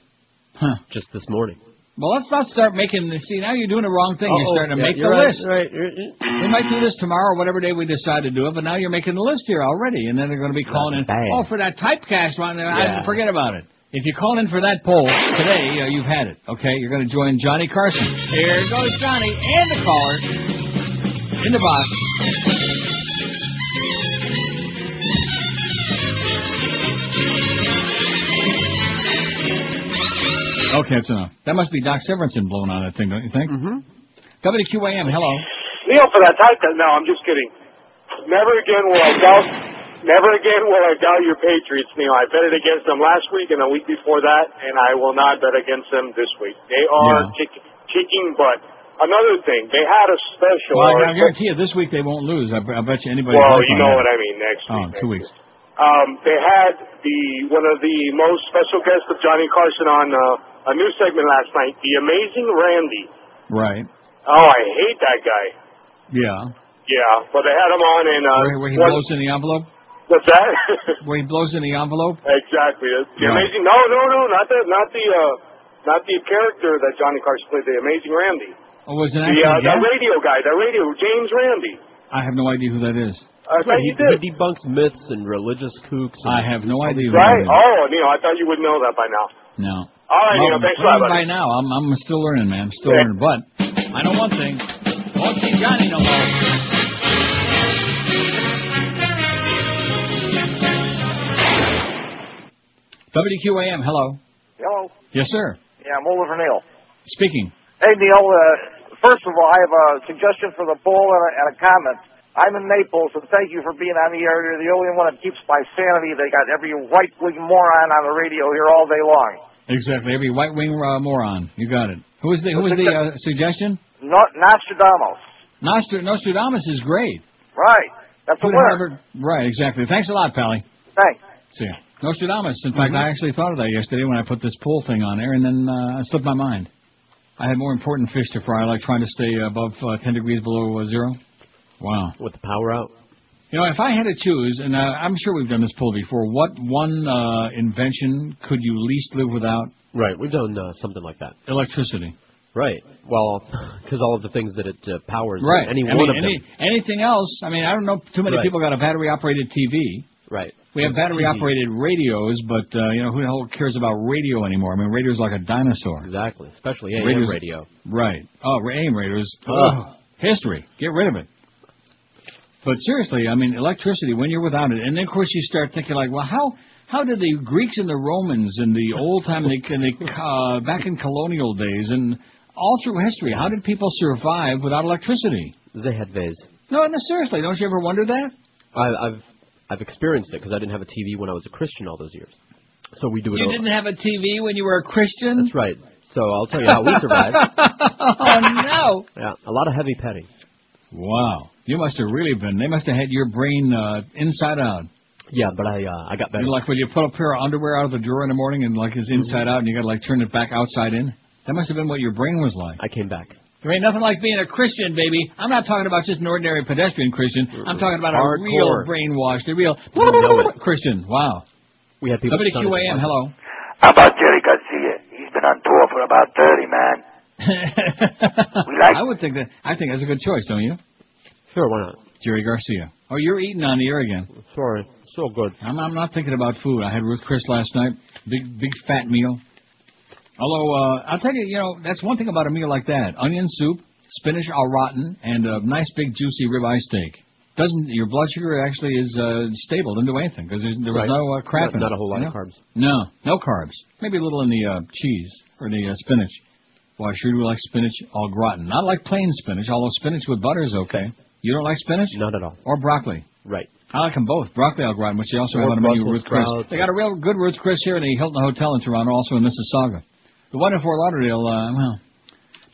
Huh. Just this morning. Well, let's not start making. The, see, now you're doing the wrong thing. You're starting to Yeah, make the right, list. right, We might do this tomorrow, or whatever day we decide to do it. But now you're making the list here already, and then they're going to be calling in. Oh, for that typecast one, Yeah. I forget about it. If you call in for that poll today, uh, you've had it. Okay, you're going to join Johnny Carson. Here goes Johnny and the caller in the box. Okay, that's enough. That must be Doc Severinsen blowing on that thing, don't you think? Mm-hmm. WQAM, hello. Neil, for that type, no, I'm just kidding. Never again will I doubt. Never again will I doubt your Patriots, Neil. I betted against them last week and a week before that, and I will not bet against them this week. They are Yeah. kick, kicking butt. Another thing, they had a special. Well, or- I guarantee you this week they won't lose. I, I bet you anybody. well, you know that. what I mean. Next Oh, week. two weeks. Um, they had the one of the most special guests of Johnny Carson on uh, a new segment last night, the Amazing Randi. Right. Oh, I hate that guy. Yeah. Yeah, but they had him on and uh, where, where he one- blows in the envelope. what's that? Where he blows in the envelope. exactly. The the Right. amazing. No, no, no, not the not the uh, not the character that Johnny Carson played. The Amazing Randi. Oh, was it The actually uh, that radio guy. That radio James Randi. I have no idea who that is. I bet he, you did. he debunks myths and religious kooks. And I have no idea. Right? that is. Oh, Neil, I thought you would know that by now. No. All right, Well. Thanks a lot, by now, I'm I'm still learning, man. I'm still Yeah. learning. But I know one thing: won't see Johnny no more. WQAM, hello. Hello. Yes, sir. Yeah, I'm Oliver Neil. Speaking. Hey, Neil. Uh, first of all, I have a suggestion for the poll and a, and a comment. I'm in Naples, and thank you for being on the air. You're the only one that keeps my sanity. They got every right-wing moron on the radio here all day long. Exactly. Every white wing uh, moron. You got it. Who was the Who was the uh, suggestion? Not Nostradamus. Nostr- Nostradamus is great. Right. That's a Who'd winner. have ever- Right. Exactly. Thanks a lot, Pally. Thanks. See ya. Nostradamus. In fact, Mm-hmm. I actually thought of that yesterday when I put this pool thing on there, and then uh, it slipped my mind. I had more important fish to fry, like trying to stay above uh, 10 degrees below uh, zero. Wow. With the power out. You know, if I had to choose, and uh, I'm sure we've done this poll before, what one uh, invention could you least live without? Right. We've done uh, something like that. Electricity. Right. Well, because all of the things that it uh, powers. Right. Any I one mean, of any, them. anything else? I mean, I don't know. Too many Right. people got a battery-operated TV. Right. We have battery-operated radios, but uh, you know who the hell cares about radio anymore? I mean, radio's like a dinosaur. Exactly. Especially AM Radio's- radio. Right. Oh, AM radios. Ugh. History. Get rid of it. But seriously, I mean, electricity when you're without it, and then of course you start thinking like, well, how how did the Greeks and the Romans in the old time, and the, and the uh, back in colonial days, and all through history, how did people survive without electricity? They had vase. No, no, seriously, don't you ever wonder that? I, I've I've experienced it because I didn't have a TV when I was a Christian all those years. So we do it. You all- didn't have a TV when you were a Christian. That's right. So I'll tell you how we survived. oh no! Yeah, a lot of heavy petting. Wow, you must have really been. They must have had your brain uh, inside out. Yeah, but I uh, I got better. You know, like when you pull a pair of underwear out of the drawer in the morning and like it's inside out, and you got to like turn it back outside in. That must have been what your brain was like. I came back. There ain't nothing like being a Christian, baby. I'm not talking about just an ordinary pedestrian Christian. I'm talking about a real brainwashed, a real You know it. Christian. Wow. We have people. stunning WQAM, us. hello. How about Jerry Garcia? He's been on tour for about 30, man. I would think that. I think that's a good choice, don't you? Sure, why not? Jerry Garcia. Oh, you're eating on the air again. Sorry, so good. I'm, I'm not thinking about food. I had Ruth Chris last night. Big, big fat meal. Although, uh, I'll tell you, you know, that's one thing about a meal like that. Onion soup, spinach au rotten, and a nice big juicy ribeye steak. Doesn't, your blood sugar actually is, uh, stable, doesn't do anything, because there was Right. no uh, crap Not- in not it. a whole lot you of carbs. No, no carbs. Maybe a little in the, uh, cheese, or the, uh, spinach. Well, I sure do like spinach au gratin. Not like plain spinach, although spinach with butter is okay. You don't like spinach? Not at all. Or broccoli? Right. I like them both. Broccoli au gratin, which they also Or have on the menu Brussels with Ruth Chris. They got a real good Ruth Chris here in the Hilton Hotel in Toronto, also in Mississauga. The one in Fort Lauderdale, uh, well,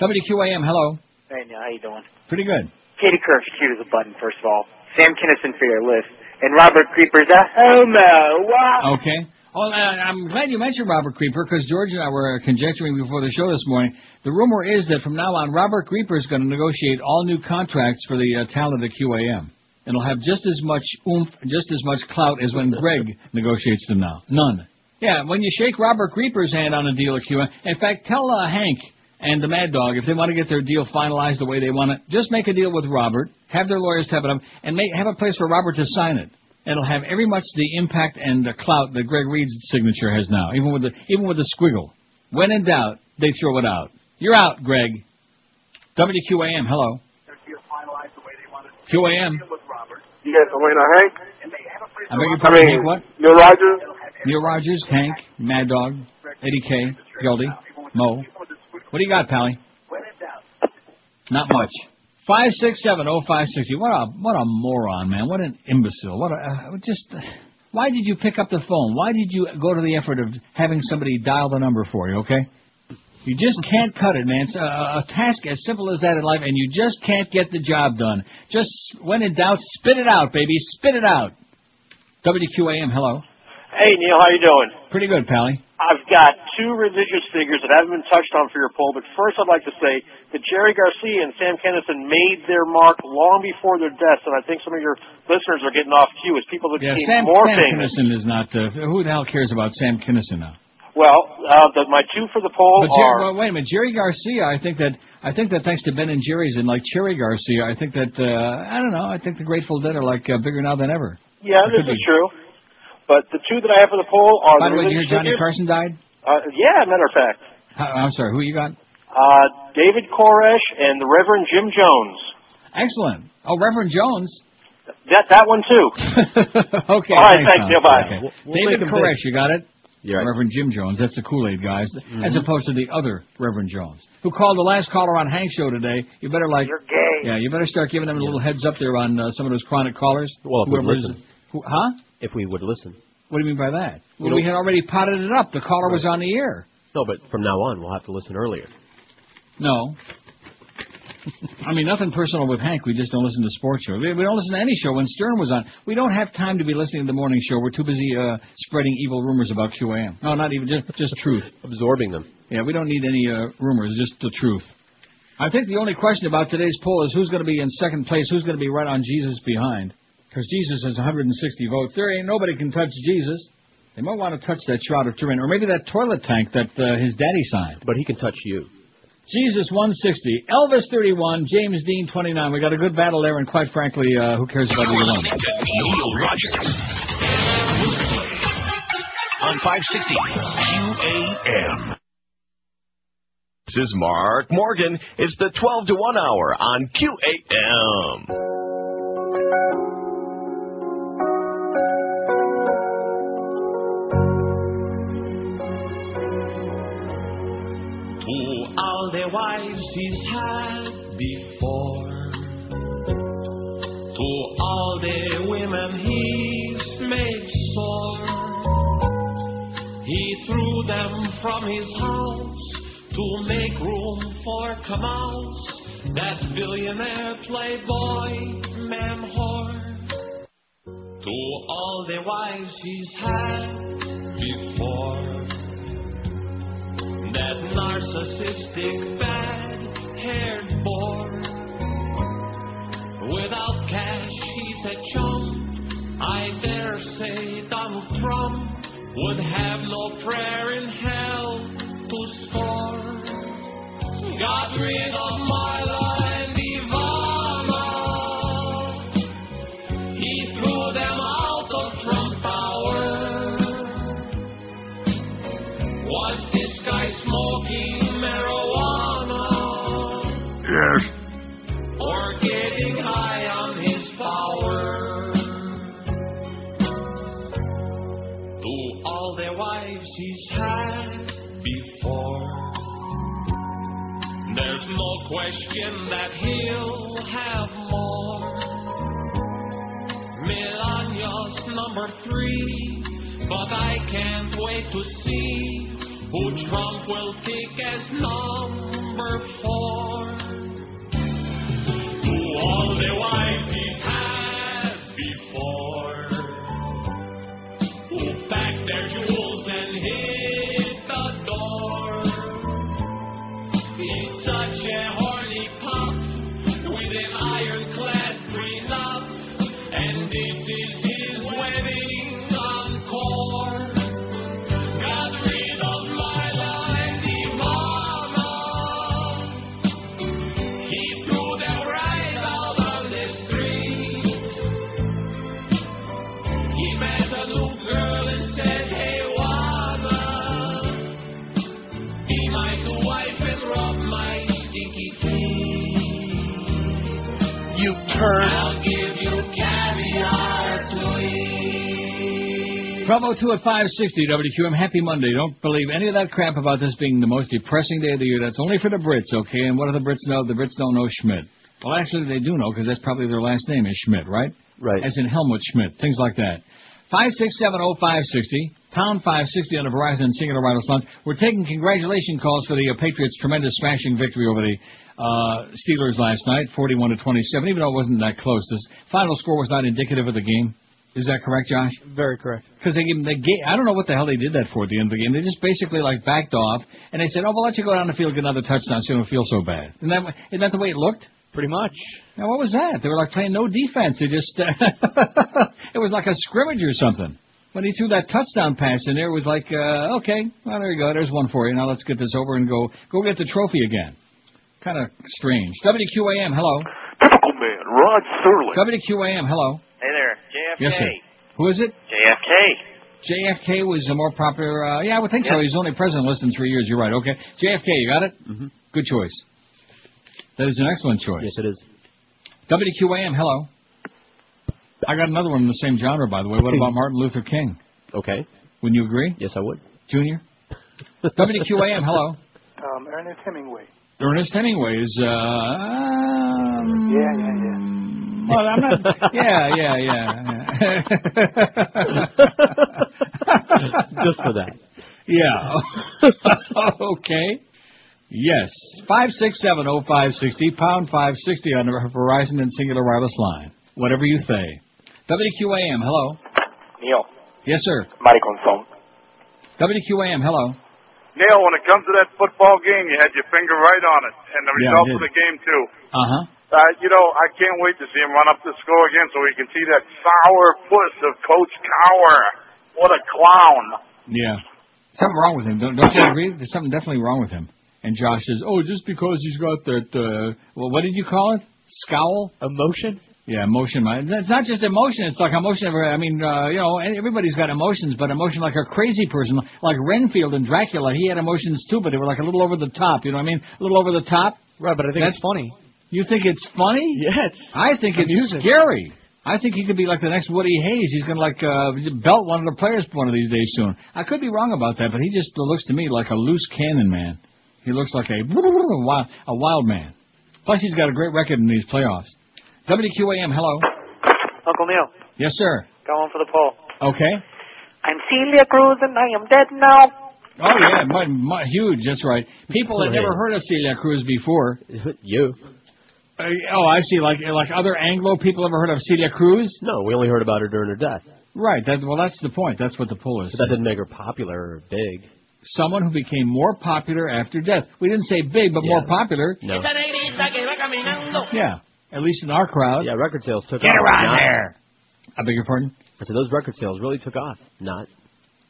WQAM, hello. Hey, how you doing? Pretty good. Katie Couric's cute as a button, first of all. Sam Kinison for your list. And Robert Creeper's a homo. Wow. Okay. Oh, I'm glad you mentioned Robert Creeper because George and I were conjecturing before the show this morning. The rumor is that from now on, Robert Creeper is going to negotiate all new contracts for the uh, talent at QAM. And It'll have just as much oomph, just as much clout as when Greg negotiates them now. None. Yeah, when you shake Robert Creeper's hand on a deal at QAM, in fact, tell uh, Hank and the Mad Dog if they want to get their deal finalized the way they want it, just make a deal with Robert, have their lawyers type it up, and make, have a place for Robert to sign it. It'll have every much the impact and the clout that Greg Reed's signature has now, even with the even with the squiggle. When in doubt, they throw it out. You're out, Greg. WQAM, hello. QAM. Yes, Elena Hank. I beg your I pardon, mean, Hank, what? Neil Rogers. Neil Rogers, Hank, Mad Dog, Eddie K, Gildy, Mo. What do you got, Pally? Not much. Five six seven oh five sixty. What a what a moron, man! What an imbecile! What a uh, just. Why did you pick up the phone? Why did you go to the effort of having somebody dial the number for you? Okay. You just can't cut it, man. It's a, a task as simple as that in life, and you just can't get the job done. Just when in doubt, spit it out, baby. Spit it out. WQAM, hello. Hey Neil, how you doing? Pretty good, Pally. I've got two religious figures that haven't been touched on for your poll, but first I'd like to say that Jerry Garcia and Sam Kinison made their mark long before their deaths, and I think some of your listeners are getting off cue as people that Yeah, Sam, more Sam famous. Kinison is not. Uh, who the hell cares about Sam Kinison now? Well, uh, the, my two for the poll But Jerry, are well, wait a minute, Jerry Garcia. I think that I think that thanks to Ben and Jerry's and like Cherry Garcia, I think that uh, I don't know. I think the Grateful Dead are like uh, bigger now than ever. yeah, It this is be. true. But the two that I have for the poll are By the the way, did you hear Johnny. Carson died? Uh, yeah, matter of fact, How, I'm sorry. Who you got? uh, David Koresh and the Reverend Jim Jones. Excellent. Oh, Reverend Jones. That that one too. okay. All right, thanks, thanks, Tom. Neil, bye. Okay. We'll- we'll David make Koresh, big. you got it. Yeah. Reverend Jim Jones. That's the Kool Aid guys, Mm-hmm. as opposed to the other Reverend Jones, who called the last caller on Hank's show today. You better like. You're gay. Yeah, you better start giving them a little heads up there on uh, some of those chronic callers. Well, if we listen. Who, huh? If we would listen. What do you mean by that? Well, don't- we had already potted it up. The caller was on the air. No, but from now on, we'll have to listen earlier. No. I mean, nothing personal with Hank. We just don't listen to sports shows. We, we don't listen to any show when Stern was on. We don't have time to be listening to the morning show. We're too busy uh, spreading evil rumors about QAM. No, not even just just truth. Absorbing them. Yeah, we don't need any uh, rumors. Just the truth. I think the only question about today's poll is who's going to be in second place. Who's going to be right on Jesus behind? Because Jesus has 160 votes. There ain't nobody can touch Jesus. They might want to touch that shroud of Turin, or maybe that toilet tank that uh, his daddy signed. But he can touch you. Jesus 160, Elvis 31, James Dean 29. We got a good battle there, and quite frankly, uh, who cares about either one? Listening Neil Rogers. On 560 QAM. This is Mark Morgan. It's the 12 to 1 hour on QAM. All the wives he's had before, to all the women he's made sore, he threw them from his house to make room for Kamals, that billionaire playboy man whore. To all the wives he's had before that narcissistic bad haired bore. Without cash, he's a chump. I dare say Donald Trump would have no prayer in hell to score. Got rid of my and question that he'll have more. Melania's number three, but I can't wait to see who Trump will pick as number four. To all the wives turd. I'll give you caviar to eat. 1202 at 560 WQM. Happy Monday. Don't believe any of that crap about this being the most depressing day of the year. That's only for the Brits, okay? And what do the Brits know? The Brits don't know Schmidt. Well, actually, they do know because that's probably their last name is Schmidt, right? Right. As in Helmut Schmidt, things like that. 5670560, pound 560 on the Verizon Cingular wireless lines. We're taking congratulation calls for the uh, Patriots' tremendous smashing victory over the Steelers last night, 41 to 27, even though it wasn't that close. The final score was not indicative of the game. Is that correct, Josh? Very correct. Because they, they gave, I don't know what the hell they did that for at the end of the game. They just basically like backed off and they said, "Oh, we'll let you go down the field get another touchdown, so you don't feel so bad." Isn't that isn't that the way it looked? Pretty much. Now, what was that? They were like playing no defense. They just it was like a scrimmage or something. When he threw that touchdown pass in there, it was like, uh, okay, well there you go. There's one for you. Now let's get this over and go go get the trophy again. Kind of strange. WQAM, hello. Typical man, Rod Serling. WQAM, hello. Hey there, JFK. Yes, sir. Who is it? JFK. JFK was a more popular. Uh, yeah, I would think so. Yeah. He's only president less than three years. You're right. Okay, JFK, you got it. Mm-hmm. Good choice. That is an excellent choice. Yes, it is. WQAM, hello. I got another one in the same genre, by the way. What about Martin Luther King? Okay. Wouldn't you agree? Yes, I would. Junior. WQAM, hello. Um, Ernest Hemingway. Ernest Hemingway is. Uh, um, Yeah, yeah, yeah. Well, I'm not. Yeah, yeah, yeah. Just for that. Yeah. okay. Yes. Five six seven oh five sixty pound five sixty on the Verizon and Cingular Wireless line. Whatever you say. WQAM. Hello. Neil, Yes, sir. Mariconzón. WQAM. Hello. Neil, when it comes to that football game, you had your finger right on it, and the result did. of the game too. Uh huh. Uh, you know, I can't wait to see him run up the score again, so we can see that sour puss of Coach Cowher. What a clown! Yeah. Something wrong with him. Don't, don't you agree? There's something definitely wrong with him. And Josh says, "Oh, just because he's got that. Uh, well, what did you call it? Scowl? Emotion? Yeah, emotion. It's not just emotion. It's like emotion. Every, I mean, uh, you know, everybody's got emotions, but emotion like a crazy person, like Renfield and Dracula. He had emotions too, but they were like a little over the top. You know what I mean? A little over the top. Right, but I think That's it's funny. You think it's funny? Yes. I think it's Amusing. scary. I think he could be like the next Woody Hayes. He's going to like uh, belt one of the players one of these days soon. I could be wrong about that, but he just looks to me like a loose cannon man. He looks like a wild, a wild man. Plus, he's got a great record in these playoffs. WQAM, hello. Uncle Neil, Yes, sir. going for the poll. Okay. I'm Celia Cruz and I am dead now. Oh yeah, mu mu huge. That's right. People had never heard of Celia Cruz before. you? Uh, oh, I see. Like like other Anglo people ever heard of Celia Cruz? No, we only heard about her during her death. Right. That, well, that's the point. That's what the poll is. But that didn't make her popular or big. Someone who became more popular after death. We didn't say big, but more popular. No. Esa negrita que va caminando. Yeah. At least in our crowd. Yeah, record sales took Get off. around Not- there. I beg your pardon? I said those record sales really took off. Not.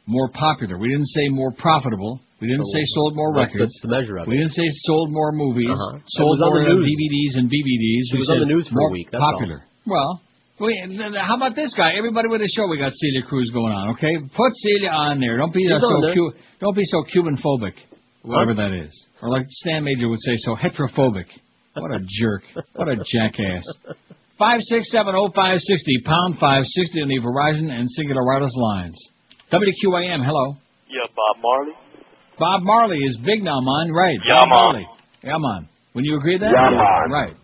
More popular. We didn't say more profitable. We didn't So say sold more that's- records. that's the measure of we it. didn't say sold more movies. Uh-huh. Sold more. DVDs and BVDs. It We was on the news for a week, that's all. popular. Well, we, how about this guy? Everybody with the show, we got Celia Cruz going on. Okay, put Celia on there. Don't be uh, so cu- don't be so Cuban phobic, What? whatever that is. Or like Stan Major would say, so heterophobic. What a jerk. What a jackass. Five six seven oh five sixty pound five sixty on the Verizon and Cingular Wireless lines. WQAM. Hello. Yeah, Bob Marley. Bob Marley is big now, man. Right. Yeah, Bob man. Marley. Yeah, man. When you agree with that? Yeah, man. Right.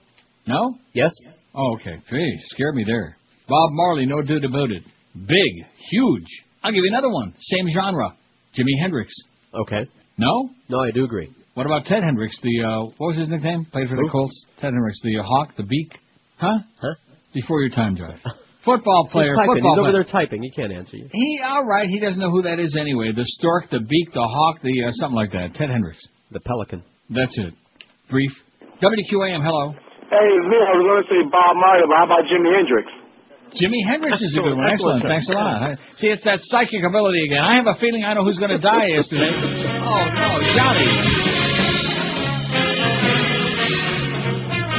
No? Yes. Oh, okay. Gee, scared me there. Bob Marley, no doubt about it. Big, huge. I'll give you another one. Same genre. Jimi Hendrix. Okay. No? No, I do agree. What about Ted Hendricks? The uh, what was his nickname? Played for the Who? Colts. Ted Hendricks, the uh, hawk, the beak. Huh? Huh? Before your time, Josh. Football player. He's typing. Football He's over player. there typing. He can't answer you. He all right. He doesn't know who that is anyway. The stork, the beak, the hawk, the uh, something like that. Ted Hendricks. The pelican. That's it. Brief. WQAM. Hello. Hey, Neil, I was going to say Bob Marley, but how about Jimi Hendrix? Jimi Hendrix is a good one. Excellent. Excellent. Thanks a lot. See, it's that psychic ability again. I have a feeling I know who's going to die yesterday. Oh, no. Johnny.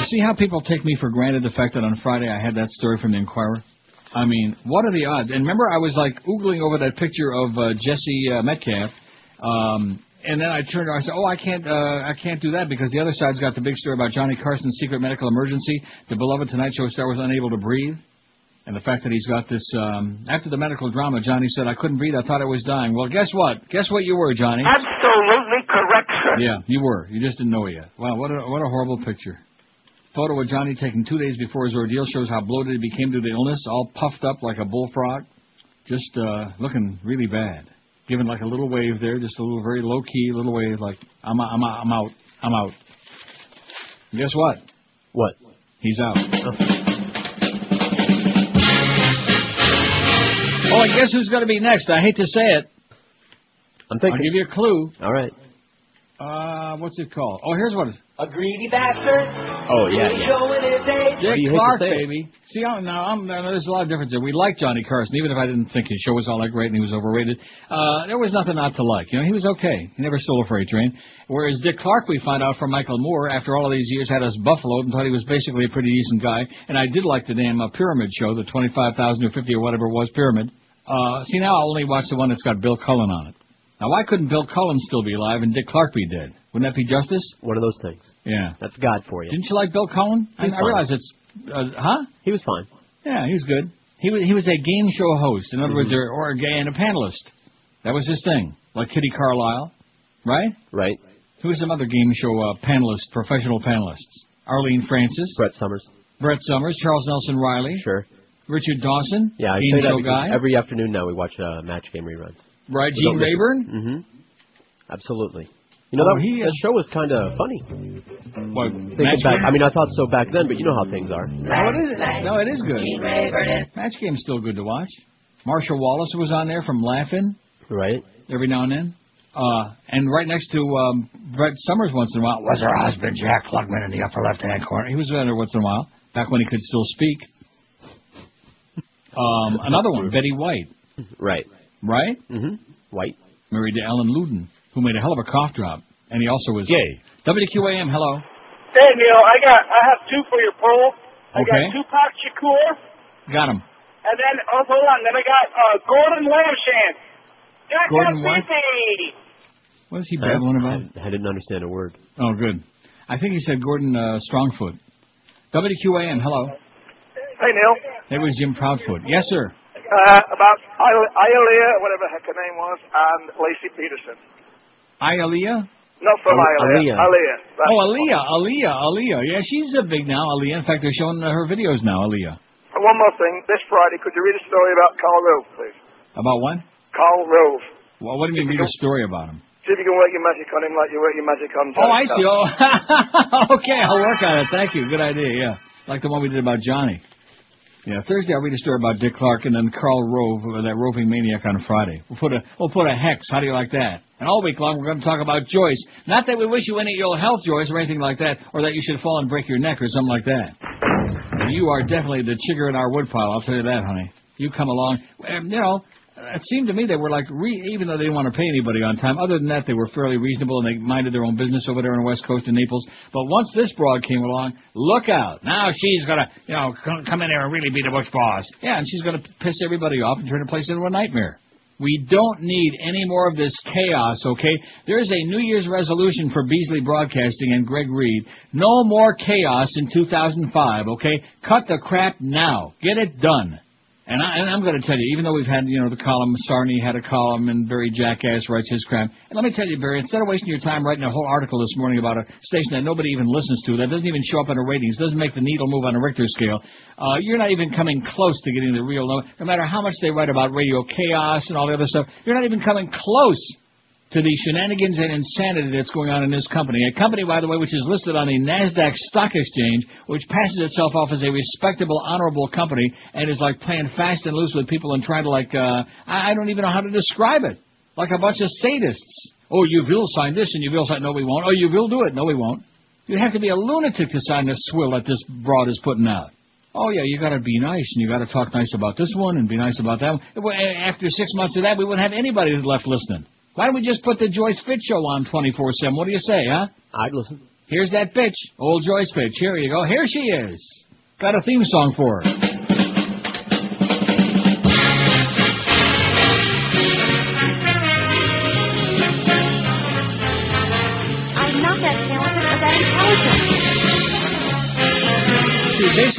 See how people take me for granted the fact that on Friday I had that story from the Inquirer? I mean, what are the odds? And remember, I was like oogling over that picture of uh, Jesse uh, Metcalf um, And then I turned around. I said, "Oh, I can't, uh, I can't do that because the other side's got the big story about Johnny Carson's secret medical emergency. The beloved Tonight Show star was unable to breathe, and the fact that he's got this. Um, after the medical drama, Johnny said, "I couldn't breathe. I thought I was dying." Well, guess what? Guess what you were, Johnny? Absolutely correct, sir. Yeah, you were. You just didn't know it yet. Wow, what a what a horrible picture. Photo of Johnny taken two days before his ordeal shows how bloated he became due to the illness, all puffed up like a bullfrog, just uh, looking really bad. Giving like a little wave there, just a little very low key little wave, like I'm I'm I'm out, I'm out. Guess what? What? He's out. Oh, and guess who's going to be next? I hate to say it. I'm thinking. I'll give you a clue. All right. Uh, what's it called? Oh, here's what it's. A greedy bastard. Oh yeah, Really yeah. showing his age. Dick you Clark, baby. See, I'm, now I'm, now, there's a lot of difference there. We like Johnny Carson, even if I didn't think his show was all that great and he was overrated. Uh, there was nothing not to like. You know, he was okay. He never stole a freight train. Whereas Dick Clark, we find out from Michael Moore, after all of these years, had us buffaloed and thought he was basically a pretty decent guy. And I did like the damn uh, Pyramid show, the 25,000 or 50 or whatever it was Pyramid. Uh, see, now I'll only watch the one that's got Bill Cullen on it. Now, why couldn't Bill Cullen still be alive and Dick Clark be dead? Wouldn't that be justice? One of those things. Yeah. That's God for you. Didn't you like Bill Cullen? I, I realize it's, uh, huh? He was fine. Yeah, he was good. He was he was a game show host. In other words, Mhm. or, or a gay and a panelist. That was his thing. Like Kitty Carlisle, right? Right. Who was some other game show uh, panelists, professional panelists? Arlene Francis, Brett Somers. Brett Somers, Charles Nelson Reilly, Sure. Richard Dawson, Yeah, I game show guy, every afternoon now we watch uh, match game reruns. Right? Gene don't miss it. Rayburn. Mm-hmm. Absolutely. You know Oh, that, he, uh, that show was kind of funny. What? Thinking Match back, Game? I mean, I thought so back then, but you know how things are. No, it is. No, it is good. Match Game's still good to watch. Marcia Wallace was on there from Laughing. Right. Every now and then. Uh, and right next to um, Brett Somers once in a while was her husband, Jack Klugman, in the upper left-hand corner. He was on there once in a while, back when he could still speak. Um, another one, Betty White. Right. Right? Mm-hmm. White. Married to Allen Ludden, who made a hell of a cough drop. And he also was Gay. WQAM, hello. Hey, Neil, I got I have two for your poll. I Okay. got Tupac Shakur, Got him. and then oh, hold on, then I got uh, Gordon Lamshan. Jack Gordon what? What is he babbling about? I, I didn't understand a word. Oh, good. I think he said Gordon uh, Strongfoot. WQAM, hello. Hey, Neil. There was Jim Proudfoot. Yes, sir. Uh, about Iolea, whatever the heck her name was, and Laci Peterson. Aaliyah? No, from. Aaliyah. Aaliyah. Oh. Aaliyah, Aaliyah, Aaliyah. Yeah, she's a big now, Aaliyah. In fact, they're showing her videos now, Aaliyah. And one more thing. This Friday, could you read a story about Karl Rove, please? About what? Karl Rove. Well, what do you mean read a story about him? See if you can work your magic on him like you work your magic on Oh, I see. Oh, okay, I'll work on it. Thank you. Good idea, yeah. Like the one we did about Johnny. Yeah, Thursday I'll read a story about Dick Clark and then Karl Rove, that roving maniac on Friday. We'll put a we'll put a hex. How do you like that? And all week long we're going to talk about Joyce. Not that we wish you any ill health, Joyce, or anything like that, or that you should fall and break your neck or something like that. You are definitely the chigger in our woodpile. I'll tell you that, honey. You come along, and, you know. It seemed to me they were like, re- even though they didn't want to pay anybody on time. Other than that, they were fairly reasonable and they minded their own business over there on the West Coast in Naples. But once this broad came along, look out! Now she's gonna, you know, come, in there and really be the bush boss. Yeah, and she's gonna piss everybody off and turn the place into a nightmare. We don't need any more of this chaos, okay? There is a New Year's resolution for Beasley Broadcasting and Greg Reed. No more chaos in 2005, okay? Cut the crap now. Get it done. And, I, and I'm going to tell you, even though we've had, you know, the column, Sarney had a column, and Barry Jackass writes his crap. And let me tell you, Barry, instead of wasting your time writing a whole article this morning about a station that nobody even listens to, that doesn't even show up in the ratings, doesn't make the needle move on a Richter scale, uh, you're not even coming close to getting the real no. No matter how much they write about radio chaos and all the other stuff, you're not even coming close to the shenanigans and insanity that's going on in this company. A company, by the way, which is listed on the NASDAQ Stock Exchange, which passes itself off as a respectable, honorable company and is like playing fast and loose with people and trying to like, uh, I don't even know how to describe it. Like a bunch of sadists. Oh, you will sign this and you will sign, no we won't. Oh, you will do it, no we won't. You'd have to be a lunatic to sign this swill that this broad is putting out. Oh yeah, you got to be nice and you got to talk nice about this one and be nice about that one. After six months of that, we wouldn't have anybody left listening. Why don't we just put the Joyce Fitch show on 24/7? What do you say, huh? I'd listen. Here's that bitch, old Joyce Fitch. Here you go. Here she is. Got a theme song for her.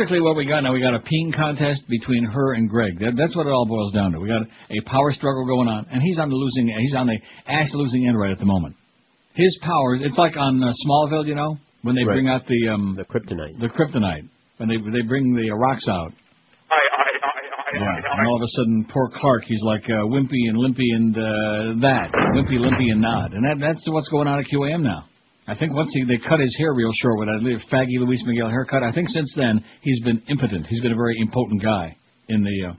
Basically what we got now, we got a peeing contest between her and Greg. That, that's what it all boils down to. We got a power struggle going on, and he's on the losing. He's on the ass losing end right at the moment. His power, it's like on uh, Smallville, you know, when they Right. bring out the um the kryptonite. the kryptonite, when they they bring the uh, rocks out. Yeah, and all of a sudden, poor Clark, he's like uh, wimpy and limpy and uh, that, wimpy, limpy, and nod, and that, that's what's going on at QAM now. I think once he, they cut his hair real short with that faggy Luis Miguel haircut, I think since then he's been impotent. He's been a very impotent guy in the uh,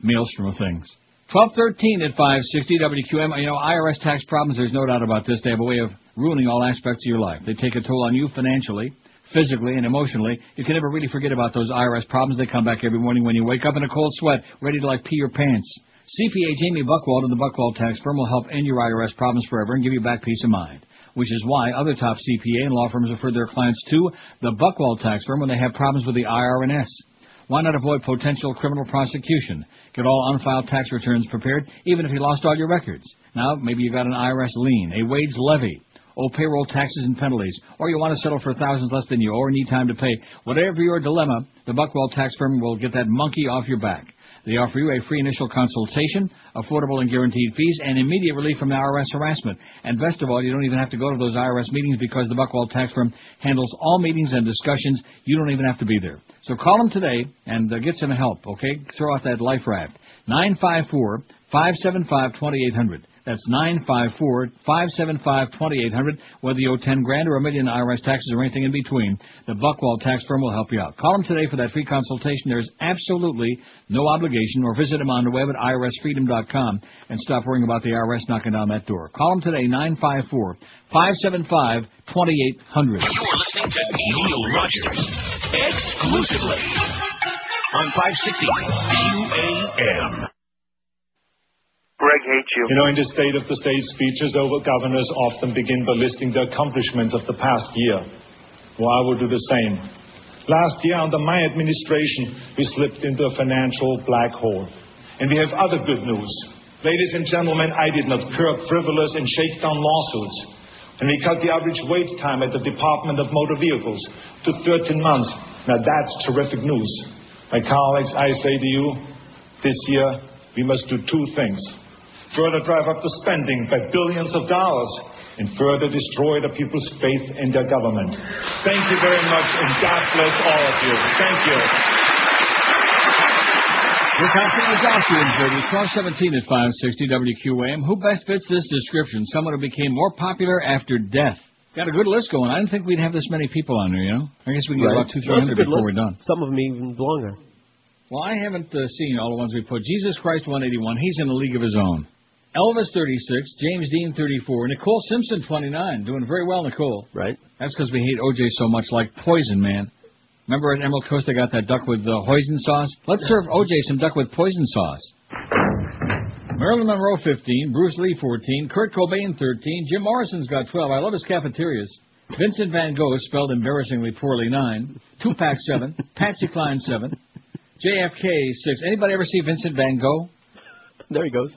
maelstrom of things. Twelve thirteen at five sixty WQM. You know, IRS tax problems. There's no doubt about this. They have a way of ruining all aspects of your life. They take a toll on you financially, physically, and emotionally. You can never really forget about those IRS problems. They come back every morning when you wake up in a cold sweat, ready to like pee your pants. CPA Jamie Buckwald of the Buckwald Tax Firm will help end your IRS problems forever and give you back peace of mind. Which is why other top CPA and law firms refer their clients to the Buckwald Tax Firm when they have problems with the IRS. Why not avoid potential criminal prosecution? Get all unfiled tax returns prepared, even if you lost all your records. Now, maybe you've got an IRS lien, a wage levy, owe payroll taxes and penalties, or you want to settle for thousands less than you owe or need time to pay. Whatever your dilemma, the Buckwald Tax Firm will get that monkey off your back. They offer you a free initial consultation, affordable and guaranteed fees, and immediate relief from IRS harassment. And best of all, you don't even have to go to those IRS meetings because the Buckwald Tax Firm handles all meetings and discussions. You don't even have to be there. So call them today and uh, get some help, okay? Throw out that life raft. 954-575-2800. That's 954-575-2800. Whether you owe 10 grand or a million IRS taxes or anything in between, the Buckwald Tax Firm will help you out. Call them today for that free consultation. There's absolutely no obligation or visit them on the web at irsfreedom.com and stop worrying about the IRS knocking down that door. Call them today, 954-575-2800. You're listening to Neil Rogers exclusively on 560 QAM. Greg hates you. You know, in the State of the State speeches, over governors often begin by listing the accomplishments of the past year. Well, I will do the same. Last year, under my administration, we slipped into a financial black hole. And we have other good news. Ladies and gentlemen, I did not curb frivolous and shakedown lawsuits. And we cut the average wait time at the Department of Motor Vehicles to 13 months. Now that's terrific news. My colleagues, I say to you, this year we must do two things. Further drive up the spending by billions of dollars and further destroy the people's faith in their government. Thank you very much and God bless all of you. Thank you. We're counting the Austrians, baby. 1217 at 560 WQAM. Who best fits this description? Someone who became more popular after death. Got a good list going. I didn't think we'd have this many people on there, you know? I guess we can get about two, No, three it's a hundred good before list. we're done. Some of them even longer. Well, I haven't uh, seen all the ones we put. Jesus Christ 181. He's in a league of his own. Elvis 36. James Dean 34. Nicole Simpson 29. Doing very well, Nicole. Right. That's because we hate OJ so much, like poison, man. Remember at Emerald Coast they got that duck with uh, hoisin sauce? Let's serve OJ some duck with poison sauce. Marilyn Monroe 15, Bruce Lee 14, Kurt Cobain 13, Jim Morrison's got 12. I love his cafeterias. Vincent Van Gogh spelled embarrassingly poorly 9, Tupac 7, Patsy Cline 7, JFK 6. Anybody ever see Vincent Van Gogh? There he goes.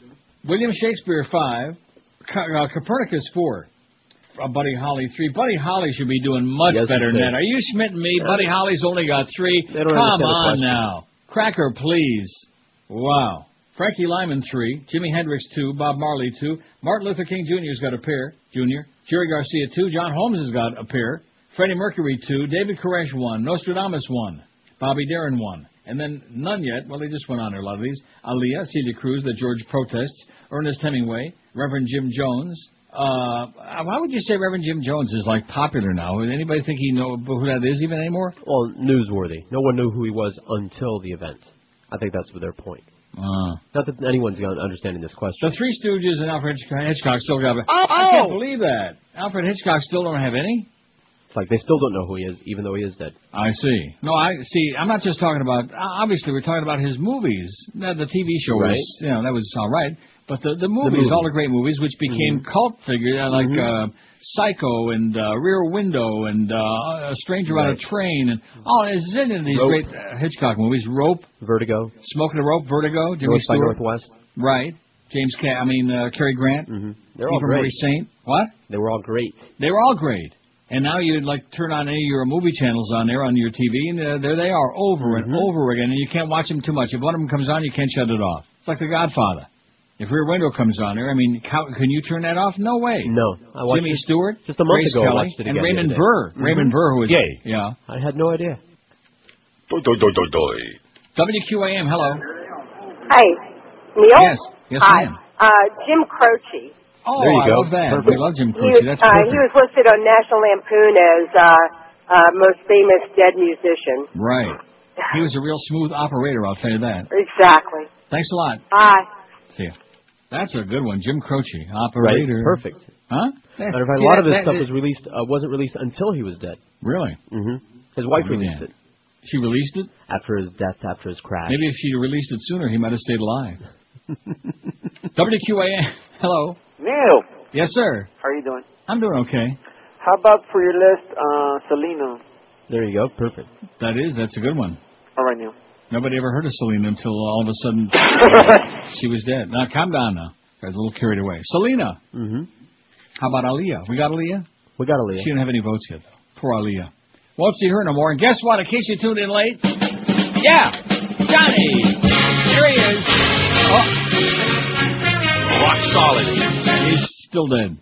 William Shakespeare 5, Co- uh, Copernicus 4, uh, Buddy Holly 3. Buddy Holly should be doing much Yes, better than that. Are you schmitting me? Buddy Holly's only got 3. Come on now. Cracker, please. Wow. Frankie Lymon 3, Jimi Hendrix 2, Bob Marley 2, Martin Luther King Jr.'s got a pair, Jr., Jerry Garcia 2, John Holmes has got a pair, Freddie Mercury 2, David Koresh 1, Nostradamus 1, Bobby Darin 1, and then none yet, well, they just went on there, a lot of these, Aaliyah, Celia Cruz, The George Protests, Ernest Hemingway, Reverend Jim Jones, uh, why would you say Reverend Jim Jones is like popular now? Would anybody think he know who that is even anymore? Well, newsworthy. No one knew who he was until the event. I think that's their point. Uh, Not that anyone's understanding this question. The Three Stooges and Alfred Hitchcock, Hitchcock still got. Oh, I can't believe that Alfred Hitchcock still don't have any. It's like they still don't know who he is, even though he is dead. I see. No, I see. I'm not just talking about. Obviously, we're talking about his movies. Now, the TV show Right. was, you know, that was all right. But the the movies, movies. all the great movies, which became cult figures uh, like uh, Psycho and uh, Rear Window and uh, A Stranger on a Train and oh, there's in these Rope. great uh, Hitchcock movies. Rope, Vertigo, Smoking the Rope, Vertigo, Jimmy North by Northwest. right? James Ca- I mean uh, Cary Grant. Mm-hmm. They're all great. Saint. What? They were all great. They were all great. And now you'd like turn on any of your movie channels on there on your TV, and uh, there they are over and over again, and you can't watch them too much. If one of them comes on, you can't shut it off. It's like The Godfather. If Rear Window comes on there, I mean, how, can you turn that off? No way. No, I watched Jimmy it Stewart, just a month Grace ago. I watched it and again the Raymond other day. Burr. Mhm. Raymond Burr, who is Gay. Yeah. I had no idea. WQAM. Hello. Hi, Neil. Yes. Yes, Hi. ma'am. Uh, Jim Croce. Oh, There you I go. love that. Perfect. We love Jim He Croce. was, That's uh, perfect. he was listed on National Lampoon as uh, uh, most famous dead musician. Right. He was a real smooth operator, I'll tell you that. Exactly. Thanks a lot. Bye. See ya. That's a good one, Jim Croce, Right. operator. Perfect. Huh? Matter of fact, a lot of that- his that- stuff was released uh, wasn't released until he was dead. Really? hmm His wife Oh, released yeah. it She released it? after his death, after his crash. Maybe if she'd released it sooner, he might have stayed alive. WQAM. Hello. Neil, Yes, sir. how are you doing? I'm doing okay. How about for your list, uh, Selena? There you go. Perfect. That is, that's a good one. All right, Neil. Nobody ever heard of Selena until all of a sudden she was dead. Now, calm down now. Got a little carried away. Selena. Mm-hmm. How about Aaliyah? We got Aaliyah? We got Aaliyah. She didn't have any votes yet, though. Poor Aaliyah. Won't see her no more. And guess what? In case you tuned in late, yeah, Johnny. Here he is. Oh, Rock solid. he's still dead.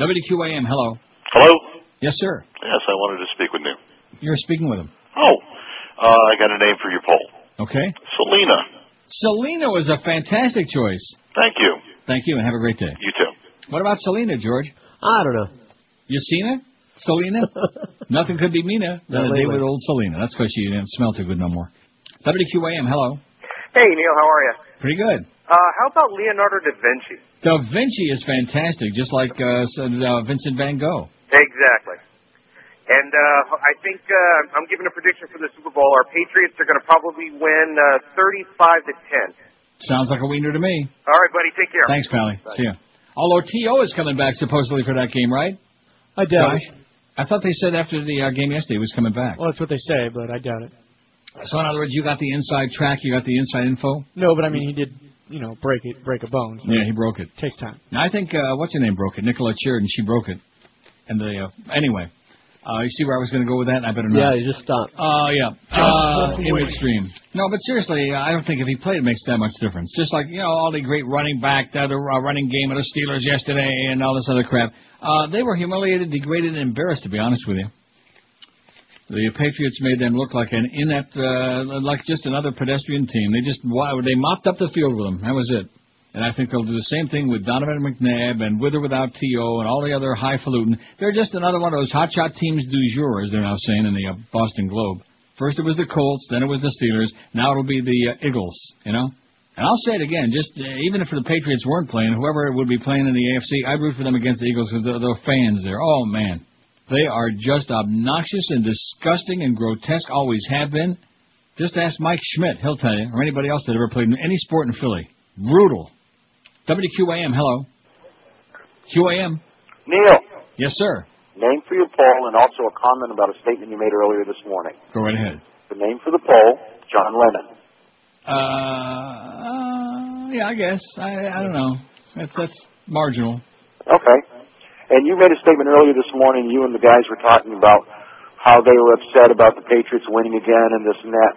WQAM. Hello. Hello? Yes, sir. Yes, I wanted to speak with you. You're speaking with him. Oh, uh, I got a name for your poll. Okay. Selena. Selena was a fantastic choice. Thank you. Thank you, and have a great day. You too. What about Selena, George? I don't know. You seen her? Selena? Nothing could be meaner than a day with old Selena. That's because she didn't smell too good no more. WQAM, hello. Hey, Neil, how are you? Pretty good. Uh, how about Leonardo da Vinci? Da Vinci is fantastic, just like uh, uh, Vincent Van Gogh. Exactly. And uh, I think uh, I'm giving a prediction for the Super Bowl. Our Patriots are going to probably win uh, 35 to 10. Sounds like a wiener to me. All right, buddy. Take care. Thanks, Pally. See ya. Although T.O. is coming back supposedly for that game, right? I doubt Josh? I thought they said after the uh, game yesterday he was coming back. Well, that's what they say, but I doubt it. So in other words, you got the inside track, you got the inside info. No, but I mean, he did, you know, break it, break a bone. So Yeah, he broke it. Takes time. Now, I think uh, what's her name broke it. Nicollette Sheridan, she broke it. And the uh, anyway, uh, you see where I was going to go with that? And I better not. Yeah, you just stop. Oh, yeah. Just Uh, walk in away. midstream. No, but seriously, I don't think if he played, it makes that much difference. Just like, you know, all the great running back, the other uh, running game of the Steelers yesterday and all this other crap. Uh, they were humiliated, degraded, and embarrassed, to be honest with you. The Patriots made them look like an inept, uh, like just another pedestrian team. They just, wow, they mopped up the field with them. That was it. And I think they'll do the same thing with Donovan McNabb and with or without T.O. and all the other highfalutin. They're just another one of those hotshot teams du jour, as they're now saying in the uh, Boston Globe. First it was the Colts, then it was the Steelers, now it'll be the uh, Eagles, you know? And I'll say it again, just uh, even if the Patriots weren't playing, whoever would be playing in the AFC, I'd root for them against the Eagles because there are fans there. Oh, man. They are just obnoxious and disgusting and grotesque, always have been. Just ask Mike Schmidt, he'll tell you, or anybody else that ever played in any sport in Philly. Brutal. WQAM, hello. QAM. Neil, Yes, sir. name for your poll and also a comment about a statement you made earlier this morning. Go right ahead. The name for the poll, John Lennon. Uh, uh yeah, I guess. I I don't know. That's that's marginal. Okay. And you made a statement earlier this morning, you and the guys were talking about how they were upset about the Patriots winning again and this and that.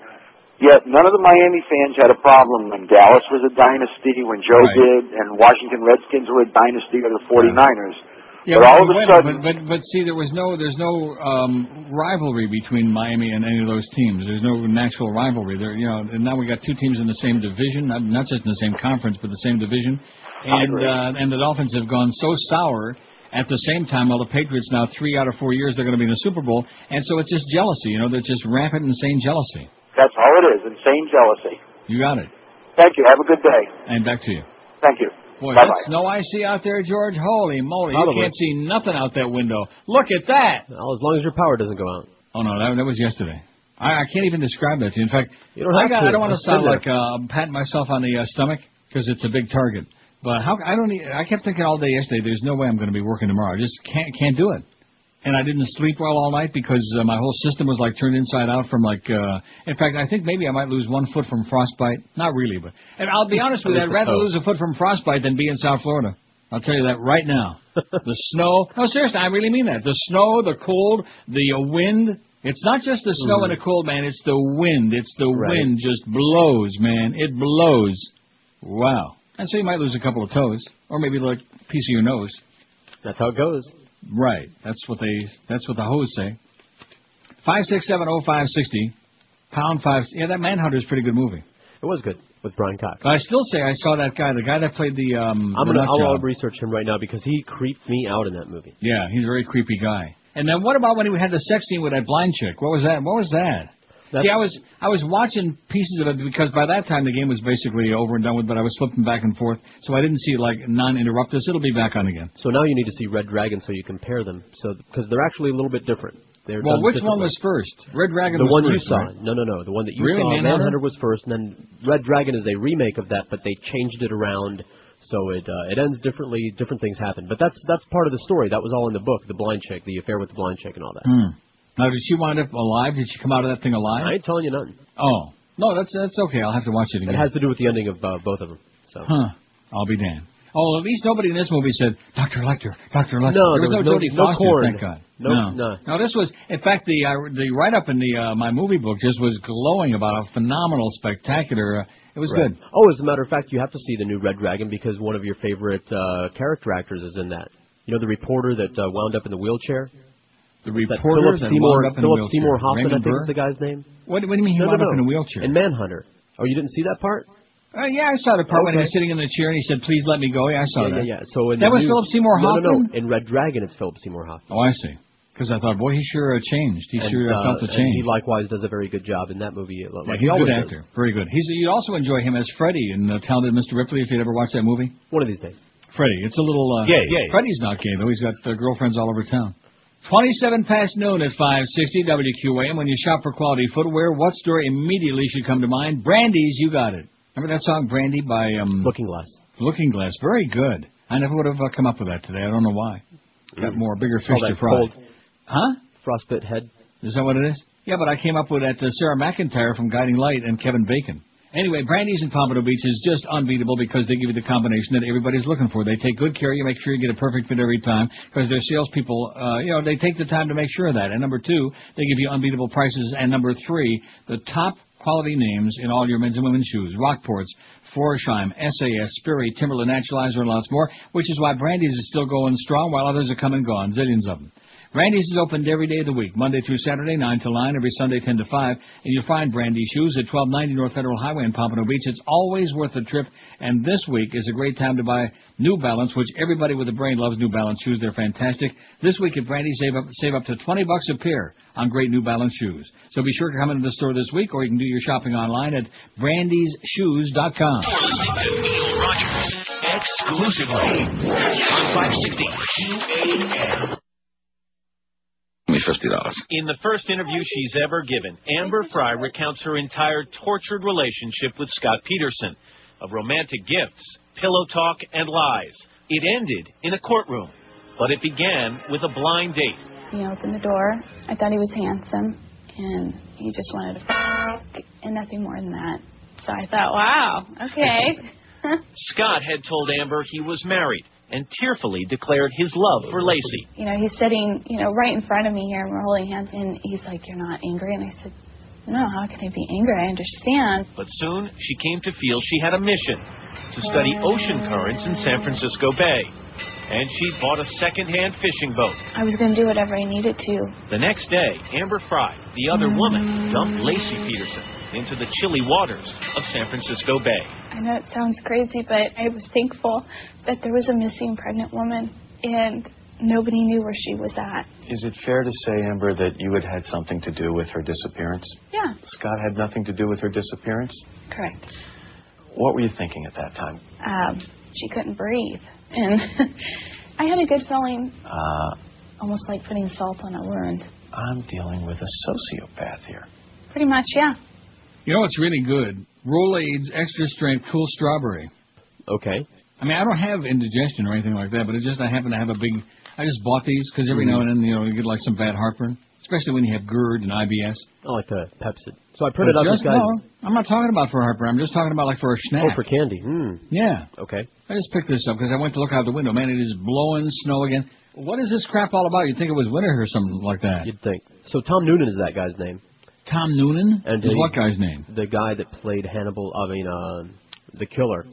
Yet none of the Miami fans had a problem when Dallas was a dynasty, when Joe Right. did, and Washington Redskins were a dynasty, or the 49ers. Yeah, but all of a sudden, but, but but see, there was no there's no um, rivalry between Miami and any of those teams. There's no natural rivalry. There, you know, and now we got two teams in the same division, not not just in the same conference, but the same division. And uh, and the Dolphins have gone so sour. At the same time, while the Patriots now three out of four years they're going to be in the Super Bowl, and so it's just jealousy. You know, that's just rampant, insane jealousy. That's all it is, insane jealousy. You got it. Thank you. Have a good day. And back to you. Thank you. Boy, Bye-bye. that snow I see out there, George. Holy moly! Probably. You can't see nothing out that window. Look at that. Well, as long as your power doesn't go out. Oh no, that, that was yesterday. I, I can't even describe that to you. In fact, You don't I, got, to. I don't want to sound in there. like uh, patting myself on the uh, stomach because it's a big target. But how I don't. I kept thinking all day yesterday. There's no way I'm going to be working tomorrow. I just can't can't do it. And I didn't sleep well all night because uh, my whole system was like turned inside out from like. uh In fact, I think maybe I might lose one foot from frostbite. Not really, but and I'll be honest with you. I'd rather lose a foot from frostbite than be in South Florida. I'll tell you that right now. the snow. No, seriously, I really mean that. The snow, the cold, the uh, wind. It's not just the snow and the cold, man. It's the wind. It's the Right. wind just blows, man. It blows. Wow. And so you might lose a couple of toes, or maybe like a piece of your nose. That's how it goes. Right. That's what they. That's what the hose say. Five six seven oh five sixty, pound five. Yeah, that Manhunter is a pretty good movie. It was good with Brian Cox. But I still say I saw that guy, the guy that played the. Um, I'm gonna I'll job. research him right now because he creeped me out in that movie. Yeah, he's a very creepy guy. And then what about when he had the sex scene with that blind chick? What was that? What was that? See, I was I was watching pieces of it because by that time the game was basically over and done with, but I was flipping back and forth, so I didn't see like non-interruptus. It'll be back on again. So now you need to see Red Dragon so you compare them. So because they're actually a little bit different. They're Well, which one was first? Red Dragon the was one first, you saw. right? No, no, no. The one that you Really, saw, Manhunter? was first, and then Red Dragon is a remake of that, but they changed it around so it uh, it ends differently. Different things happen, but that's that's part of the story. That was all in the book, the blind chick, the affair with the blind chick, and all that. Hmm. Now, did she wind up alive? Did she come out of that thing alive? I ain't telling you nothing. Oh, no, that's that's okay. I'll have to watch it again. It has to do with the ending of uh, both of them. So. Huh. I'll be damned. Oh, at least nobody in this movie said, Dr. Lecter, Dr. Lecter. No, there was no, Jodie no- no Foster, corn. thank God. No- no. no. No, this was, in fact, the uh, the write-up in the uh, my movie book just was glowing about a phenomenal, spectacular. Uh, it was Right. good. Oh, as a matter of fact, you have to see the new Red Dragon because one of your favorite uh, character actors is in that. You know the reporter that uh, wound up in the wheelchair. The That reporter Philip Seymour, up in Philip wheelchair. Seymour Hoffman, Raymond I think Burr? is the guy's name. What, what do you mean he no, wound no, up no. in a wheelchair? In Manhunter. Oh, you didn't see that part? Uh, yeah, I saw the part when he was sitting in the chair and he said, "Please let me go." Yeah, I saw yeah, that. yeah, yeah. So in that was new- Philip Seymour Hoffman. No, no, In Red Dragon, it's Philip Seymour Hoffman. Oh, I see. Because I thought, boy, he sure uh, changed. He And, sure uh, uh, felt the and change. he likewise does a very good job in that movie. uh, Yeah, he's he a always good does. actor. Very good. He's you'd also enjoy him as Freddy in uh, Talented Mr. Ripley if you'd ever watched that movie. One of these days. Freddy. It's a little uh, Gay. Gay. Freddy's not gay though. He's got uh, girlfriends all over town. Twenty-seven past noon at five sixty WQAM. When you shop for quality footwear, what store immediately should come to mind? Brandy's. You got it. Remember that song Brandy by um, Looking Glass. Looking Glass. Very good. I never would have uh, come up with that today. I don't know why. Got more bigger fish to fry. cold Huh? frostbite head. Is that what it is? Yeah, but I came up with that uh, Sarah McIntyre from Guiding Light and Kevin Bacon. Anyway, Brandy's in Pompano Beach is just unbeatable because they give you the combination that everybody's looking for. They take good care of you, make sure you get a perfect fit every time because their salespeople, uh, you know, they take the time to make sure of that. And number two, they give you unbeatable prices. And number three, the top quality names in all your men's and women's shoes. Rockports, Florsheim, SAS, Sperry, Timberland, Naturalizer, and lots more, which is why Brandy's is still going strong while others are come and gone, zillions of them. Brandy's is opened every day of the week, Monday through Saturday, 9 to 9, every Sunday, 10 to 5. And you'll find Brandy's shoes at 1290 North Federal Highway in Pompano Beach. It's always worth the trip. And this week is a great time to buy New Balance, which everybody with a brain loves New Balance shoes. They're fantastic. This week at Brandy's, save up, save up to 20 bucks a pair on great New Balance shoes. So be sure to come into the store this week, or you can do your shopping online at brandysshoes.com. You're listening Rogers exclusively on 560 QAM. Me fifty dollars. In the first interview she's ever given, Amber Fry recounts her entire tortured relationship with Scott Peterson of romantic gifts, pillow talk, and lies. It ended in a courtroom, but it began with a blind date. He opened the door. I thought he was handsome, and he just wanted to f- and nothing more than that. So I thought, wow, okay. Scott had told Amber he was married and tearfully declared his love for Laci. you know, he's sitting, you know, right in front of me here, and we're holding hands, and he's like, "You're not angry?" And I said, "No, how can I be angry? I understand." But soon she came to feel she had a mission to study ocean currents in San Francisco Bay. And she bought a second-hand fishing boat. I was going to do whatever I needed to. The next day, Amber Fry, the other woman, dumped Laci Peterson into the chilly waters of San Francisco Bay. I know it sounds crazy, but I was thankful that there was a missing pregnant woman, and nobody knew where she was at. Is it fair to say, Amber, that you had had something to do with her disappearance? Yeah, Scott had nothing to do with her disappearance? correct. What were you thinking at that time? Um, she couldn't breathe, and I had a good feeling, Uh, almost like putting salt on a wound. I'm dealing with a sociopath here. Pretty much, yeah. You know what's really good? Rolaids Extra Strength Cool Strawberry. Okay. I mean, I don't have indigestion or anything like that, but it's just I happen to have a big. I just bought these because every Mhm. now and then, you know, you get like some bad heartburn, especially when you have GERD and IBS. I like the Pepcid. So I printed out just, this guy's. No, I'm not talking about for Harper. I'm just talking about like for a snack. Oh, for candy. Hmm. Yeah. Okay. I just picked this up because I went to look out the window. Man, it is blowing snow again. What is this crap all about? You'd think it was winter or something like that. You'd think. So Tom Noonan is that guy's name. Tom Noonan? And Is he- what guy's name? The guy that played Hannibal. I mean, uh, the killer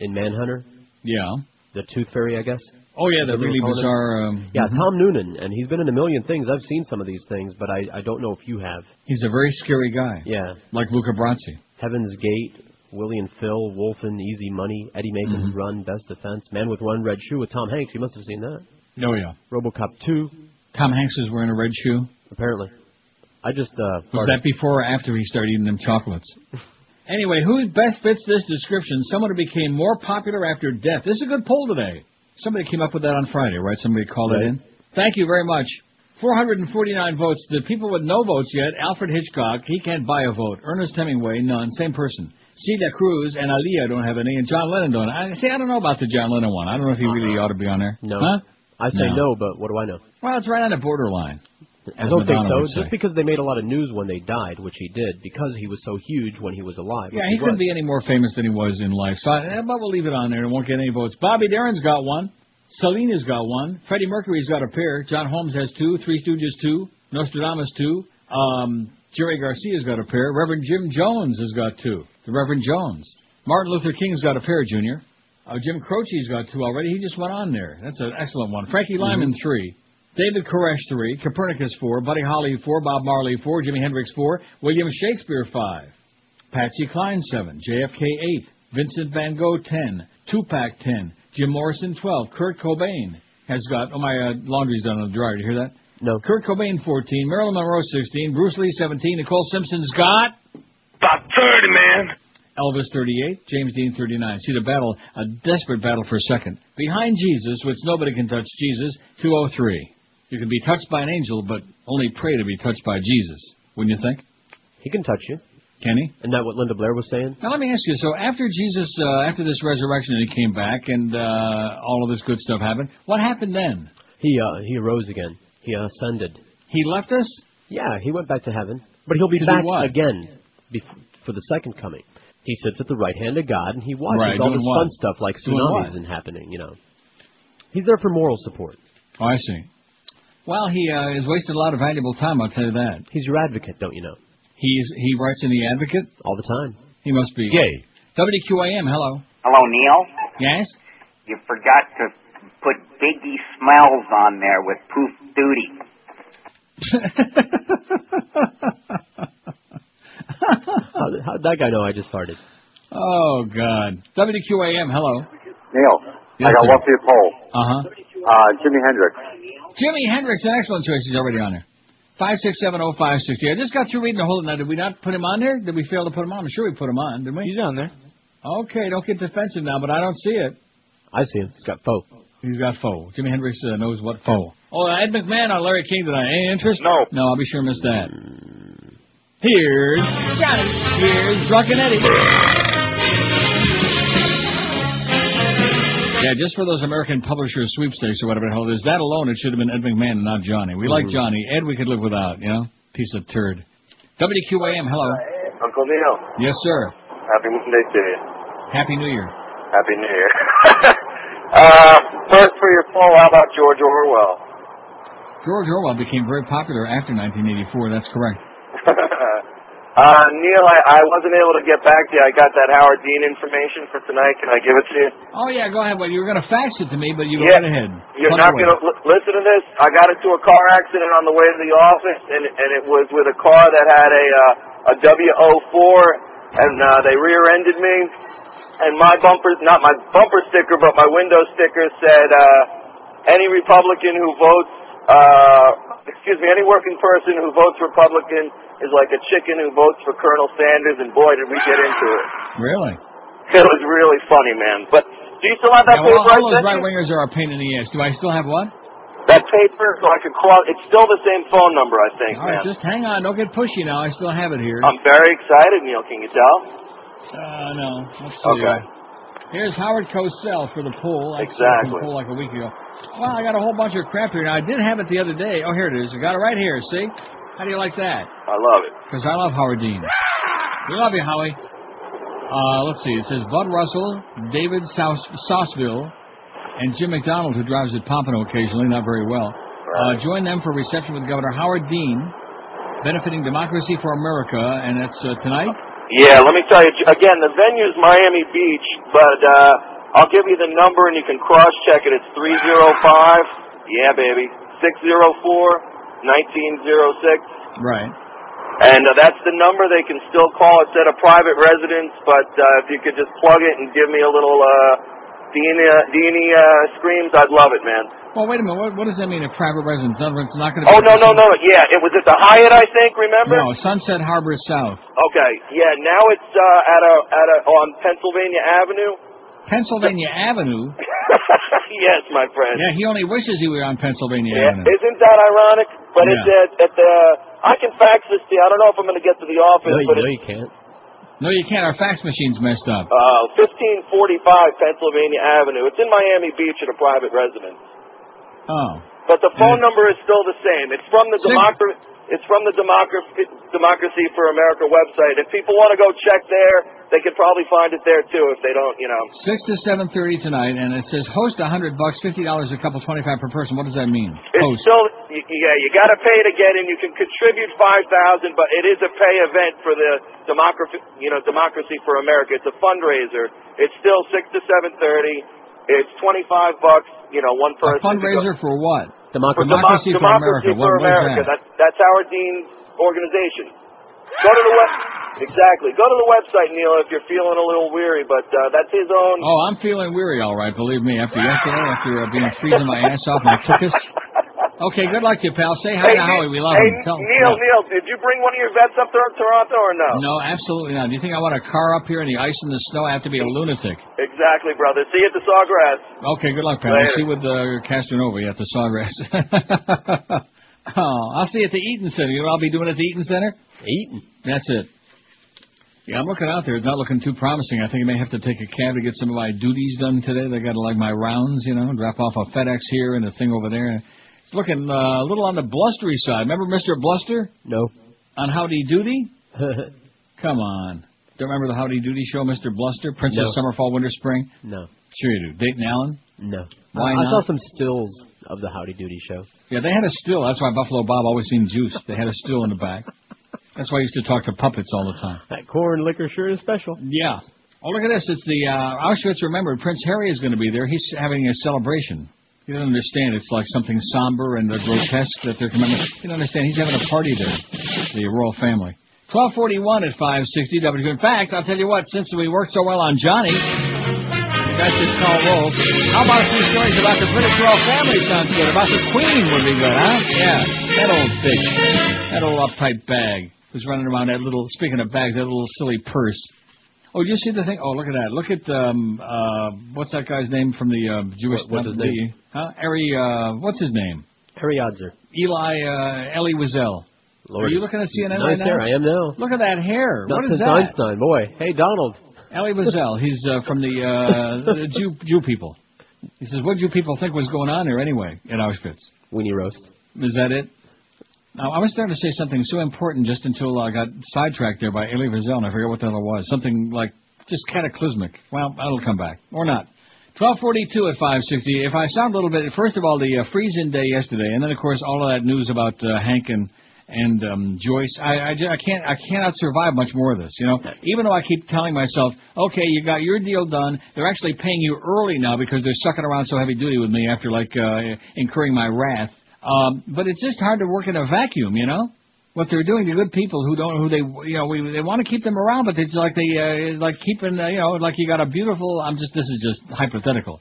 in Manhunter. Yeah. The Tooth Fairy, I guess. Oh yeah, the that really we're calling it? bizarre. Um, Yeah, mhm. Tom Noonan, and he's been in a million things. I've seen some of these things, but I, I don't know if you have. He's a very scary guy. Yeah. Like Luca Brasi. Heaven's Gate, Willie and Phil, Wolfen, Easy Money, Eddie Macon's Mhm. Run, Best Defense, Man with One Red Shoe with Tom Hanks. You must have seen that. Oh yeah. RoboCop 2, Tom Hanks is wearing a red shoe. apparently. I just uh. Was farted. that before or after he started eating them chocolates? Anyway, who best fits this description? Someone who became more popular after death. This is a good poll today. Somebody came up with that on Friday, right? Somebody called Right. it in. Thank you very much. 449 votes. The people with no votes yet, Alfred Hitchcock, he can't buy a vote. Ernest Hemingway, none. Same person. Celia Cruz and Aaliyah don't have any, and John Lennon don't. I see. I don't know about the John Lennon one. I don't know if he really uh-uh. ought to be on there. No. Huh? I say no. but what do I know? Well, it's right on the borderline. I don't think Madonna so. would say. Just because they made a lot of news when they died, which he did, because he was so huge when he was alive. Yeah, which he couldn't was. be any more famous than he was in life. So, I, but we'll leave it on there. It won't get any votes. Bobby Darin's got one. Selena's got one. Freddie Mercury's got a pair. John Holmes has two. Three Stooges two. Nostradamus two. Um, Jerry Garcia's got a pair. Reverend Jim Jones has got two. The Reverend Jones. Martin Luther King's got a pair, Junior. Uh, Jim Croce's got two already. He just went on there. That's an excellent one. Frankie Lymon three. David Koresh three. Copernicus four. Buddy Holly four. Bob Marley four. Jimi Hendrix four. William Shakespeare five. Patsy Cline seven, JFK eight, Vincent Van Gogh ten, Tupac ten, Jim Morrison twelve, Kurt Cobain has got. Oh my uh, laundry's done on the dryer. Did you hear that? No. Kurt Cobain fourteen, Marilyn Monroe sixteen, Bruce Lee seventeen, Nicole Simpson's got About 30, man. Elvis thirty-eight, James Dean thirty-nine. See the battle, a desperate battle for second. Behind Jesus, which nobody can touch Jesus, two oh three. You can be touched by an angel, but only pray to be touched by Jesus. Wouldn't you think? He can touch you. Can he? Isn't that what Linda Blair was saying? Now let me ask you. So after Jesus, uh, after this resurrection, and he came back, and uh, all of this good stuff happened. What happened then? He uh, he arose again. He ascended. He left us. Yeah, he went back to heaven, but he'll be To back again bef- for the second coming. He sits at the right hand of God and he watches Right, all this what? fun stuff like tsunamis and happening. You know, he's there for moral support. Oh, I see. Well, he uh, has wasted a lot of valuable time. I'll tell you that. He's your advocate, don't you know? He's he writes in the Advocate all the time. He must be Gay. WQAM. Hello. Hello, Neil. Yes. You forgot to put Biggie Smells on there with Poof Duty. how, how'd that guy know I just farted? Oh God. WQAM. Hello. Neil, Yes, I got sir. one for your poll. Uh huh. Uh, Jimi Hendrix. Jimi Hendrix, an excellent choice. He's already on there. Five six seven oh five sixty. I just got through reading the whole. Now, did we not put him on there? Did we fail to put him on? I'm sure we put him on, didn't we? He's on there. Okay, don't get defensive now, but I don't see it. I see him. He's got foe. He's got foe. Jimi Hendrix uh, knows what foe. Oh, Ed McMahon on Larry King tonight. Any interest? No. No, I'll be sure to miss that. Here's Johnny. Here's Drunken Eddie. Yeah, just for those American publishers sweepstakes or whatever the hell it is, that alone, it should have been Ed McMahon and not Johnny. We like Mhm. Johnny. Ed, we could live without, you know? Piece of turd. WQAM, hello. Uncle Neil. Yes, sir. Happy Monday to you. Happy New Year. Happy New Year. uh, first for your poll, how about George Orwell? George Orwell became very popular after 1984. That's correct. uh, Neil, I, I wasn't able to get back to you. I got that Howard Dean information for tonight. Can I give it to you? Oh, yeah, go ahead. Well, you were going to fax it to me, but you Yeah. right ahead. You're not going to l- listen to this. I got into a car accident on the way to the office, and and it was with a car that had a uh, a W04, and uh, they rear-ended me, and my bumper, not my bumper sticker, but my window sticker said, uh, any Republican who votes, uh, excuse me, any working person who votes Republican is like a chicken who votes for Colonel Sanders, and boy, did we get into it. Really? It was really funny, man. But do you still have that Yeah, well, paper I all those right wingers are a pain in the ass. Do I still have what? That paper, so I could call. It's still the same phone number, I think, All right, man. just hang on. Don't get pushy now. I still have it here. I'm very excited, Neil. Can you tell? Uh, no. Let's see. Okay. Here's Howard Cosell for the poll. I Exactly. The poll like a week ago. Well, I got a whole bunch of crap here. Now, I did have it the other day. Oh, here it is. I got it right here. See? How do you like that? I love it. Because I love Howard Dean. We love you, Howie. Uh, let's see. It says Bud Russell, David Sauce, Sauceville, and Jim McDonald, who drives at Pompano occasionally, not very well. Uh, join them for reception with Governor Howard Dean, benefiting Democracy for America, and that's uh, tonight. Yeah, let me tell you again. The venue's Miami Beach, but uh, I'll give you the number and you can cross check it. It's three zero five. Yeah, baby. Six zero four nineteen zero six. Right. And uh, that's the number they can still call. It's at a private residence, but uh, if you could just plug it and give me a little uh, Deanie, Deanie uh, screams, I'd love it, man. Well, wait a minute. What, what does that mean, a private residence? In other words, it's not going to be... Oh no no no! Yeah, it was at the Hyatt, I think. Remember? No, Sunset Harbor South. Okay. Yeah. Now it's uh, at a at a on Pennsylvania Avenue. Pennsylvania Avenue? yes, my friend. Yeah, he only wishes he were on Pennsylvania Yeah, Avenue. Isn't that ironic? But it's at, at the. I can fax this to you. I don't know if I'm going to get to the office, No, you, but no, you can't. No, you can't. Our fax machine's messed up. uh, 1545 Pennsylvania Avenue. It's in Miami Beach at a private residence. Oh. But the phone number is still the same. It's from the Six- democracy. It's from the Democracy Democracy for America website. If people want to go check there, they could probably find it there too. If they don't, you know. Six to seven thirty tonight, and it says host a hundred bucks, fifty dollars a couple, twenty five per person. What does that mean? It's Host. still, y- yeah, you got to pay to get in. You can contribute five thousand, but it is a pay event for the democracy, you know, Democracy for America. It's a fundraiser. It's still six to seven thirty. It's twenty five bucks. You know, one A person. go- fundraiser for what? for Democracy for America. for What- what is America. that? That's that's Howard Dean's organization. Go to the web. Exactly. Go to the website, Neil, if you're feeling a little weary. But uh, that's his own. Oh, I'm feeling weary, all right. Believe me, after yesterday, after uh, being freezing my ass off took us. Okay, good luck to you, pal. Say hi Hey, to Howie. We love hey, him. Tell. Neil, what? Neil, did you bring one of your vets up to Toronto or no? No, absolutely not. Do you think I want a car up here in the ice and the snow? I have to be a lunatic. Exactly, brother. See you at the Sawgrass. Okay, good luck, pal. Later. We'll see with uh, Castronova at the Sawgrass. oh, I'll see you at the Eaton Center. You know what I'll be doing at the Eaton Center? Eaton. That's it. Yeah, I'm looking out there. It's not looking too promising. I think I may have to take a cab to get some of my duties done today. They got like my rounds, you know, drop off a FedEx here and a thing over there. It's looking uh, a little on the blustery side. Remember Mr. Bluster? No. On Howdy Doody? Come on. Don't remember the Howdy Doody show, Mr. Bluster? Princess No. Summer, Fall, Winter, Spring? No. Sure you do. Dayton Allen? No. Why I, not? I saw some stills of the Howdy Doody show. Yeah, they had a still. That's why Buffalo Bob always seemed juiced. They had a still in the back. That's why I used to talk to puppets all the time. That corn liquor sure is special. Yeah. Oh, look at this. It's the uh, Auschwitz Remembered. Prince Harry is going to be there. He's having a celebration. You don't understand. It's like something somber and grotesque that they're commemorating. You don't understand. He's having a party there, the royal family. 1241 at 560 W. In fact, I'll tell you what, since we worked so well on Johnny, guys just call roll. How about a few stories about the British royal family sounds good? About the Queen would be good, huh? Yeah. That old bitch. That old uptight bag who's running around that little, speaking of bags, that little silly purse. Oh, you see the thing? Oh, look at that. Look at, um, uh, what's that guy's name from the uh, Jewish... What- what's his name? Huh? Harry, uh, what's his name? Harry Odzer. Elie, uh, Elie Wiesel. Are you looking at CNN nice right now? hair. I am now. Look at that hair. Not what is that? Einstein, boy. Hey, Donald. Elie Wiesel. He's uh, from the, uh, the Jew, Jew people. He says, what do you people think was going on there anyway in Auschwitz? Weenie roast. Is that it? Now, I was starting to say something so important just until I got sidetracked there by Elie Wiesel, and I forget what the hell it was. Something like just cataclysmic. Well, that'll come back. Or not. 1242 at 560. If I sound a little bit, first of all, the uh, freezing day yesterday, and then, of course, all of that news about uh, Hank and, and um, Joyce. I, I, I can't I cannot survive much more of this. You know, even though I keep telling myself, okay, you got your deal done. They're actually paying you early now because they're sucking around so heavy duty with me after like uh, incurring my wrath. Um, but it's just hard to work in a vacuum, you know. What they're doing to good people who don't, who they, you know, we, they want to keep them around, but it's like they, uh, like keeping, uh, you know, like you got a beautiful. I'm just, this is just hypothetical.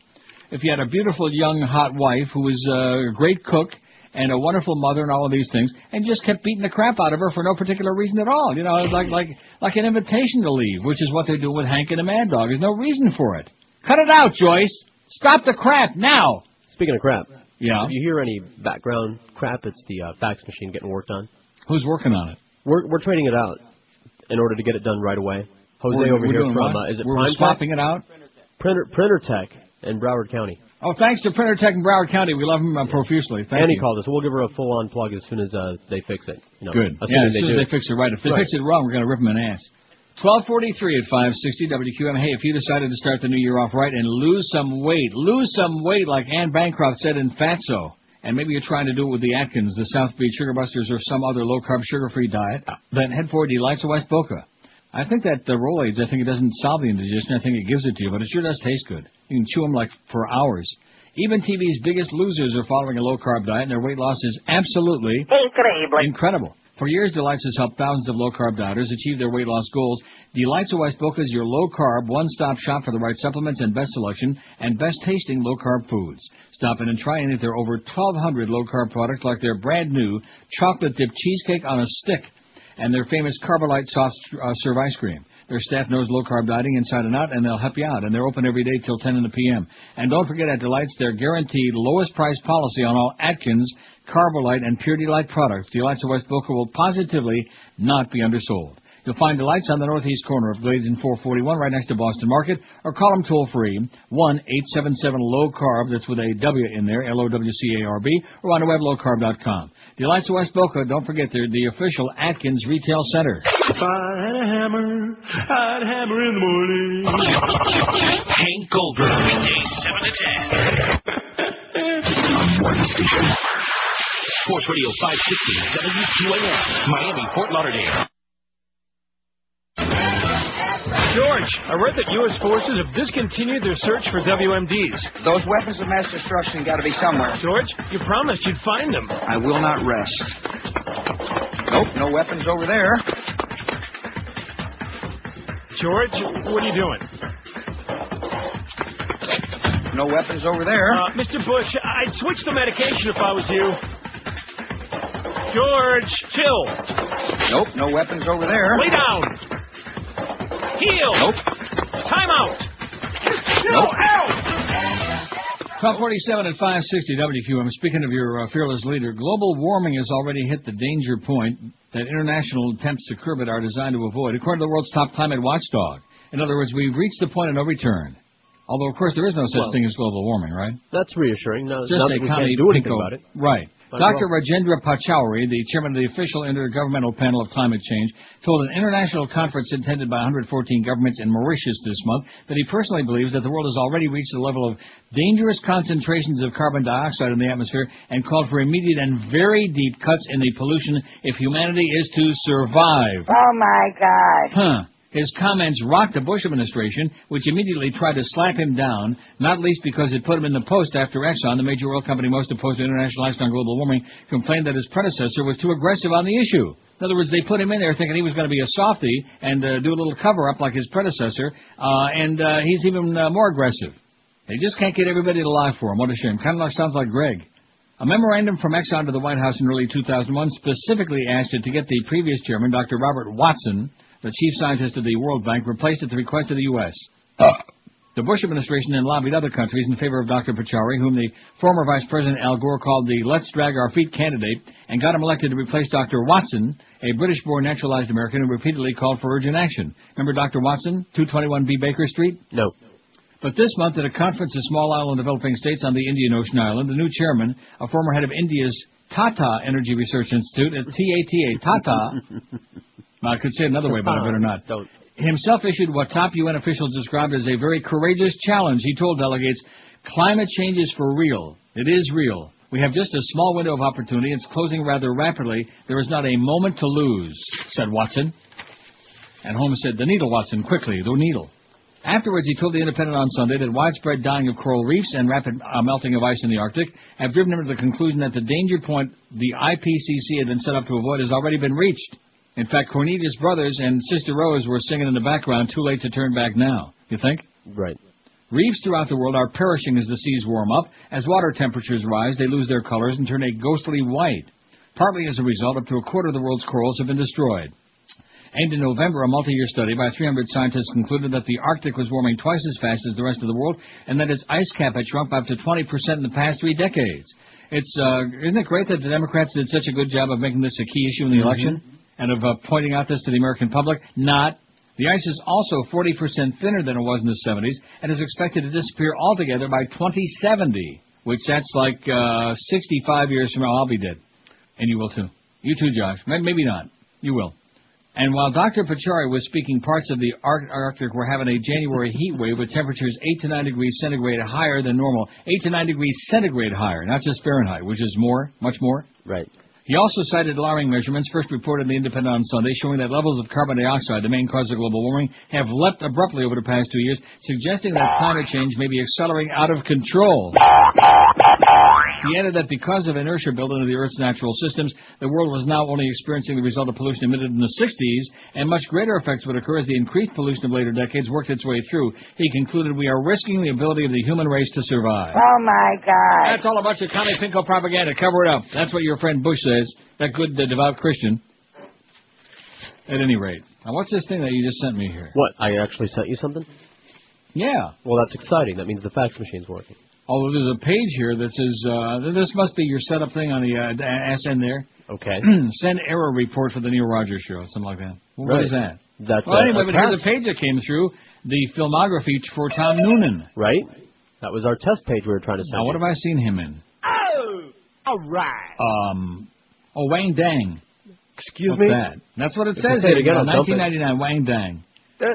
If you had a beautiful young hot wife who was uh, a great cook and a wonderful mother and all of these things, and just kept beating the crap out of her for no particular reason at all, you know, like like like an invitation to leave, which is what they're doing with Hank and the Mad Dog. There's no reason for it. Cut it out, Joyce. Stop the crap now. Speaking of crap. Yeah. If you hear any background crap, it's the uh, fax machine getting worked on. Who's working on it? We're we're trading it out in order to get it done right away. Jose We're- over we're here from uh, is it We're Prime swapping it out. Printer Printer Tech in Broward County. Oh, thanks to Printer Tech in Broward County. We love them uh, profusely. Thank Annie you. called us. We'll give her a full-on plug as soon as uh, they fix it. You know, Good. assuming Yeah, as soon as they fix it right. If they Right. fix it wrong, we're going to rip them an ass. 1243 at 560 WQM. Hey, if you decided to start the new year off right and lose some weight, lose some weight like Anne Bancroft said in Fatso, and maybe you're trying to do it with the Atkins, the South Beach Sugar Busters, or some other low-carb, sugar-free diet, then head for Delights of West Boca. I think that the Rolaids, I think it doesn't solve the indigestion. I think it gives it to you, but it sure does taste good. You can chew them like for hours. Even TV's biggest losers are following a low-carb diet, and their weight loss is absolutely Incredible. Incredible. For years, Delights has helped thousands of low-carb dieters achieve their weight loss goals. Delights of West Boca is your low-carb, one-stop shop for the right supplements and best selection and best-tasting low-carb foods. Stop in and try any of their over 1,200 low-carb products like their brand-new chocolate-dipped cheesecake on a stick and their famous Carbolite soft uh, serve ice cream. Their staff knows low carb dieting inside and out, and they'll help you out. And they're open every day till 10 in the p.m. And don't forget at Delights, their guaranteed lowest price policy on all Atkins, Carbolite, and Pure Delight products. Delights of West Boca will positively not be undersold. You'll find Delights on the northeast corner of Glades and 441, right next to Boston Market, or call them toll free one eight seven seven low carb. That's with a W in there, L O W C A R B, or on the web lowcarb.com. Delights of West Boca. Don't forget they're the official Atkins retail center. If I had a hammer, I'd hammer in the morning. Hank Goldberg, weekdays 7 to 10. One. Sports Radio 560, WQAM, Miami, Fort Lauderdale. George, I read that U.S. forces have discontinued their search for WMDs. Those weapons of mass destruction got to be somewhere. George, you promised you'd find them. I will not rest. Nope, no weapons over there. George, what are you doing? No weapons over there. Uh, Mr. Bush, I'd switch the medication if I was you. George, chill. Nope, no weapons over there. Lay down. Heel. Nope. Time out. Chill Nope. out. 1247 at 560 WQM. Speaking of your uh, fearless leader, global warming has already hit the danger point that international attempts to curb it are designed to avoid, according to the world's top climate watchdog. In other words, we've reached the point of no return. Although, of course, there is no such Well- thing as global warming, right? That's reassuring. No, Just not a that we can't do anything pinko- about it. Right. Might Dr. Rajendra Pachauri, the chairman of the official intergovernmental panel of climate change, told an international conference attended by 114 governments in Mauritius this month that he personally believes that the world has already reached a level of dangerous concentrations of carbon dioxide in the atmosphere and called for immediate and very deep cuts in the pollution if humanity is to survive. Oh my God. Huh. His comments rocked the Bush administration, which immediately tried to slap him down, not least because it put him in the post after Exxon, the major oil company most opposed to international action on global warming, complained that his predecessor was too aggressive on the issue. In other words, they put him in there thinking he was going to be a softy and uh, do a little cover up like his predecessor, uh, and uh, he's even uh, more aggressive. They just can't get everybody to lie for him. What a shame. Kind of like, sounds like Greg. A memorandum from Exxon to the White House in early 2001 specifically asked it to get the previous chairman, Dr. Robert Watson, the chief scientist of the World Bank, replaced at the request of the U.S. Ah. The Bush administration then lobbied other countries in favor of Dr. Pachauri, whom the former Vice President Al Gore called the let's drag our feet candidate, and got him elected to replace Dr. Watson, a British-born naturalized American who repeatedly called for urgent action. Remember Dr. Watson, 221B Baker Street? No. But this month, at a conference of small island developing states on the Indian Ocean island, the new chairman, a former head of India's Tata Energy Research Institute, at TATA, Tata, I could say it another way, but I better not. Don't. Himself issued what top UN officials described as a very courageous challenge. He told delegates, climate change is for real. It is real. We have just a small window of opportunity. It's closing rather rapidly. There is not a moment to lose, said Watson. And Holmes said, the needle, Watson, quickly, the needle. Afterwards, he told the Independent on Sunday that widespread dying of coral reefs and rapid uh, melting of ice in the Arctic have driven him to the conclusion that the danger point the IPCC had been set up to avoid has already been reached. In fact, Cornelius Brothers and Sister Rose were singing in the background, Too Late to Turn Back Now. You think? Right. Reefs throughout the world are perishing as the seas warm up. As water temperatures rise, they lose their colors and turn a ghostly white. Partly as a result, up to a quarter of the world's corals have been destroyed. And in November, a multi-year study by 300 scientists concluded that the Arctic was warming twice as fast as the rest of the world, and that its ice cap had shrunk by up to 20% in the past three decades. It's uh, isn't it great that the Democrats did such a good job of making this a key issue in the Mhm. election and of uh, pointing out this to the American public? Not. The ice is also 40% thinner than it was in the 70s and is expected to disappear altogether by 2070, which that's like uh, 65 years from now. I'll be dead. And you will too. You too, Josh. Maybe not. You will. And while Dr. Pachauri was speaking, parts of the Arctic were having a January heat wave with temperatures 8 to 9 degrees centigrade higher than normal. 8 to 9 degrees centigrade higher, not just Fahrenheit, which is more, much more. Right. He also cited alarming measurements first reported in the Independent on Sunday showing that levels of carbon dioxide, the main cause of global warming, have leapt abruptly over the past two years, suggesting that climate change may be accelerating out of control. He added that because of inertia built into the Earth's natural systems, the world was now only experiencing the result of pollution emitted in the 60s, and much greater effects would occur as the increased pollution of later decades worked its way through. He concluded we are risking the ability of the human race to survive. Oh my God. That's all a bunch of Connie Pinko propaganda. Cover it up. That's what your friend Bush says. That good, uh, devout Christian. At any rate. Now, what's this thing that you just sent me here? What? I actually sent you something? Yeah. Well, that's exciting. That means the fax machine's working. Oh, there's a page here that says, uh, this must be your setup thing on the uh, SN there. Okay. Send error report for the Neil Rogers show, something like that. Well, What Right. is that? That's well, a- anyway, a but here's test. the page that came through, the filmography for Tom Noonan. Right? That was our test page we were trying to send Now, what you. have I seen him in? Oh, all right. Um, oh, Wang Dang. Excuse What's me? that? That's what it If says. say it here, again, uh, I'll dump it. 1999, Wang Dang.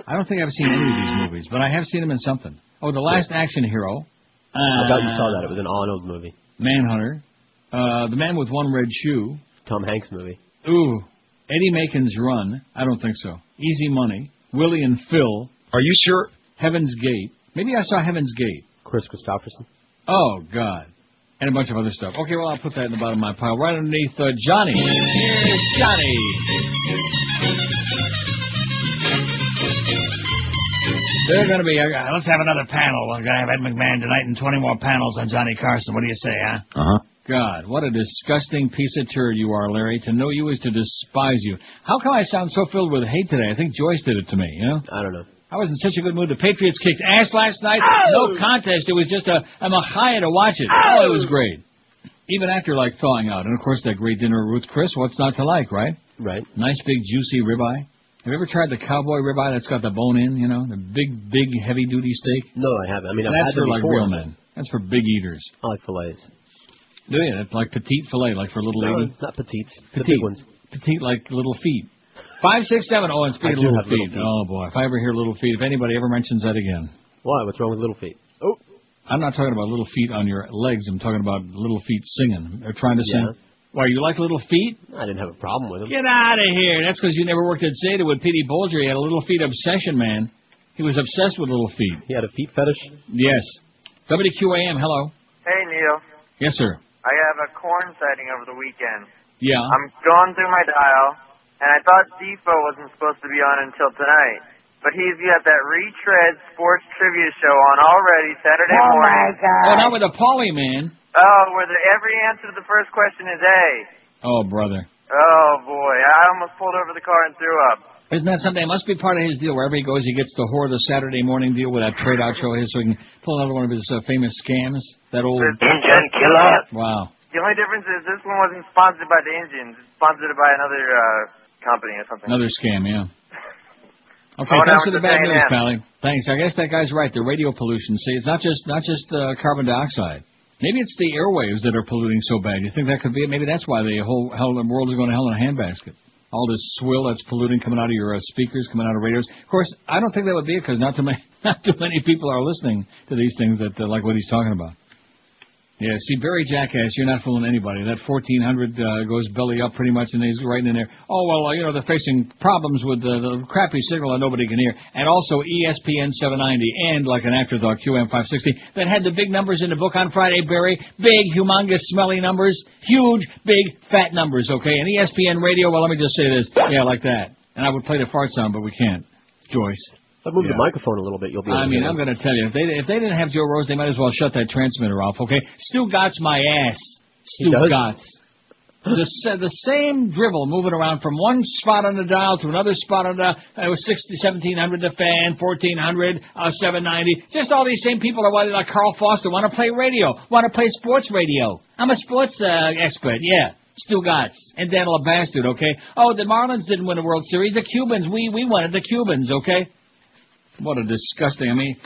I don't think I've seen any of these movies, but I have seen him in something. Oh, The Last Action Hero. Uh, I thought you saw that. It was an Arnold movie. Manhunter. Uh, the Man with One Red Shoe. Tom Hanks movie. Ooh. Eddie Macon's Run. I don't think so. Easy Money. Willie and Phil. Are you sure? Heaven's Gate. Maybe I saw Heaven's Gate. Kris Kristofferson. Oh, God. And a bunch of other stuff. Okay, well, I'll put that in the bottom of my pile. Right underneath uh, Johnny. Here's Johnny. They're going to be, uh, let's have another panel. We're going to have Ed McMahon tonight and 20 more panels on Johnny Carson. What do you say, huh? Uh-huh. God, what a disgusting piece of turd you are, Larry. To know you is to despise you. How come I sound so filled with hate today? I think Joyce did it to me, you know? I don't know. I was in such a good mood. The Patriots kicked ass last night. No contest. It was just a, a machaya to watch it. Oh, it was great. Even after, like, thawing out. And, of course, that great dinner with Chris. What's not to like, right? Right. Nice, big, juicy ribeye. Have you ever tried the cowboy ribeye that's got the bone in, you know? The big, big, heavy-duty steak? No, I haven't. I mean, I've That's had for, like, before, real men. That's for big eaters. I like fillets. Do you? It's like petite filet, like for little No, lady. not petites. The Petite. big ones. Petite like little feet. Five, six, seven. Oh, and speaking of little have little feet. feet. Oh boy, if I ever hear little feet, if anybody ever mentions that again, Why? What's wrong with little feet? Oh, I'm not talking about little feet on your legs. I'm talking about little feet singing or trying to Yeah. Sing. Why you like little feet? I didn't have a problem with them. Get out of here. That's because you never worked at Zeta with Petey Bolger. He had a little feet obsession, man. He was obsessed with little feet. He had a feet fetish. Yes. WQAM. Hello. Hey, Neil. Yes, sir. I have a corn sighting over the weekend. Yeah. I'm going through my dial, and I thought Defo wasn't supposed to be on until tonight. But he's got that retread sports trivia show on already Saturday Oh morning. my God. Oh, not with the Pauly man. Oh, where the, every answer to the first question is A. Oh, brother. Oh boy, I almost pulled over the car and threw up. Isn't that something? It must be part of his deal. Wherever he goes, he gets to whore the Saturday morning deal with that trade out show of his, so he can pull another one of his uh, famous scams. That old Engine killer. Wow. The only difference is this one wasn't sponsored by the engines. It's sponsored by another uh, company or something. Another scam, yeah. Okay, Going thanks for the bad news, Pally. Thanks. I guess that guy's right. The radio pollution. See, it's not just not just uh, carbon dioxide. Maybe it's the airwaves that are polluting so bad. You think that could be it? Maybe that's why the whole hell the world is going to hell in a handbasket. All this swill that's polluting coming out of your uh, speakers, coming out of radios. Of course, I don't think that would be it because not too many not too many people are listening to these things that uh, like what he's talking about. Yeah, see, Barry Jackass, you're not fooling anybody. That 1400 uh, goes belly up pretty much, and he's right in there. Oh, well, uh, you know, they're facing problems with the, the crappy signal that nobody can hear. And also ESPN 790 and, like an afterthought, QM 560 that had the big numbers in the book on Friday, Barry. Big, humongous, smelly numbers. Huge, big, fat numbers, okay? And ESPN radio, well, let me just say this. Yeah, like that. And I would play the fart sound, but we can't. Joyce. I move Yeah. the microphone a little bit, you'll be. I mean, I'm going to tell you, if they if they didn't have Joe Rose, they might as well shut that transmitter off. Okay, Stugotz my ass. Stu? Gott's. The, the same dribble moving around from one spot on the dial to another spot on the uh, it was 60, 1700 the fan, 1400, uh, 790. Just all these same people are like Carl Foster want to play radio, want to play sports radio. I'm a sports uh, expert, yeah. Stugotz and Dan Bastard, okay? Oh, the Marlins didn't win the World Series. The Cubans, we we won it. The Cubans, okay? What a disgusting. I mean,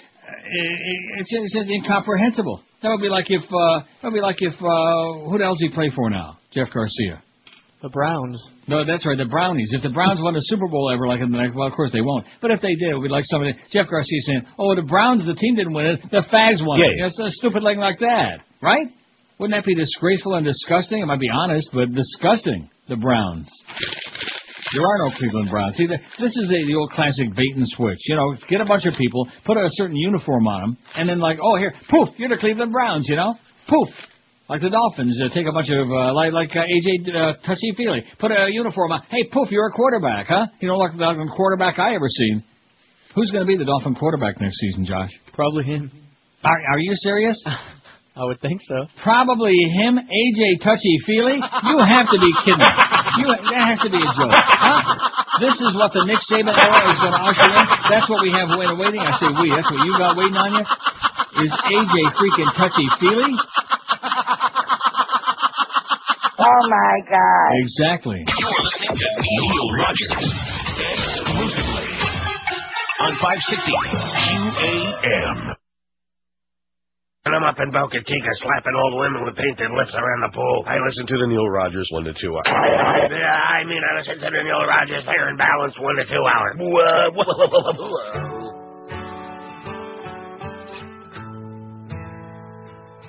it's, it's just incomprehensible. That would be like if uh, that would be like if uh, who the hell's he play for now? Jeff Garcia. The Browns. No, that's right, the Brownies. If the Browns won a Super Bowl ever, like in the next, well, of course they won't. But if they did, it would be like somebody, Jeff Garcia saying, "Oh, the Browns, the team didn't win it, the Fags won it." Yeah. It's a stupid thing like that, right? Wouldn't that be disgraceful and disgusting? It might be honest, but disgusting. The Browns. There are no Cleveland Browns. See, this is a, the old classic bait and switch. You know, get a bunch of people, put a certain uniform on them, and then like, oh, here, poof, you're the Cleveland Browns. You know, poof. Like the Dolphins, uh, take a bunch of uh, like like uh, AJ uh, Touchy Feely, put a uniform on. Hey, poof, you're a quarterback, huh? You know, like the like, quarterback I ever seen. Who's going to be the Dolphin quarterback next season, Josh? Probably him. Are, are you serious? I would think so. Probably him, AJ Touchy Feely. You have to be kidding me. You, that has to be a joke. Huh? This is what the Nick Saban era is going to usher in. That's what we have waiting. waiting. I say we. That's what you got waiting on you. Is AJ freaking Touchy Feely? Oh my God. Exactly. You're listening to Neil Rogers exclusively on 560 QAM. And I'm up in Boca Chica slapping old women with painted lips around the pool. I listen to the Neil Rogers one to two hour. Yeah, I mean, I listen to the Neil Rogers Fair and Balanced one to two hour.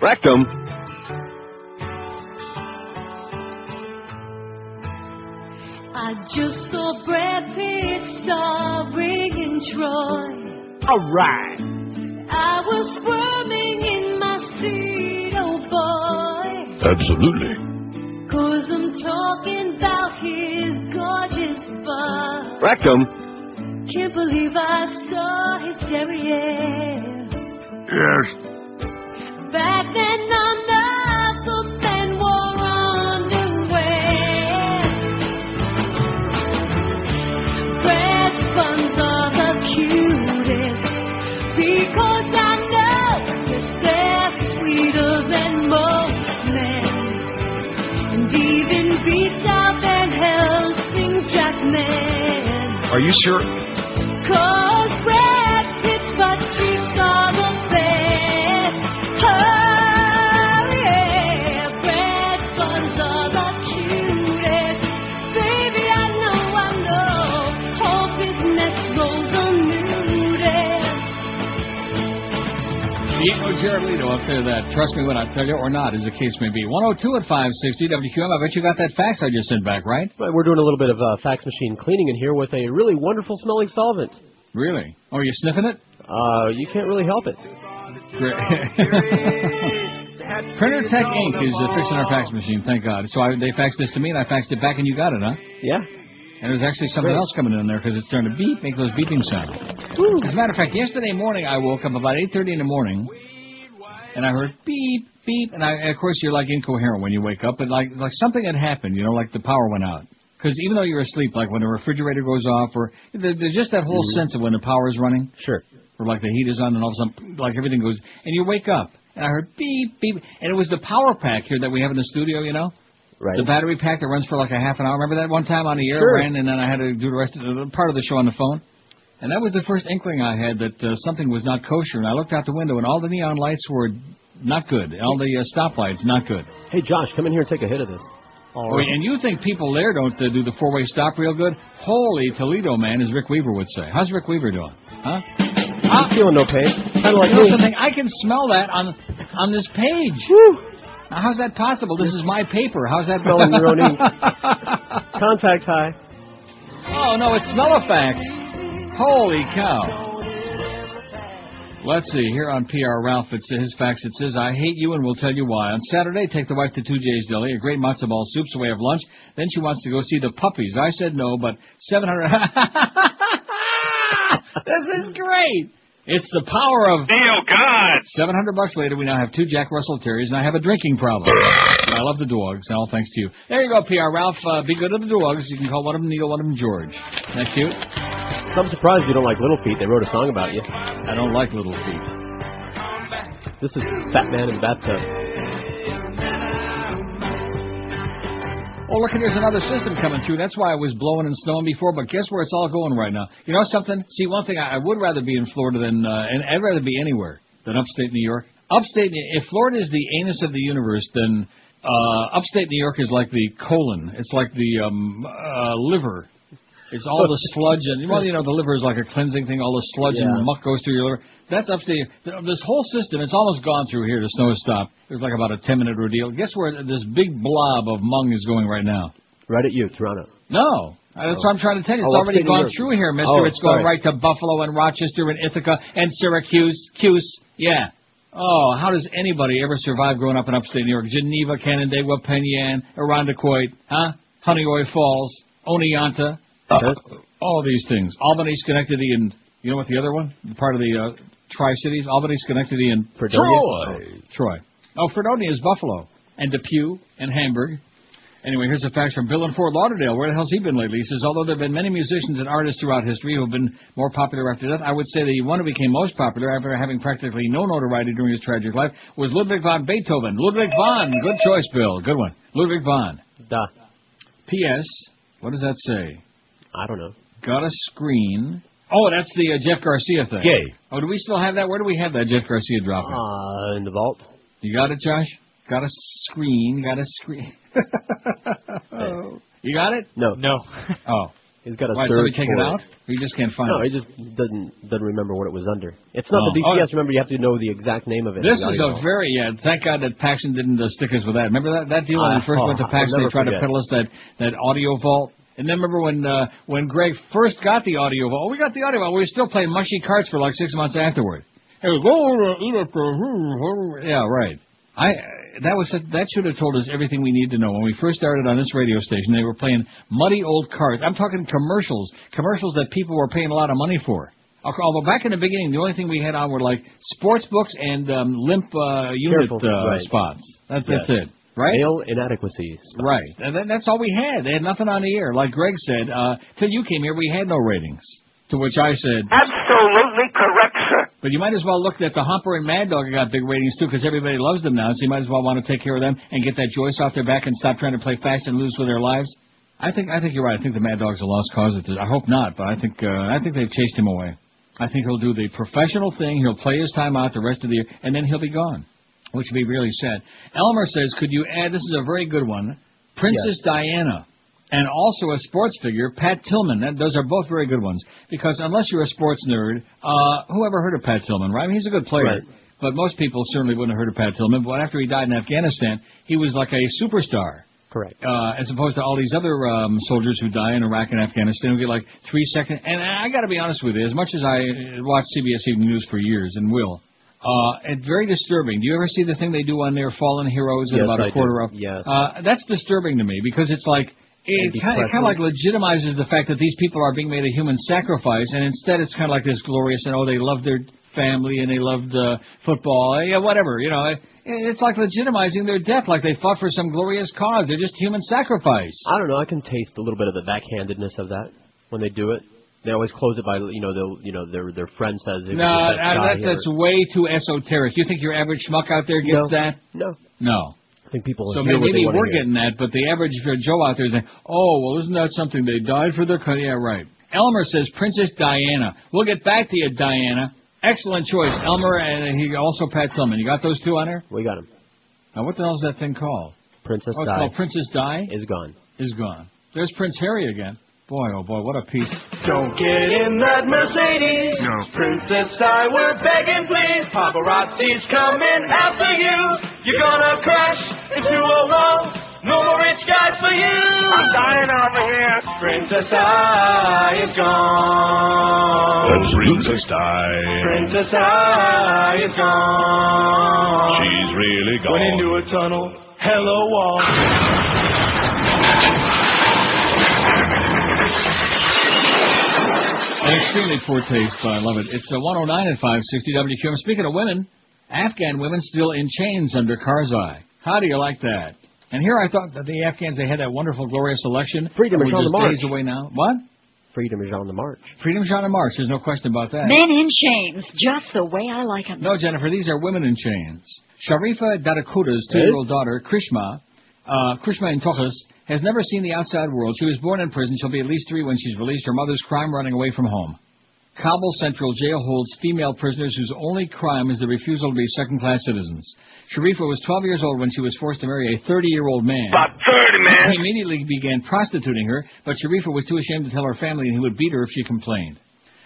Rectum. I just saw Brad Pitt starring in Troy. All right. I was squirming Absolutely. Cause I'm talking about his gorgeous butt. Rectum. Can't believe I saw his derriere. Yes. Back then, none of Are you sure? Cause Jared Leto, I'll tell you that. Trust me when I tell you, or not, as the case may be. 102 at 560 WQM. I bet you got that fax I just sent back, right? But we're doing a little bit of uh, fax machine cleaning in here with a really wonderful smelling solvent. Really? Oh, you sniffing it? Uh, you can't really help it. Printer Tech Inc. is uh, fixing our fax machine, thank God. So I, they faxed this to me, and I faxed it back, and you got it, huh? Yeah. And there's actually something Great. else coming in there because it's starting to beep, make those beeping sounds. As a matter of fact, yesterday morning I woke up about 8:30 in the morning, and I heard beep beep, and I, of course you're like incoherent when you wake up, but like like something had happened, you know, like the power went out. Because even though you're asleep, like when the refrigerator goes off, or there's just that whole Mhm. sense of when the power is running. Sure. Or like the heat is on, and all of a sudden, like everything goes, and you wake up, and I heard beep beep, and it was the power pack here that we have in the studio, you know. Right. The battery pack that runs for like a half an hour. Remember that one time on the air Sure. ran, and then I had to do the rest of the part of the show on the phone. And that was the first inkling I had that uh, something was not kosher. And I looked out the window, and all the neon lights were not good. All the uh, stoplights not good. Hey, Josh, come in here and take a hit of this. Oh, and you think people there don't uh, do the four-way stop real good? Holy Toledo, man, as Rick Weaver would say. How's Rick Weaver doing? Huh? I'm feeling no pain. Kind of like you know something? I can smell that on on this page. Whew. Now, how's that possible? This is my paper. How's that Smelling your own ink. Contacts high. Oh no, it's Smellifax. Holy cow. Let's see, here on PR Ralph, it's his fax. It says, I hate you and will tell you why. On Saturday, take the wife to 2J's Deli, a great matzo ball soup's a way lunch. Then she wants to go see the puppies. I said no, but 700. this is great. It's the power of Neil, God. 700 bucks later, we now have two Jack Russell Terriers, and I have a drinking problem. I love the dogs, and all thanks to you. There you go, PR Ralph. Uh, be good to the dogs. You can call one of them Neil, one of them George. Isn't that cute? I'm surprised you don't like Little Feat. They wrote a song about you. I don't like Little Feat. This is Fat Man in the Bathtub. Oh, look, and there's another system coming through. That's why I was blowing and snowing before. But guess where it's all going right now? You know something? See, one thing I, I would rather be in Florida than, uh, and I'd rather be anywhere than upstate New York. Upstate, if Florida is the anus of the universe, then uh, upstate New York is like the colon. It's like the um, uh, liver. It's all the sludge and well, you know, the liver is like a cleansing thing. All the sludge Yeah. and muck goes through your liver. That's upstate. This whole system, it's almost gone through here. The snow has stopped. It was like about a ten minute ordeal. Guess where this big blob of mung is going right now? Right at you, Toronto. No. Uh, That's Oh. what I'm trying to tell you. It's Oh, already gone through here, mister. Oh, it's going right to Buffalo and Rochester and Ithaca and Syracuse. Cuse. Yeah. Oh, how does anybody ever survive growing up in upstate New York? Geneva, Canandaigua, Penn Yan, Irondequoit, huh? Honeoye Falls, Oneonta. All these things. Albany, Schenectady, and you know what the other one? Part of the uh, Tri-Cities? Albany, Schenectady, and Fredonia? Troy. Troy. Oh, Fredonia is Buffalo. And Depew and Hamburg. Anyway, here's a fax from Bill in Fort Lauderdale. Where the hell's he been lately? He says, although there have been many musicians and artists throughout history who have been more popular after death, I would say the one who became most popular after having practically no notoriety during his tragic life was Ludwig van Beethoven. Ludwig van. Good choice, Bill. Good one. Ludwig van. Duh. P.S. What does that say? I don't know. Got a screen. Oh, that's the uh, Jeff Garcia thing. Gay. Oh, do we still have that? Where do we have that Jeff Garcia drop? Uh, in the vault. You got it, Josh? Got a screen. Got a screen. You got it? No. No. Oh. He's got a Why, surge somebody take it out? Or you just can't find No, it? he just doesn't doesn't remember what it was under. It's not Oh. the BCS. Oh. Remember, you have to know the exact name of it. This is audio. a very yeah. Thank God that Paxson didn't uh, stick us with that. Remember that that deal when I- we first went to oh, I'll Paxson? They never tried to peddle us that that audio vault. And then remember when uh, when Greg first got the audio vault? Oh, we got the audio vault. We were still playing mushy carts for like six months afterward. It was, "Oh, eat it, uh, yeah, right. I that was that should have told us everything we need to know when we first started on this radio station. They were playing muddy old carts. I'm talking commercials, commercials that people were paying a lot of money for. Although back in the beginning, the only thing we had on were like sports books and um, limp uh, unit Careful, uh, right. spots. That, that's Yes. it, right? Male inadequacies. Right, and then that's all we had. They had nothing on the air. Like Greg said, uh, till you came here, we had no ratings. To which I said, Absolutely correct, sir. but you might as well look at the Humper and Mad Dog got big ratings too, because everybody loves them now. So you might as well want to take care of them and get that Joyce off their back and stop trying to play fast and loose with their lives. I think I think you're right. I think the Mad Dog's a lost cause. I hope not, but I think uh, I think they've chased him away. I think he'll do the professional thing. He'll play his time out the rest of the year, and then he'll be gone, which would be really sad. Elmer says, could you add? This is a very good one. Princess Diana. And also a sports figure, Pat Tillman. That, those are both very good ones. Because unless you're a sports nerd, uh, who ever heard of Pat Tillman, right? I mean, he's a good player. Right. But most people certainly wouldn't have heard of Pat Tillman. But after he died in Afghanistan, he was like a superstar. Correct. Uh, as opposed to all these other um, soldiers who die in Iraq and Afghanistan who get like three second. And I got to be honest with you, as much as I uh, watch CBS Evening News for years and will, uh, it's very disturbing. Do you ever see the thing they do on their fallen heroes at Yes, about a quarter do. up? Yes. Uh, that's disturbing to me because it's like it kind, of, kind of like legitimizes the fact that these people are being made a human sacrifice, and instead it's kind of like this glorious and oh they loved their family and they loved uh, football, yeah whatever you know. It, it's like legitimizing their death, like they fought for some glorious cause. They're just human sacrifice. I don't know. I can taste a little bit of the backhandedness of that when they do it. They always close it by you know they'll you know their their friend says it No, the uh, that, that's way too esoteric. You think your average schmuck out there gets No. that? No. No. I think people So what maybe we're getting that, but the average Joe out there is like, oh, well, isn't that something? They died for their country. Yeah, right. Elmer says Princess Diana. We'll get back to you, Diana. Excellent choice, Elmer, and he also Pat Tillman. You got those two on there? We got him. Now, what the hell is that thing called? Princess oh, Di called Princess Di. is gone. Is gone. There's Prince Harry again. Boy, oh boy, what a piece. Don't get in that Mercedes. No. Princess Di, we're begging, please. Paparazzi's coming after you. You're gonna crash into a wall. No more rich guy for you. I'm dying over here. Princess Di is gone. That's Princess Di. Princess Di is gone. She's really gone. Went into a tunnel. Hello, wall. An extremely poor taste, but I love it. It's a 109 at 560 WQM. Speaking of women, Afghan women still in chains under Karzai. How do you like that? And here I thought that the Afghans, they had that wonderful, glorious election. Freedom is on the march. days away now. What? Freedom is on the march. Freedom is on the march. There's no question about that. Men in chains, just the way I like like 'em. No, Jennifer, these are women in chains. Sharifa Dadakuta's two-year-old daughter, Krishma, uh, Krishma Tochas, has never seen the outside world. She was born in prison. She'll be at least three when she's released. Her mother's crime running away from home. Kabul Central Jail holds female prisoners whose only crime is the refusal to be second-class citizens. Sharifa was 12 years old when she was forced to marry a 30-year-old man. About 30, man. He immediately began prostituting her, but Sharifa was too ashamed to tell her family and he would beat her if she complained.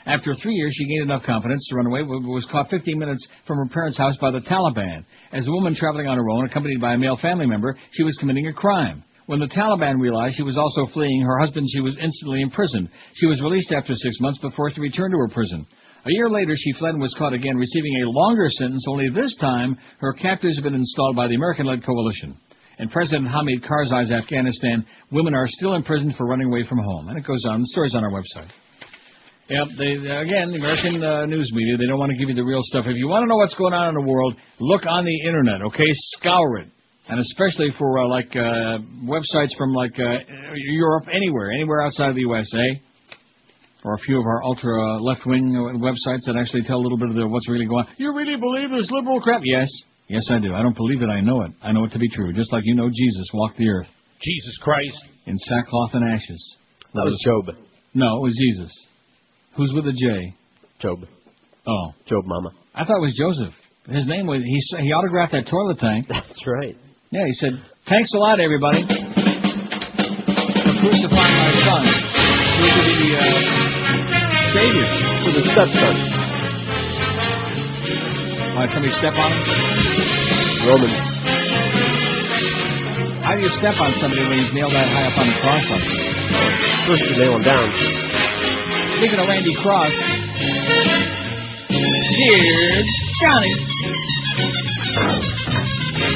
After three years, she gained enough confidence to run away, but was caught 15 minutes from her parents' house by the Taliban. As a woman traveling on her own, accompanied by a male family member, she was committing a crime. When the Taliban realized she was also fleeing her husband, she was instantly imprisoned. She was released after six months, but forced to return to her prison. A year later, she fled and was caught again, receiving a longer sentence, only this time her captors have been installed by the American-led coalition. In President Hamid Karzai's Afghanistan, women are still imprisoned for running away from home. And it goes on. The story's on our website. Yep, they, again, the American uh, news media, they don't want to give you the real stuff. If you want to know what's going on in the world, look on the internet, okay? Scour it. And especially for, uh, like, uh, websites from, like, uh, Europe, anywhere, anywhere outside of the USA or a few of our ultra left-wing websites that actually tell a little bit of the, what's really going on. You really believe this liberal crap? Yes. Yes, I do. I don't believe it. I know it. I know it to be true. Just like you know Jesus walked the earth. Jesus Christ. In sackcloth and ashes. That was Job. No, it was Jesus. Who's with a J? Job. Oh. Job Mama. I thought it was Joseph. His name was, he, he autographed that toilet tank. That's right. Yeah, he said, thanks a lot, everybody, for crucifying my son. To be the uh, savior. To the stepson. Why, somebody step on him? Romans. How do you step on somebody when he's nailed that high up on the cross like? First you nail him down. Speaking of Randy Cross, here's Johnny.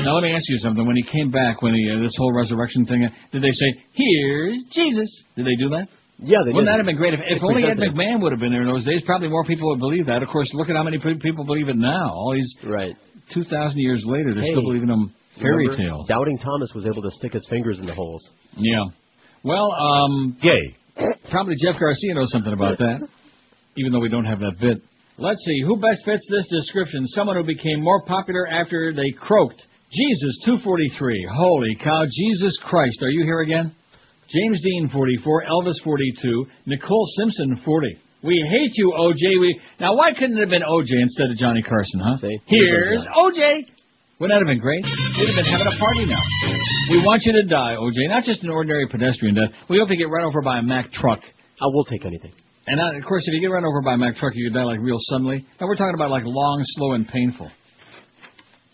Now let me ask you something. When he came back, when he uh, this whole resurrection thing, uh, did they say, "Here's Jesus"? Did they do that? Yeah, they did. Wouldn't did. that have been great if, if only Ed presented it. McMahon would have been there in those days? Probably more people would believe that. Of course, look at how many pe- people believe it now. All these right two thousand years later, they're Hey, still believing them fairy Remember? tales. Doubting Thomas was able to stick his fingers in the holes. Yeah. Well, um, gay. Probably Jeff Garcia knows something about that, even though we don't have that bit. Let's see who best fits this description. Someone who became more popular after they croaked. Jesus, 243. Holy cow, Jesus Christ. Are you here again? James Dean, 44. Elvis, 42. Nicole Simpson, 40. We hate you, OJ. We now why couldn't it have been OJ instead of Johnny Carson, huh? Here's OJ. Wouldn't that have been great? We'd have been having a party now. We want you to die, OJ. Not just an ordinary pedestrian death. We hope you get run over by a Mack truck. I will take anything. And uh, of course, if you get run over by a Mack truck, you could die like real suddenly. And we're talking about like long, slow, and painful.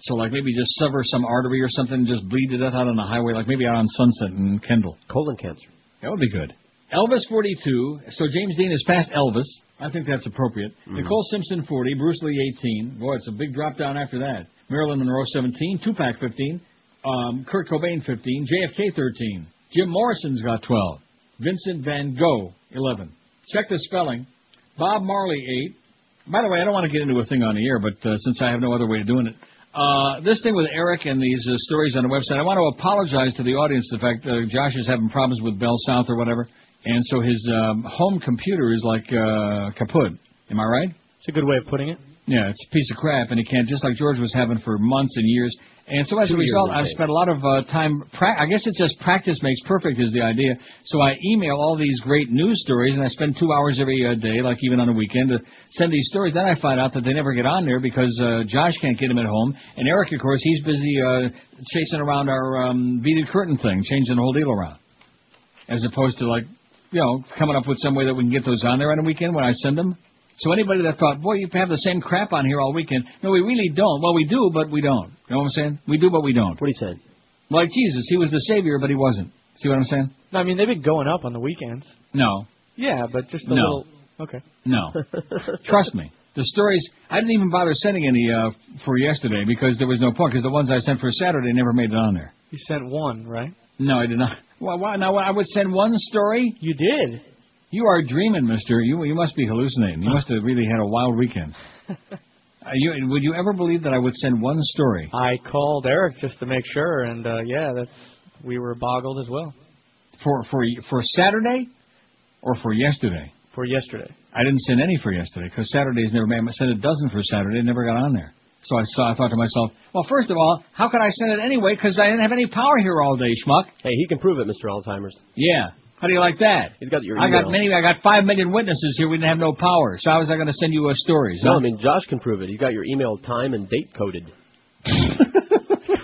So like maybe just sever some artery or something, just bleed to death out on the highway, like maybe out on Sunset and Kendall. Colon cancer. That would be good. Elvis 42. So James Dean is past Elvis. I think that's appropriate. Nicole Simpson 40. Bruce Lee 18. Boy, it's a big drop down after that. Marilyn Monroe 17. Tupac 15. Um, Kurt Cobain 15. JFK 13. Jim Morrison's got 12. Vincent Van Gogh 11. Check the spelling. Bob Marley 8. By the way, I don't want to get into a thing on the air, but uh, since I have no other way of doing it, uh, this thing with Eric and these uh, stories on the website, I want to apologize to the audience. The fact Josh is having problems with Bell South or whatever, and so his um, home computer is like uh, kaput. Am I right? It's a good way of putting it. Yeah, it's a piece of crap, and he can't just like George was having for months and years. And so as a Two years, result, I've spent a lot of uh, time. Pra- I guess it's just practice makes perfect is the idea. So I email all these great news stories, and I spend two hours every uh, day, like even on the weekend, to send these stories. Then I find out that they never get on there because uh, Josh can't get them at home, and Eric, of course, he's busy uh, chasing around our um, beaded curtain thing, changing the whole deal around, as opposed to like, you know, coming up with some way that we can get those on there on a weekend when I send them. So anybody that thought, boy, you have the same crap on here all weekend. No, we really don't. Well, we do, but we don't. You know what I'm saying? We do, but we don't. What are you saying? Like Jesus, he was the savior, but he wasn't. See what I'm saying? No, I mean they've been going up on the weekends. No, Yeah, but just a No. little. Okay. no. Trust me. The stories, I didn't even bother sending any uh, for yesterday because there was no point. Because the ones I sent for Saturday never made it on there. You sent one, right? No, I did not. Well, why, now I would send one story. You did. You are dreaming, Mister. You you must be hallucinating. You must have really had a wild weekend. Uh, you, would you ever believe that I would send one story? I called Eric just to make sure, and uh, yeah, that's we were boggled as well For for for Saturday or for yesterday? for yesterday. I didn't send any for yesterday because Saturday's never made. I sent a dozen for Saturday, it never got on there. So I saw. I thought to myself, well, first of all, how could I send it anyway? Because I didn't have any power here all day, schmuck. Hey, he can prove it, Mr. Alzheimer's. Yeah. How do you like that? He's got your I got many. I got five million witnesses here. We didn't have no power. So how was I going to send you uh, stories? No, huh? I mean Josh can prove it. He's got your email time and date coded.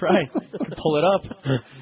right. Pull it up.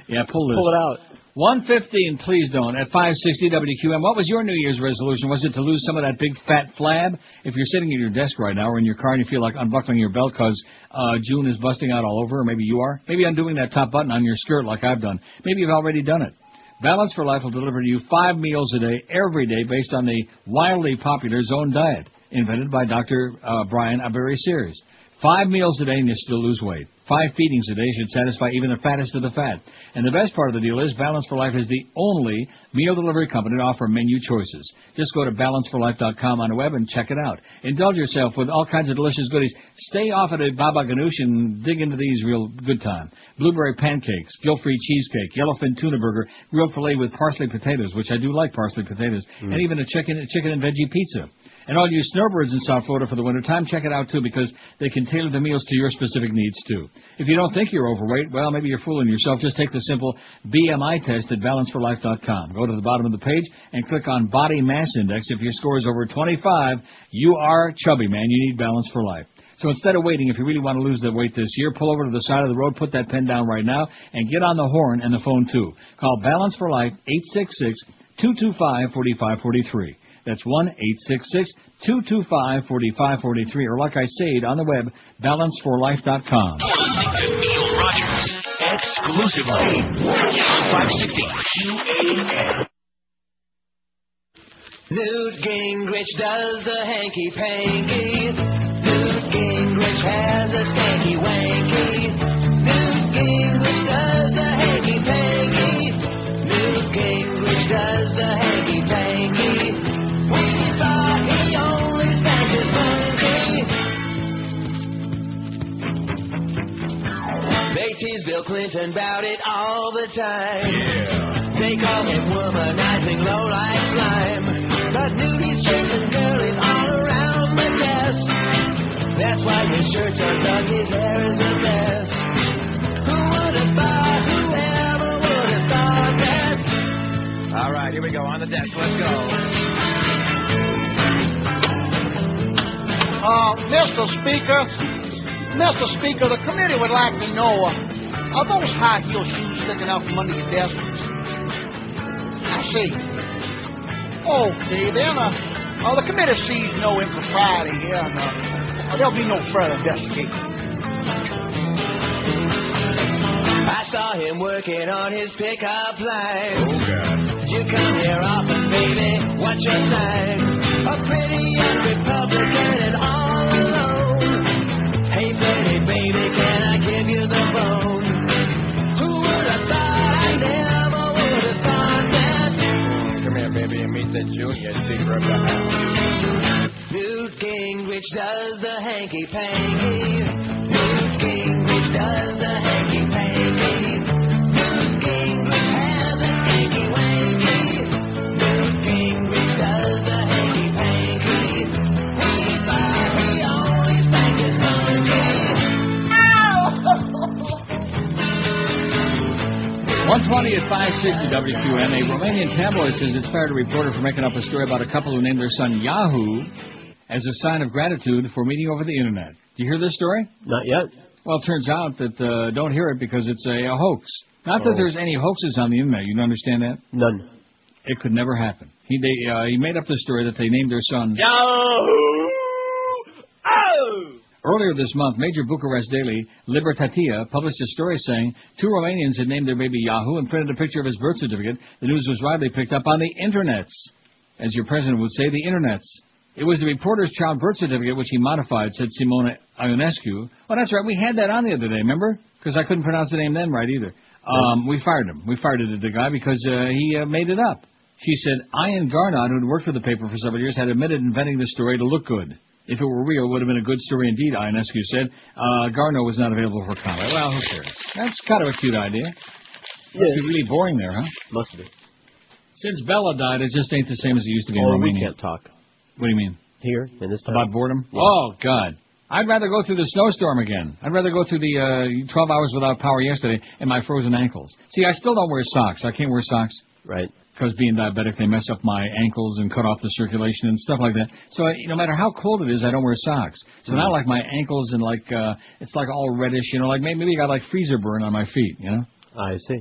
Yeah, pull this. Pull it out. 115, please don't, at 560 WQM. What was your New Year's resolution? Was it to lose some of that big fat flab? If you're sitting at your desk right now or in your car and you feel like unbuckling your belt because uh, June is busting out all over, or maybe you are, maybe undoing that top button on your skirt like I've done. Maybe you've already done it. Balance for Life will deliver to you five meals a day, every day, based on the wildly popular Zone Diet, invented by Dr. Uh, Brian Aberi Sears. Five meals a day and you still lose weight. Five feedings a day should satisfy even the fattest of the fat. And the best part of the deal is Balance for Life is the only meal delivery company to offer menu choices. Just go to balanceforlife.com on the web and check it out. Indulge yourself with all kinds of delicious goodies. Stay off of a Baba Ganoush and dig into these real good time. Blueberry pancakes, guilt-free cheesecake, yellowfin tuna burger, grilled filet with parsley potatoes, which I do like parsley potatoes, and mm. even a chicken, chicken and veggie pizza. And all you snowbirds in South Florida for the winter time, check it out too because they can tailor the meals to your specific needs too. If you don't think you're overweight, well, maybe you're fooling yourself. Just take the simple BMI test at balanceforlife.com. Go to the bottom of the page and click on Body Mass Index. If your score is over 25, you are chubby, man. You need Balance for Life. So instead of waiting, if you really want to lose the weight this year, pull over to the side of the road, put that pen down right now, and get on the horn and the phone too. Call Balance for Life 866 225 4543. That's 1 866 225 4543. Or like I said on the web, balanceforlife.com. You're listening to Neil Rogers exclusively on 560 QAM. Newt Gingrich does the hanky panky. Newt Gingrich has a stanky wanky. Newt Gingrich does the hanky panky. Newt Gingrich does the hanky panky. Tease Bill Clinton about it all the time. They call him womanizing low-life slime. But Nudie's chasing girlies all around the desk. That's why his shirt's undone, his hair is a mess. Who would have thought, whoever would have thought that? All right, here we go. On the desk. Let's go. Uh, Mr. Speaker, Mr. Speaker, the committee would like to know, uh, are those high heel shoes sticking out from under your desk? I see. Okay, then, uh, uh, the committee sees no impropriety here, and uh, there'll be no further investigation. I saw him working on his pickup line. Oh, God. Did you come here often, baby. What's your sign? A pretty young Republican and all alone. Hey, pretty baby, can I give you the bone? Who would have thought? I never would have thought that. Come here, baby, and meet the junior secret of the house. Newt Gingrich does the hanky panky. Newt Gingrich does the 120 at 560 WQM. A Romanian tabloid says it's fired a reporter for making up a story about a couple who named their son Yahoo as a sign of gratitude for meeting over the internet. Do you hear this story? Not yet. Well, it turns out that uh, don't hear it because it's a, a hoax. Not that Oh. there's any hoaxes on the internet. You understand that? None. It could never happen. He they, uh, he made up the story that they named their son. Yahoo! Earlier this month, major Bucharest daily Libertatea published a story saying two Romanians had named their baby Yahoo and printed a picture of his birth certificate. The news was widely picked up on the internets, as your president would say, the internets. It was the reporter's child birth certificate which he modified, said Simona Ionescu. Oh, that's right. We had that on the other day, remember? Because I couldn't pronounce the name then right either. Um, we fired him. We fired the guy because uh, he uh, made it up. She said Ian Garnot, who had worked for the paper for several years, had admitted inventing the story to look good. If it were real, it would have been a good story indeed, Ionescu said. Uh, Garno was not available for comment. Well, who cares? That's kind of a cute idea. Must be really boring there, huh? Must be. Since Bella died, it just ain't the same as it used to be in Oh, we can't talk. What do you mean? Here, in this time. About boredom? Yeah. Oh, God. I'd rather go through the snowstorm again. I'd rather go through the uh, 12 hours without power yesterday and my frozen ankles. See, I still don't wear socks. I can't wear socks. Right. Because being diabetic, they mess up my ankles and cut off the circulation and stuff like that. So I, no matter how cold it is, I don't wear socks. So Mhm. now, like my ankles and like uh it's like all reddish, you know, like maybe, maybe I got like freezer burn on my feet, you know. I see.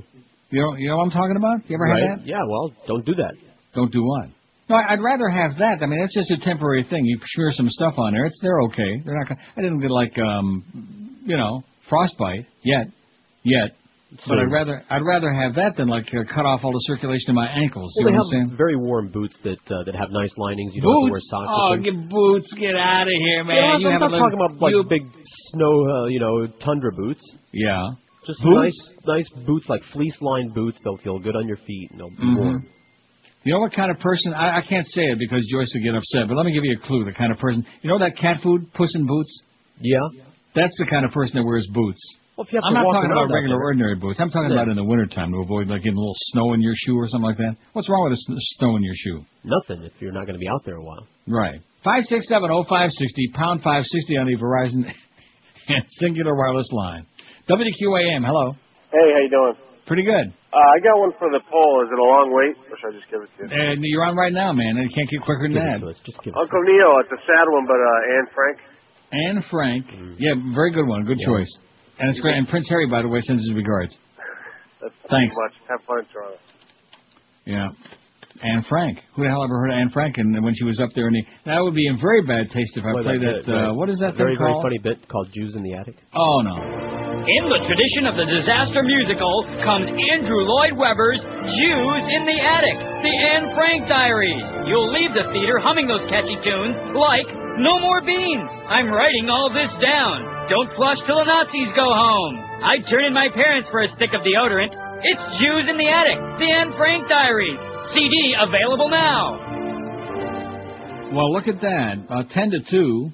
You know, you know what I'm talking about? You ever right? had that? Yeah. Well, don't do that. Don't do what? No, I'd rather have that. I mean, it's just a temporary thing. You smear some stuff on there. It's they're okay. They're not. Gonna, I didn't get like um, you know, frostbite yet, yet. But. I'd rather I'd rather have that than like uh, cut off all the circulation in my ankles. You Well, they what I'm saying? have very warm boots that uh, that have nice linings. You don't have to wear socks. Oh, get boots. Get out of here, man. Yeah, you I'm not talking about like you- big snow, uh, you know, tundra boots. Yeah. Just Boots? nice, nice boots like fleece-lined boots. They'll feel good on your feet and they'll be Mhm. warm. You know what kind of person? I, I can't say it because Joyce will get upset. But let me give you a clue. The kind of person. You know that cat food, Puss in Boots. Yeah. That's the kind of person that wears boots. Well, if you have I'm to not walk talking about regular, there. ordinary boots. I'm talking Yeah. about in the wintertime to avoid like getting a little snow in your shoe or something like that. What's wrong with a s- snow in your shoe? Nothing if you're not going to be out there a while. Right. Five six seven oh five sixty pound five sixty on the Verizon and Cingular wireless line. WQAM. Hello. Hey, how you doing? Pretty good. Uh, I got one for the poll. Is it a long wait, or should I just give it to you? And you're on right now, man. And you can't get quicker than Give that. it to us. Just give it. Uncle Neil, it's a sad one, but uh, Anne Frank. Anne Frank. Yeah, very good one. Good Yeah. choice. And it's great. And Prince Harry, by the way, sends his regards. That's Thanks. Much. Have fun in Toronto. Yeah. Anne Frank. Who the hell ever heard of Anne Frank? And when she was up there, in the, that would be in very bad taste if I Play played that. bit, uh, right. what is that very, thing very called? funny bit called Jews in the Attic. Oh no. In the tradition of the disaster musical comes Andrew Lloyd Webber's Jews in the Attic, the Anne Frank Diaries. You'll leave the theater humming those catchy tunes like No More Beans. I'm writing all this down. Don't flush till the Nazis go home. I'd turn in my parents for a stick of deodorant. It's Jews in the Attic, the Anne Frank Diaries. CD available now. Well, look at that. Uh, 10 to 2.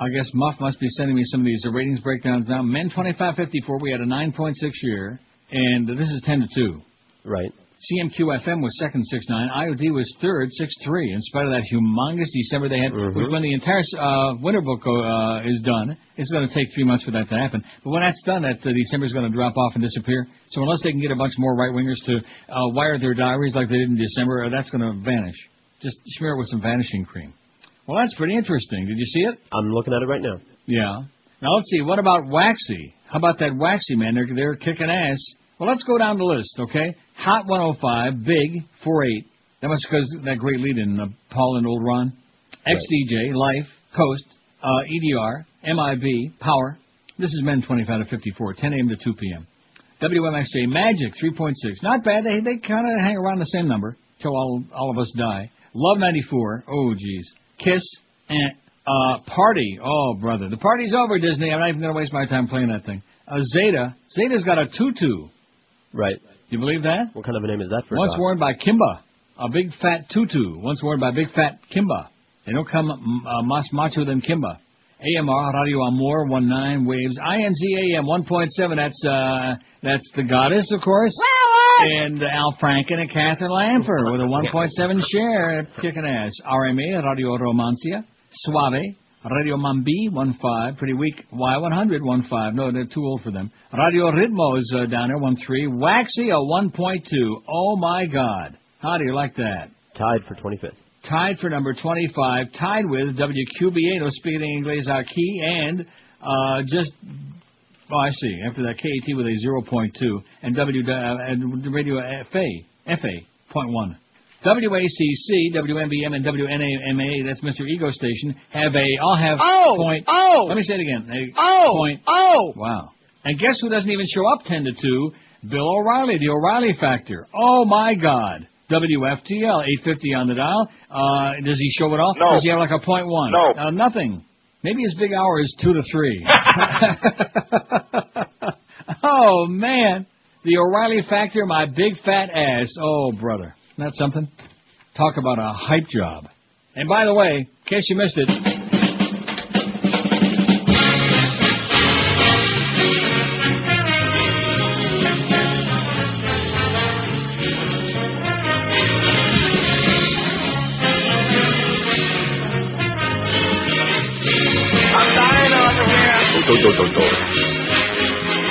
I guess Muff must be sending me some of these ratings breakdowns now. Men 2554, we had a 9.6 year, and this is 10 to 2. Right. CMQ FM was second, 6.9. IOD was third, 6.3. In spite of that humongous December they had, which when the entire uh, winter book uh, is done, it's going to take three months for that to happen. But when that's done, that uh, December is going to drop off and disappear. So unless they can get a bunch more right wingers to uh, wire their diaries like they did in December, uh, that's going to vanish. Just smear it with some vanishing cream. Well, that's pretty interesting. Did you see it? I'm looking at it right now. Yeah. Now let's see. What about Waxy? How about that Waxy man? They're they're kicking ass. Well, let's go down the list, okay? Hot 105, Big 48. That must because that great lead in uh, Paul and Old Ron. XDJ, Life, Coast, uh, EDR, MIB, Power. This is Men 25 to 54, 10 a.m. to 2 p.m. WMXJ, Magic 3.6. Not bad. They they kind of hang around the same number till all all of us die. Love 94. Oh, geez. Kiss and uh, Party. Oh, brother. The party's over, Disney. I'm not even going to waste my time playing that thing. Uh, Zeta. Zeta's got a tutu. Right. You believe that? What kind of a name is that for a Once dog? worn by Kimba. A big fat tutu. Once worn by big fat Kimba. They don't come uh, más macho than Kimba. AMR, Radio Amor, 19 waves. INZAM, 1.7. That's, uh, that's the goddess, of course. And Al Franken and Katherine Lanpher with a 1.7 share, kicking ass. RMA, Radio Romancia. Suave, Radio Mambi, 1.5. Pretty weak. Y100, 1.5. No, they're too old for them. Radio Ritmo is uh, down there, 1.3. Waxy, a 1.2. Oh my God. How do you like that? Tied for 25th. Tied for number 25, tied with WQBA, no speaking English key, and uh, just, oh, I see, after that KAT with a 0.2, and W uh, and Radio FA, FA, 0.1. WACC, WMBM, and WNAMA, that's Mr. Ego Station, have a, I'll have Oh, point, oh. let me say it again, a Oh, point, oh. wow. And guess who doesn't even show up 10 to 2? Bill O'Reilly, the O'Reilly Factor. Oh my God. WFTL, 850 on the dial. Uh, does he show it all? No. Does he have like a point one? No. Uh, nothing. Maybe his big hour is two to three. oh man. The O'Reilly Factor, my big fat ass. Oh brother. Isn't that something? Talk about a hype job. And by the way, in case you missed it,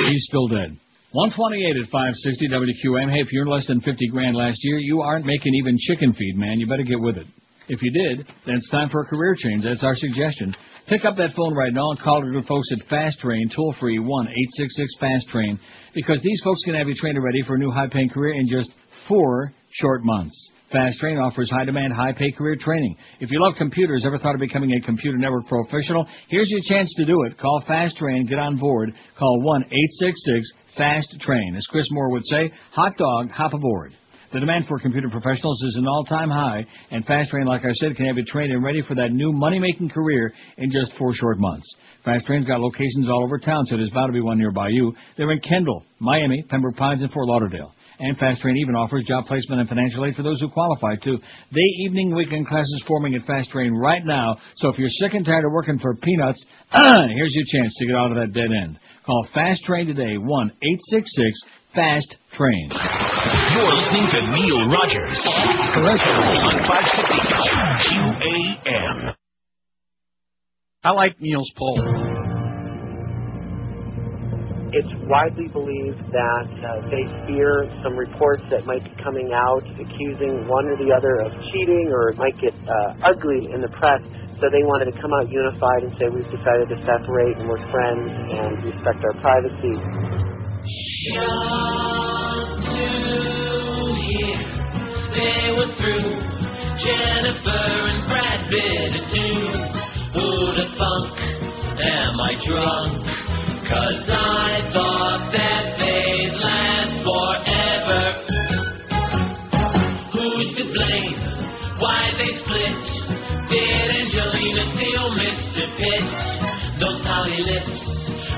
He's still dead. 128 at 560 WQM. Hey, if you're less than 50 grand last year, you aren't making even chicken feed, man. You better get with it. If you did, then it's time for a career change. That's our suggestion. Pick up that phone right now and call the good folks at Fast Train, toll free 1 866 Fast Train, because these folks can have you trained and ready for a new high paying career in just four short months. Fast Train offers high demand, high pay career training. If you love computers, ever thought of becoming a computer network professional? Here's your chance to do it. Call Fast Train, get on board. Call 1 866 Fast Train. As Chris Moore would say, hot dog, hop aboard. The demand for computer professionals is an all-time high, and Fast Train, like I said, can have you trained and ready for that new money-making career in just four short months. Fast Train's got locations all over town, so there's bound to be one nearby you. They're in Kendall, Miami, Pembroke Pines, and Fort Lauderdale. And Fast Train even offers job placement and financial aid for those who qualify too. Day, evening, weekend classes forming at Fast Train right now. So if you're sick and tired of working for peanuts, here's your chance to get out of that dead end. Call Fast Train today, 1 866 Fast Train. You're listening to Neil Rogers. On 560 QAM. I like Neil's poll. It's widely believed that uh, they fear some reports that might be coming out accusing one or the other of cheating or it might get uh, ugly in the press. So they wanted to come out unified and say we've decided to separate and we're friends and respect our privacy. They were through. Jennifer and Brad Pitt knew who the funk. Am I drunk? Cause I thought that they'd last forever. Who's to blame? Why they split? Did Angelina steal Mr. Pitt? Those pouty lips,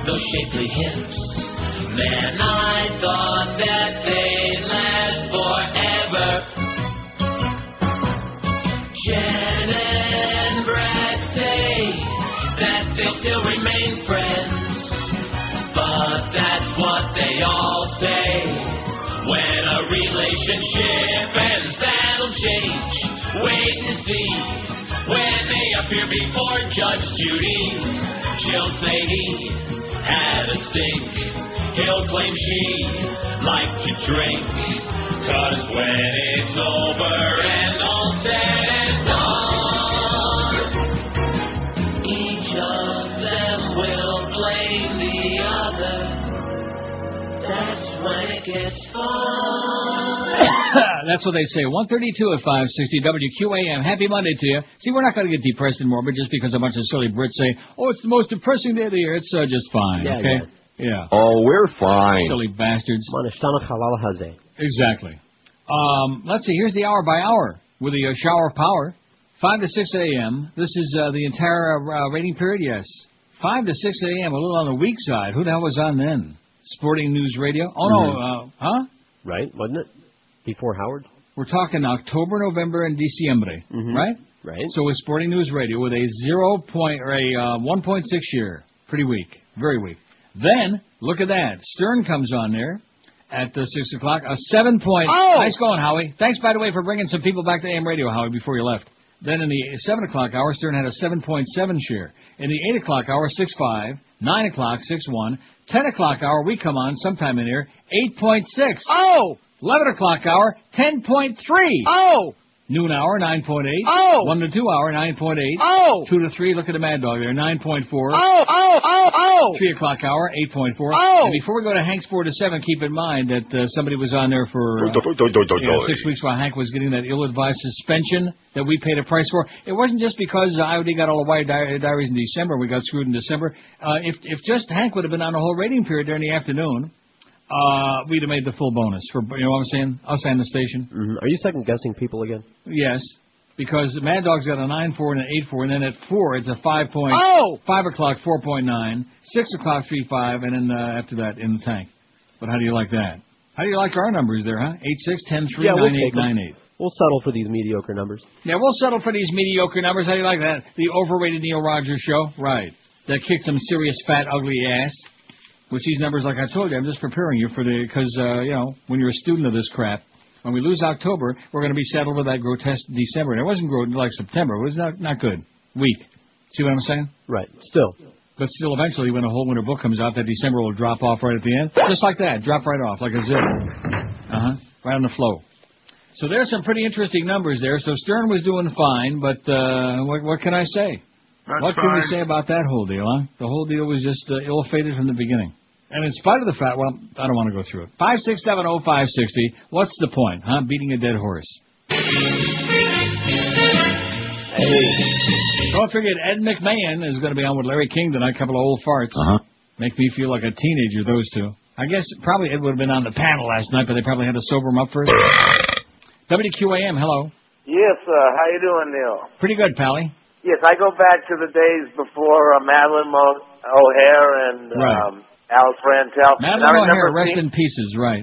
those shapely hips. Man, I thought that they'd last forever. Jen and Brad say that they still remain friends. But that's what they all say. When a relationship ends, that'll change. Wait and see. When they appear before Judge Judy, she'll say he had a stink. He'll claim she liked to drink. Cause when it's over and all said and done, That's when it gets fun. That's what they say. 132 at 560 WQAM. Happy Monday to you. See, we're not going to get depressed and morbid just because a bunch of silly Brits say, oh, it's the most depressing day of the year. It's uh, just fine, Yeah, okay? Yeah. Oh, we're fine. Silly bastards. Manishtana halal haze. Exactly. Um, let's see. Here's the hour by hour with the uh, shower of power. 5 to 6 a.m. This is uh, the entire uh, rating period, yes. 5 to 6 a.m., a little on the weak side. Who the hell was on then? Sporting News Radio? Oh, no, uh, huh? Right, wasn't it? Before Howard? We're talking October, November, and Diciembre, right? Right. So with Sporting News Radio with a zero point or a uh, 1.6 year, pretty weak, very weak. Then look at that, Stern comes on there at the six o'clock, a seven point. Oh! nice going, Howie. Thanks by the way for bringing some people back to AM radio, Howie, before you left. Then in the seven o'clock hour, Stern had a seven point seven share. In the eight o'clock hour, six five. Nine o'clock, six one. Ten o'clock hour, we come on sometime in here, eight point six. Oh! Eleven o'clock hour, ten point three. Oh! Noon hour, 9.8. Oh! 1 to 2 hour, 9.8. Oh! 2 to 3, look at the Mad Dog there, 9.4. Oh, oh, oh, oh! 3 o'clock hour, 8.4. Oh! And before we go to Hank's 4 to 7, keep in mind that uh, somebody was on there for uh, Do, do, do, do, do, you know, six weeks while Hank was getting that ill-advised suspension that we paid a price for. It wasn't just because IOD got all the wire di- diaries in December and we got screwed in December. Uh, if, if just Hank would have been on the whole rating period during the afternoon, uh, we'd have made the full bonus for, you know what I'm saying? Us and the station. hmm Are you second guessing people again? Yes, because Mad Dog's got a nine four and an eight four, and then at four it's a five point. Oh! Five o'clock four point nine, six o'clock three five, and then uh, after that in the tank. But how do you like that? How do you like our numbers there, huh? Eight six ten three Yeah, we'll nine eight take 'em. nine eight. We'll settle for these mediocre numbers. Yeah, we'll settle for these mediocre numbers. How do you like that? The overrated Neil Rogers show, right? That kicked some serious fat ugly ass. With these numbers, like I told you, I'm just preparing you for the because uh, you know when you're a student of this crap. When we lose October, we're going to be settled with that grotesque December. And it wasn't gro- like September. It was not not good. Weak. See what I'm saying? Right. Still. But still, eventually, when a whole winter book comes out, that December will drop off right at the end, just like that, drop right off like a zip. Uh huh. Right on the flow. So there's some pretty interesting numbers there. So Stern was doing fine, but uh, what, what can I say? That's what can we say about that whole deal? Huh? The whole deal was just uh, ill-fated from the beginning. And in spite of the fact, well, I don't want to go through it. Five six seven oh five sixty. What's the point, huh? Beating a dead horse. Don't forget, Ed McMahon is going to be on with Larry King tonight. A couple of old farts. Uh-huh. Make me feel like a teenager. Those two. I guess probably Ed would have been on the panel last night, but they probably had to sober him up first. WQAM, hello. Yes, uh, how you doing, Neil? Pretty good, Pally. Yes, I go back to the days before uh, Madalyn Mo- O'Hair and Right. um, Alice Rantel. and I Madalyn O'Hair, remember rest in pieces, right.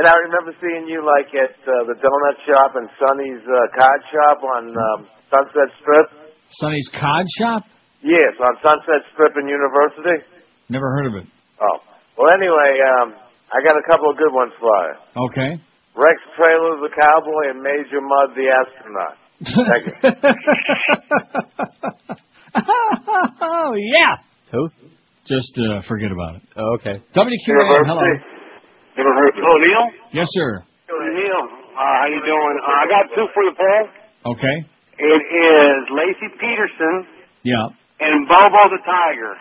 And I remember seeing you like at uh, the donut shop and Sonny's uh, card shop on um, Sunset Strip. Sonny's Cod Shop? Yes, on Sunset Strip in University. Never heard of it. Oh, well, anyway, um, I got a couple of good ones for you. Okay. Rex Trailer the cowboy and Major Mud the astronaut. Thank you. oh, yeah. Who? Just uh, forget about it. Oh, okay. WQAM, hello. Hello, Neil. Yes, sir. Neil, uh, how you doing? Uh, I got two for you, Paul. Okay. It is Laci Peterson Yeah. and Bobo the Tiger.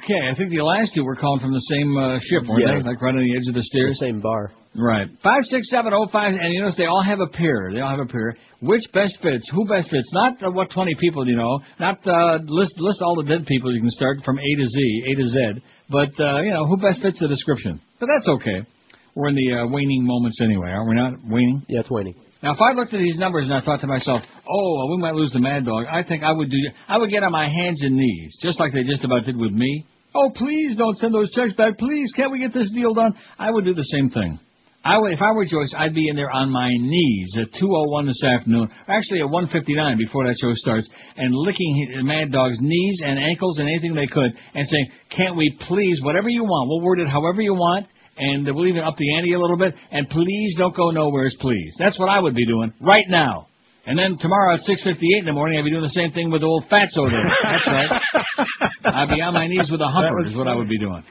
Okay, I think the last two were calling from the same uh, ship, weren't Yeah. they? Like right on the edge of the stairs. The same bar. Right. Five, six, seven, oh, five, and you notice they all have a pair. They all have a pair. Which best fits? Who best fits? Not uh, what twenty people you know. Not uh, list list all the dead people you can start from A to Z, A to Z. But uh, you know who best fits the description. But that's okay. We're in the uh, waning moments anyway, aren't we not? Waning. Yeah, it's waning. Now, if I looked at these numbers and I thought to myself, "Oh, well, we might lose the Mad Dog," I think I would do. I would get on my hands and knees, just like they just about did with me. Oh, please don't send those checks back. Please, can't we get this deal done? I would do the same thing. I would, if I were Joyce, I'd be in there on my knees at 2:01 this afternoon, actually at 1:59 before that show starts, and licking his- Mad Dog's knees and ankles and anything they could, and saying, "Can't we please, whatever you want, we'll word it however you want." And we'll even up the ante a little bit. And please don't go nowheres, please. That's what I would be doing right now. And then tomorrow at 6:58 in the morning, I'd be doing the same thing with old Fatso there. That's right. I'd be on my knees with a humper. Is what I would be doing.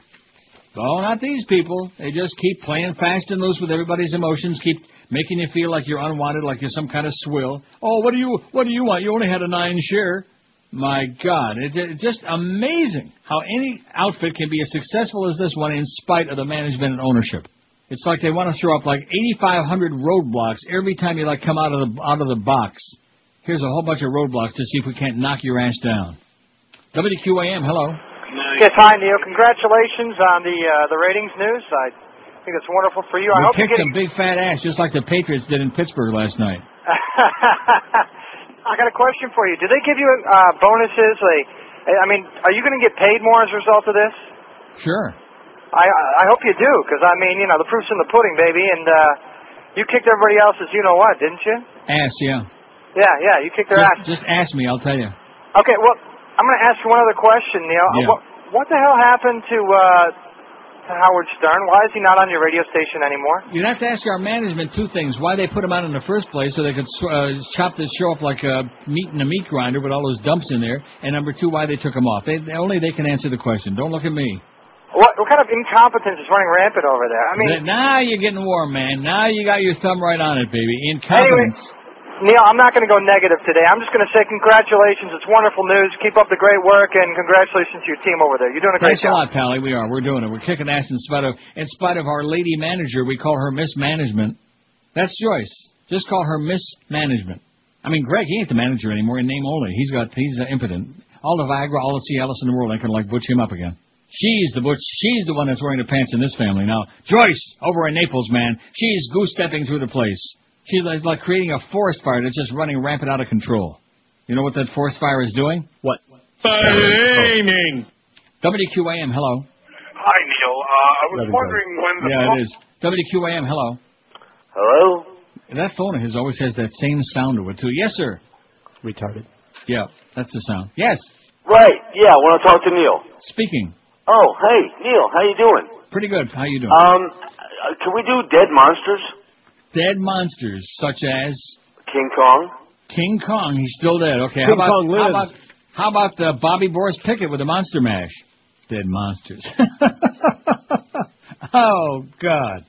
Oh, not these people. They just keep playing fast and loose with everybody's emotions. Keep making you feel like you're unwanted, like you're some kind of swill. Oh, what do you what do you want? You only had a nine share. My God, it's, it's just amazing how any outfit can be as successful as this one in spite of the management and ownership. It's like they want to throw up like 8,500 roadblocks every time you like come out of the out of the box. Here's a whole bunch of roadblocks to see if we can't knock your ass down. WQAM, hello. Yes, hi Neil. Congratulations on the uh, the ratings news. I think it's wonderful for you. I We hope you're kicked getting. a big fat ass just like the Patriots did in Pittsburgh last night. I got a question for you. Do they give you uh, bonuses? Like, I mean, are you going to get paid more as a result of this? Sure. I I hope you do, because I mean, you know, the proof's in the pudding, baby. And uh, you kicked everybody else's, you know what, didn't you? Ass, yeah. Yeah, yeah, you kicked their ass. Just, just ask me, I'll tell you. Okay, well, I'm going to ask you one other question, Neil. Yeah. What, what the hell happened to uh, to Howard Stern? Why is he not on your radio station anymore? You'd have to ask our management two things: why they put him out in the first place, so they could uh, chop the show up like a meat in a meat grinder with all those dumps in there, and number two, why they took him off. They, only they can answer the question. Don't look at me. What, what kind of incompetence is running rampant over there? I mean, now you're getting warm, man. Now you got your thumb right on it, baby. Incompetence. Neil, I'm not going to go negative today. I'm just going to say congratulations. It's wonderful news. Keep up the great work, and congratulations to your team over there. You're doing a great Thanks a job. lot, Pally. We are. We're doing it. We're kicking ass in spite of in spite of our lady manager. We call her mismanagement. That's Joyce. Just call her mismanagement. I mean, Greg, he ain't the manager anymore in name only. He's got he's uh, impotent. All the Viagra, all the Cialis in the world ain't gonna like butch him up again. She's the butch. She's the one that's wearing the pants in this family now. Joyce over in Naples, man. She's goose stepping through the place. She's like, like creating a forest fire that's just running rampant out of control. You know what that forest fire is doing? What? Flaming. WQAM, hello. Hi, Neil. Uh, I was Rather wondering when the Yeah, it is. WQAM, hello. Hello? That phone of his always has that same sound to it, too. Yes, sir. Retarded. Yeah, that's the sound. Yes. Right. Yeah, I want to talk to Neil. Speaking. Oh, hey, Neil. How you doing? Pretty good. How you doing? Um, uh, can we do dead monsters? Dead monsters, such as King Kong. King Kong. He's still dead. Okay. King how about, Kong How lives. about, How about uh, Bobby Boris Pickett with the Monster Mash? Dead monsters. oh, God.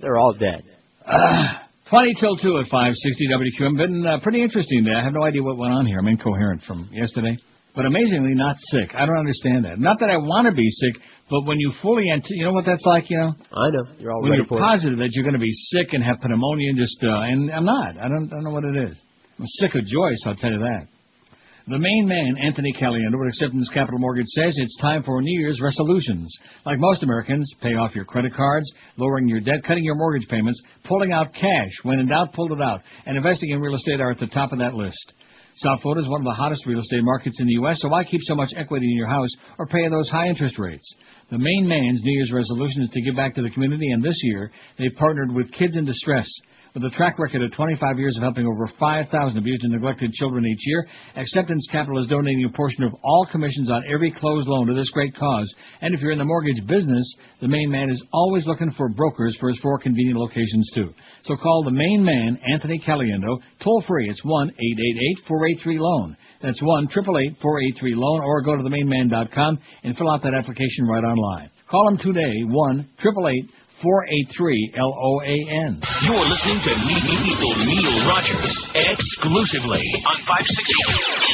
They're all dead. Uh, 20 till 2 at 560 WQM. Been uh, pretty interesting day. I have no idea what went on here. I'm incoherent from yesterday. But amazingly not sick. I don't understand that. Not that I want to be sick, but when you fully, ant- you know what that's like, you know? I know. You're all when ready you're for it. positive that you're going to be sick and have pneumonia and just, uh, and I'm not. I don't, I don't know what it is. I'm sick of Joyce, I'll tell you that. The main man, Anthony Caliendo, at Acceptance Capital Mortgage says it's time for New Year's resolutions. Like most Americans, pay off your credit cards, lowering your debt, cutting your mortgage payments, pulling out cash. When in doubt, pull it out. And investing in real estate are at the top of that list. South Florida is one of the hottest real estate markets in the U.S., so why keep so much equity in your house or pay those high interest rates? The main man's New Year's resolution is to give back to the community, and this year they've partnered with Kids in Distress. With a track record of 25 years of helping over 5,000 abused and neglected children each year, Acceptance Capital is donating a portion of all commissions on every closed loan to this great cause. And if you're in the mortgage business, the main man is always looking for brokers for his four convenient locations too. So call the main man, Anthony Caliendo, toll free. It's 1-888-483-LOAN. That's 1-888-483-LOAN or go to themainman.com and fill out that application right online. Call them today, 1-888 483 L-O-A-N. You're listening to Neil, Neil Rogers exclusively on 560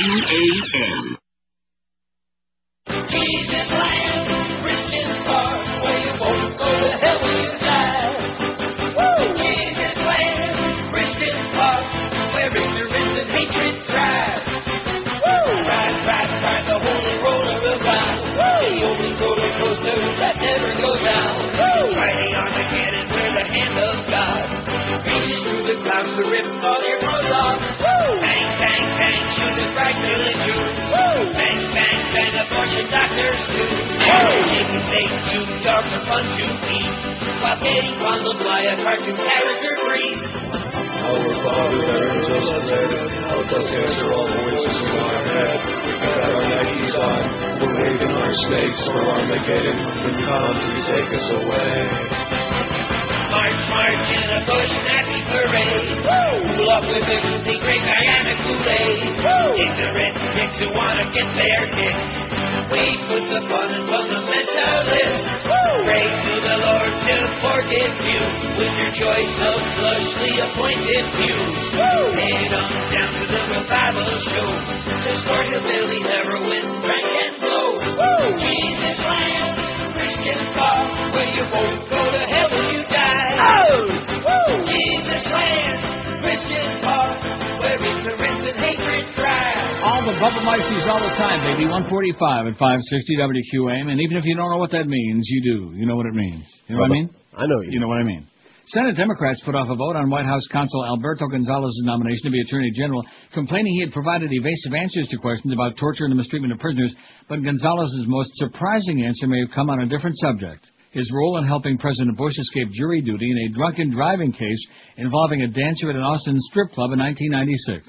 QAM. Jesus land, Christian park, where you won't go to hell when the clouds to rip all your clothes off. Woo! Bang, bang, bang, shoot the bright little Jews. Woo! Bang, bang, bang, the fortune doctors do. Woo! Taking fake New York for fun to eat. While Eddie fondled by a cartoon character breeze. Our Father that art in heaven, help us answer all voices in our head. We got our Nikes on, we're waving our snakes for Armageddon. When you come to take us away. March, march in a bush Nazi parade. Woo! Cool off with a goofy great Guyana Kool-Aid. Woo! Ignorant dicks who wanna get their kicks. We put the fun in fundamentalists. Woo! Pray to the Lord to forgive you with your choice of flushly appointed views. Woo! Head on down to the revival show. There's Billy, heroin, drink and blow. Woo! Jesus land, Christian bar, where you won't go to hell when you die. Oh! Woo! Jesus land, Christian bar, where ignorance and hatred thrive. All the Bubba Mices all the time, baby. 145 at 560 WQAM. And even if you don't know what that means, you do. You know what it means. You know what I mean? I know You know what I mean. Senate Democrats put off a vote on White House counsel Alberto Gonzales's nomination to be Attorney General, complaining he had provided evasive answers to questions about torture and the mistreatment of prisoners, but Gonzales's most surprising answer may have come on a different subject. His role in helping President Bush escape jury duty in a drunken driving case involving a dancer at an Austin strip club in 1996.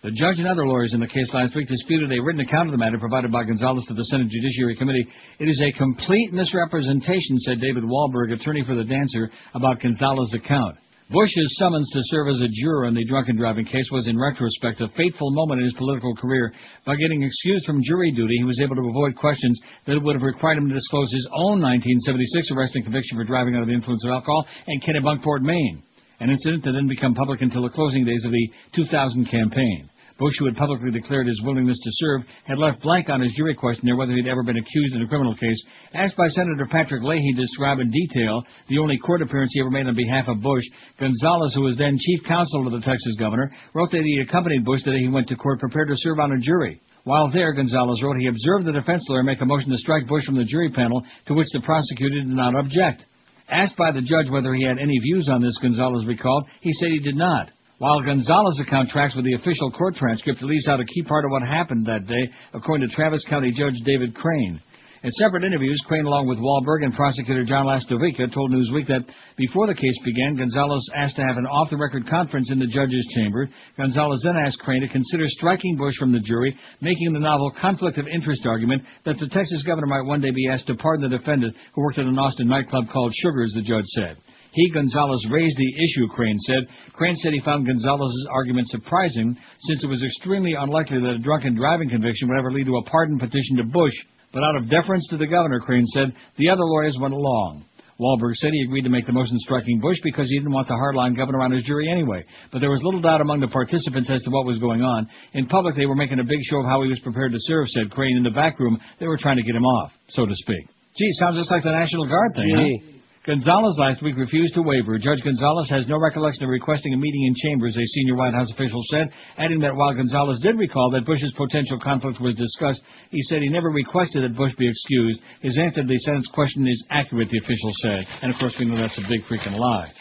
The judge and other lawyers in the case last week disputed a written account of the matter provided by Gonzales to the Senate Judiciary Committee. It is a complete misrepresentation, said David Wahlberg, attorney for the dancer, about Gonzales's account. Bush's summons to serve as a juror in the drunken driving case was, in retrospect, a fateful moment in his political career. By getting excused from jury duty, he was able to avoid questions that would have required him to disclose his own 1976 arrest and conviction for driving under the influence of alcohol in Kennebunkport, Maine an incident that didn't become public until the closing days of the 2000 campaign. Bush, who had publicly declared his willingness to serve, had left blank on his jury questionnaire whether he'd ever been accused in a criminal case. Asked by Senator Patrick Leahy to describe in detail the only court appearance he ever made on behalf of Bush, Gonzales, who was then chief counsel to the Texas governor, wrote that he accompanied Bush the day he went to court prepared to serve on a jury. While there, Gonzales wrote he observed the defense lawyer make a motion to strike Bush from the jury panel, to which the prosecutor did not object. Asked by the judge whether he had any views on this, Gonzales recalled, he said he did not. While Gonzales's account tracks with the official court transcript, it leaves out a key part of what happened that day, according to Travis County Judge David Crane. In separate interviews, Crane, along with Wahlberg and prosecutor John Lastovica, told Newsweek that before the case began, Gonzales asked to have an off-the-record conference in the judge's chamber. Gonzales then asked Crane to consider striking Bush from the jury, making the novel conflict of interest argument that the Texas governor might one day be asked to pardon the defendant who worked at an Austin nightclub called Sugar's, the judge said. He, Gonzales, raised the issue, Crane said. Crane said he found Gonzales's argument surprising since it was extremely unlikely that a drunken driving conviction would ever lead to a pardon petition to Bush. But out of deference to the governor, Crane said, the other lawyers went along. Wahlberg said he agreed to make the motion striking Bush because he didn't want the hardline governor on his jury anyway. But there was little doubt among the participants as to what was going on. In public, they were making a big show of how he was prepared to serve, said Crane. In the back room, they were trying to get him off, so to speak. Gee, sounds just like the National Guard thing, huh? Gonzales last week refused to waiver. Judge Gonzales has no recollection of requesting a meeting in chambers, a senior White House official said, adding that while Gonzales did recall that Bush's potential conflict was discussed, he said he never requested that Bush be excused. His answer to the Senate's question is accurate, the official said. And of course, we know that's a big freaking lie.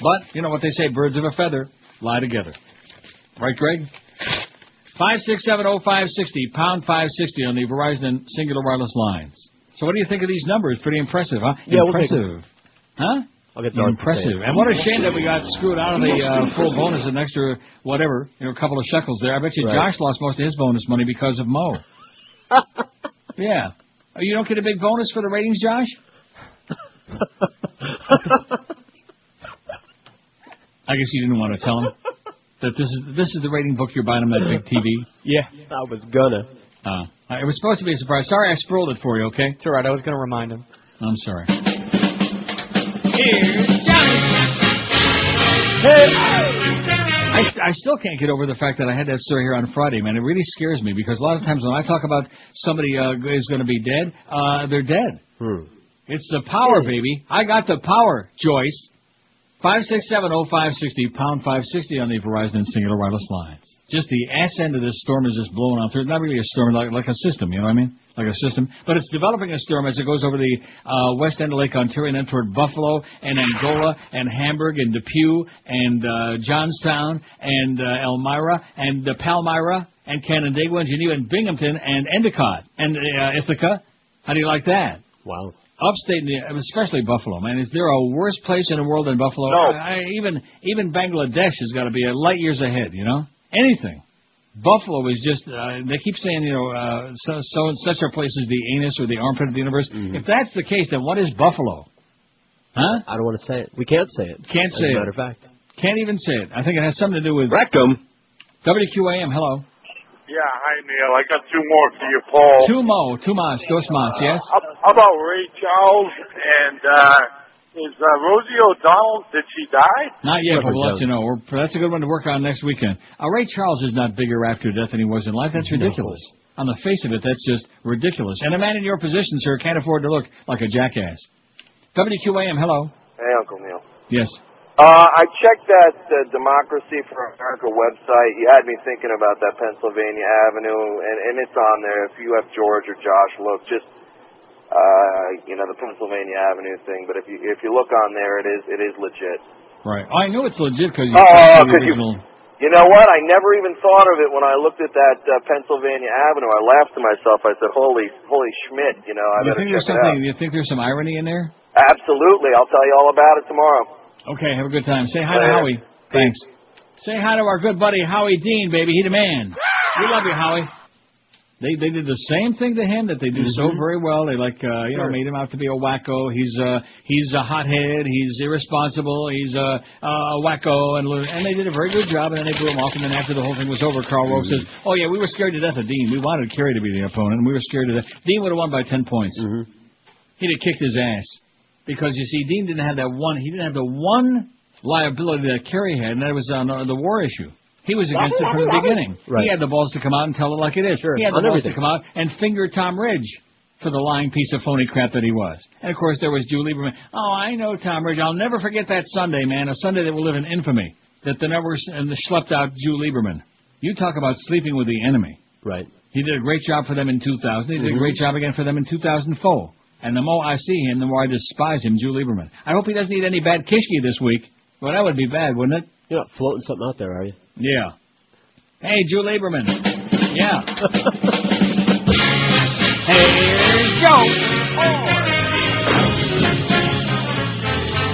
But, you know what they say, birds of a feather lie together. Right, Greg? 5670560, pound 560 on the Verizon and Cingular Wireless lines. So what do you think of these numbers? Pretty impressive, huh? Yeah, we'll impressive. Huh? I'll get Darth Impressive. And what a shame that we got screwed out of the uh, full bonus, an extra whatever, you know, a couple of shekels there. I bet you Right. Josh lost most of his bonus money because of Mo. yeah. Oh, you don't get a big bonus for the ratings, Josh? I guess you didn't want to tell him that this is this is the rating book you're buying him that big TV. Yeah, I was gonna. Uh, it was supposed to be a surprise. Sorry, I spoiled it for you. Okay. It's all right. I was going to remind him. I'm sorry. I, I still can't get over the fact that I had that story here on Friday, man. It really scares me because a lot of times when I talk about somebody uh, is going to be dead, uh, they're dead. Hmm. It's the power, baby. I got the power, Joyce. Five six seven oh five sixty pound five sixty on the Verizon and Cingular Wireless lines. Just the ass end of this storm is just blowing out through. Not really a storm, like like a system. You know what I mean? Like a system, but it's developing a storm as it goes over the uh, west end of Lake Ontario and then toward Buffalo and Angola and Hamburg and Depew and uh, Johnstown and uh, Elmira and uh, Palmyra and Canandaigua and Geneva and Binghamton and Endicott and uh, Ithaca. How do you like that? Wow. Upstate, especially Buffalo, man. Is there a worse place in the world than Buffalo? No. I, I- even even Bangladesh has got to be a light years ahead. You know, anything. Buffalo is just. Uh, they keep saying, you know, uh, so, so such a place as the anus or the armpit of the universe. If that's the case, then what is Buffalo? Huh? I don't want to say it. We can't say it. Can't As say a it. matter of fact. Can't even say it. I think it has something to do with Rectum. WQAM. Hello. Yeah, hi Neil. I got two more for you, Paul. Two mo, two mas, dos mas. Yes. How, how about Ray Charles and uh, is uh, Rosie O'Donnell? Did she die? Not yet, but we'll let you know. We're, that's a good one to work on next weekend. Uh, Ray Charles is not bigger after death than he was in life. That's ridiculous. On the face of it, that's just ridiculous. And a man in your position, sir, can't afford to look like a jackass. WQAM, hello. Hey, Uncle Neil. Yes. Uh, I checked that uh, Democracy for America website. You had me thinking about that Pennsylvania Avenue, and, and it's on there. If you have George or Josh look, just you know the Pennsylvania Avenue thing. But if you if you look on there, it is it is legit. Right. I know it's legit because you Oh, posted the 'cause you- original. You know what? I never even thought of it when I looked at that uh, Pennsylvania Avenue. I laughed to myself. I said, "Holy, holy Schmidt!" You know, I You better think there's something? You think there's some irony in there? Absolutely, I'll tell you all about it tomorrow. Okay, have a good time. Say hi to. Howie. Thanks. Say hi to our good buddy Howie Dean, baby. He the man. We love you, Howie. They they did the same thing to him that they do so very well. They like uh, you know made him out to be a wacko. He's uh he's a hothead. He's irresponsible. He's a uh, a wacko, and and they did a very good job. And then they blew him off. And then after the whole thing was over, Karl Rove says, "Oh yeah, we were scared to death of Dean. We wanted Kerry to be the opponent, and we were scared to death. Dean would have won by ten points. He'd have kicked his ass because you see, Dean didn't have that one. He didn't have the one liability that Kerry had, and that was on the war issue. He was against it from the beginning. Right. He had the balls to come out and tell it like it is. Sure, He had the on balls everything. to come out and finger Tom Ridge for the lying piece of phony crap that he was. And of course, there was Jew Lieberman. Oh, I know Tom Ridge. I'll never forget that Sunday, man. A Sunday that will live in infamy. That the numbers and the schlepped out Jew Lieberman. You talk about sleeping with the enemy. Right. He did a great job for them in 2000. He did Mhm. a great job again for them in 2004. And the more I see him, the more I despise him, Jew Lieberman. I hope he doesn't eat any bad kishki this week. Well, that would be bad, wouldn't it? You're not floating something out there, are you? Yeah. Hey, Jew Lieberman. Yeah. Here's Joe.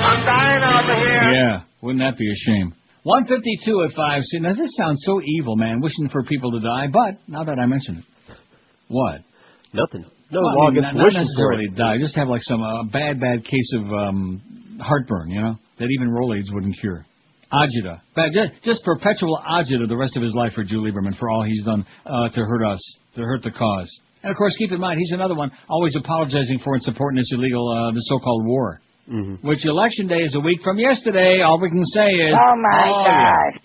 I'm dying over here. Yeah. Wouldn't that be a shame? 152 at 5. See, now this sounds so evil, man, wishing for people to die, but now that I mention it. What? Nothing. No Well, I law mean, against not, not wishing for necessarily it. die. Just have like some uh, bad, bad case of um, heartburn, you know? that even Rolaids wouldn't cure. Agita. But Just, just perpetual agita the rest of his life for Jew Lieberman for all he's done uh, to hurt us, to hurt the cause. And of course, keep in mind, he's another one always apologizing for and supporting this illegal, uh, the so-called war. Mm-hmm. Which election day is a week from yesterday. All we can say is, Oh, my yeah.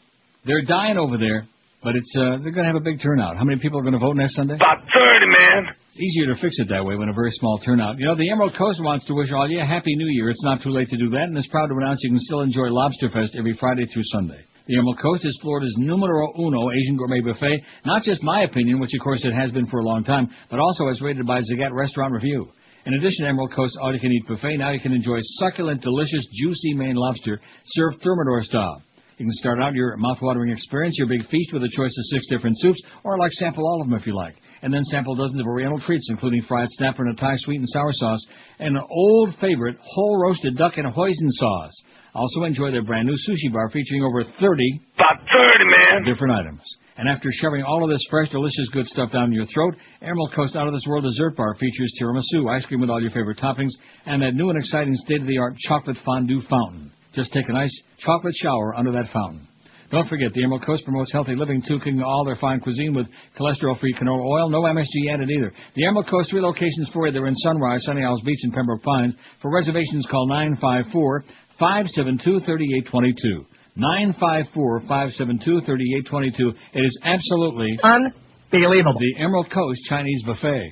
they're dying over there, but it's uh, they're going to have a big turnout. How many people are going to vote next Sunday? About 30, man. It's easier to fix it that way when a very small turnout. You know, the Emerald Coast wants to wish all you a happy New Year. It's not too late to do that, and is proud to announce you can still enjoy Lobster Fest every Friday through Sunday. The Emerald Coast is Florida's numero uno Asian gourmet buffet. Not just my opinion, which of course it has been for a long time, but also as rated by Zagat Restaurant Review. In addition to Emerald Coast all-you-can-eat buffet, now you can enjoy succulent, delicious, juicy Maine lobster served Thermidor style. You can start out your mouth-watering experience, your big feast, with a choice of six different soups, or like sample all of them if you like. And then sample dozens of oriental treats, including fried snapper and a Thai sweet and sour sauce, and an old favorite, whole roasted duck and hoisin sauce. Also enjoy their brand new sushi bar featuring over 30 About 30, man. different items. And after shoving all of this fresh, delicious, good stuff down your throat, Emerald Coast Out of This World Dessert Bar features tiramisu, ice cream with all your favorite toppings, and that new and exciting state-of-the-art chocolate fondue fountain. Just take a nice chocolate shower under that fountain. Don't forget, the Emerald Coast promotes healthy living, too, cooking all their fine cuisine with cholesterol-free canola oil, no MSG added either. The Emerald Coast three locations for you. They're in Sunrise, Sunny Isles Beach, and Pembroke Pines. For reservations, call 954 572 3822. 954-572-3822. It is absolutely unbelievable. The Emerald Coast Chinese Buffet.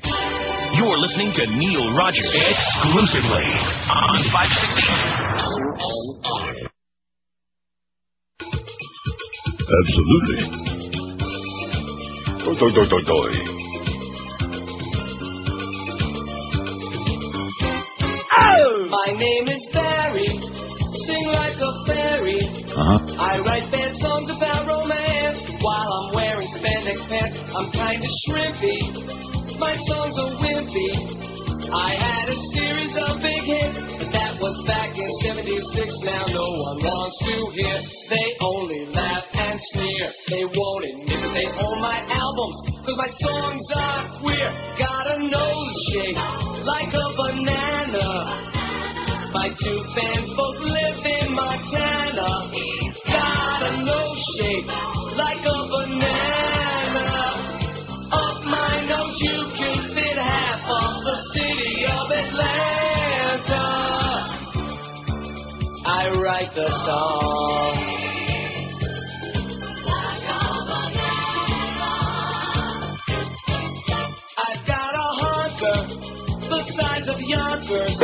You're listening to Neil Rogers exclusively on 560. Absolutely. Doi, doi, doi, doi, doi. My name is Barry. Sing like a fairy. Uh-huh. I write bad songs about romance while I'm wearing spandex pants. I'm kinda shrimpy. My songs are wimpy. I had a series of big hits, but that was back in 76. Now no one wants to hear. They only laugh and sneer. They won't admit they own my albums, cause my songs are queer. Got a nose shape like a banana. My two fans both live in Montana. Got a nose shape like a banana. You can fit half of the city of Atlanta. I write the song. I've got a hunker the size of Yonkers.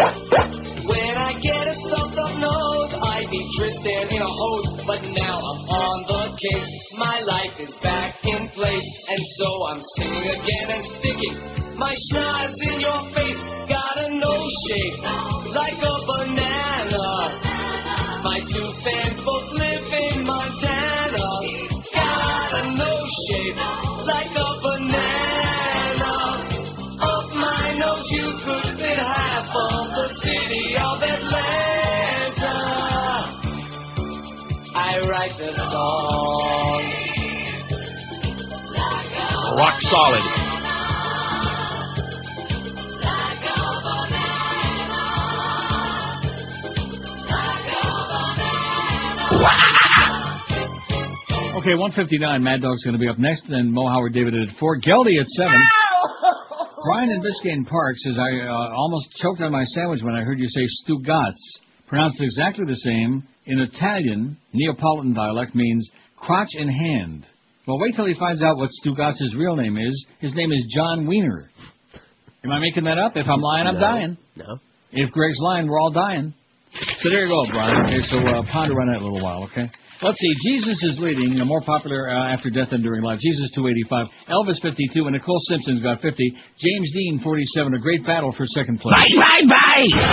When I get a stuffed up nose, I be Tristan in a hose. But now I'm on the case. My life is back in place. And so I'm singing again and sticking my schnoz in your face. Got a nose shape like a banana. My two fans both live in Montana. Got a nose shape like a Rock solid. Okay, 159. Mad Dog's going to be up next, and Mo Howard David at 4. Geldy at 7. Brian in Biscayne Park says, I uh, almost choked on my sandwich when I heard you say Stugotz. Pronounced exactly the same. In Italian, Neapolitan dialect means crotch in hand. Well, wait till he finds out what Stugotz' real name is. His name is John Wiener. Am I making that up? If I'm lying, I'm No. dying. No. If Greg's lying, we're all dying. So there you go, Brian. Okay, so uh, ponder on that a little while, okay? Let's see. Jesus is leading, uh, more popular uh, after death than during life. Jesus 285, Elvis 52, and Nicole Simpson's got 50. James Dean 47. A great battle for second place. Bye, bye, bye.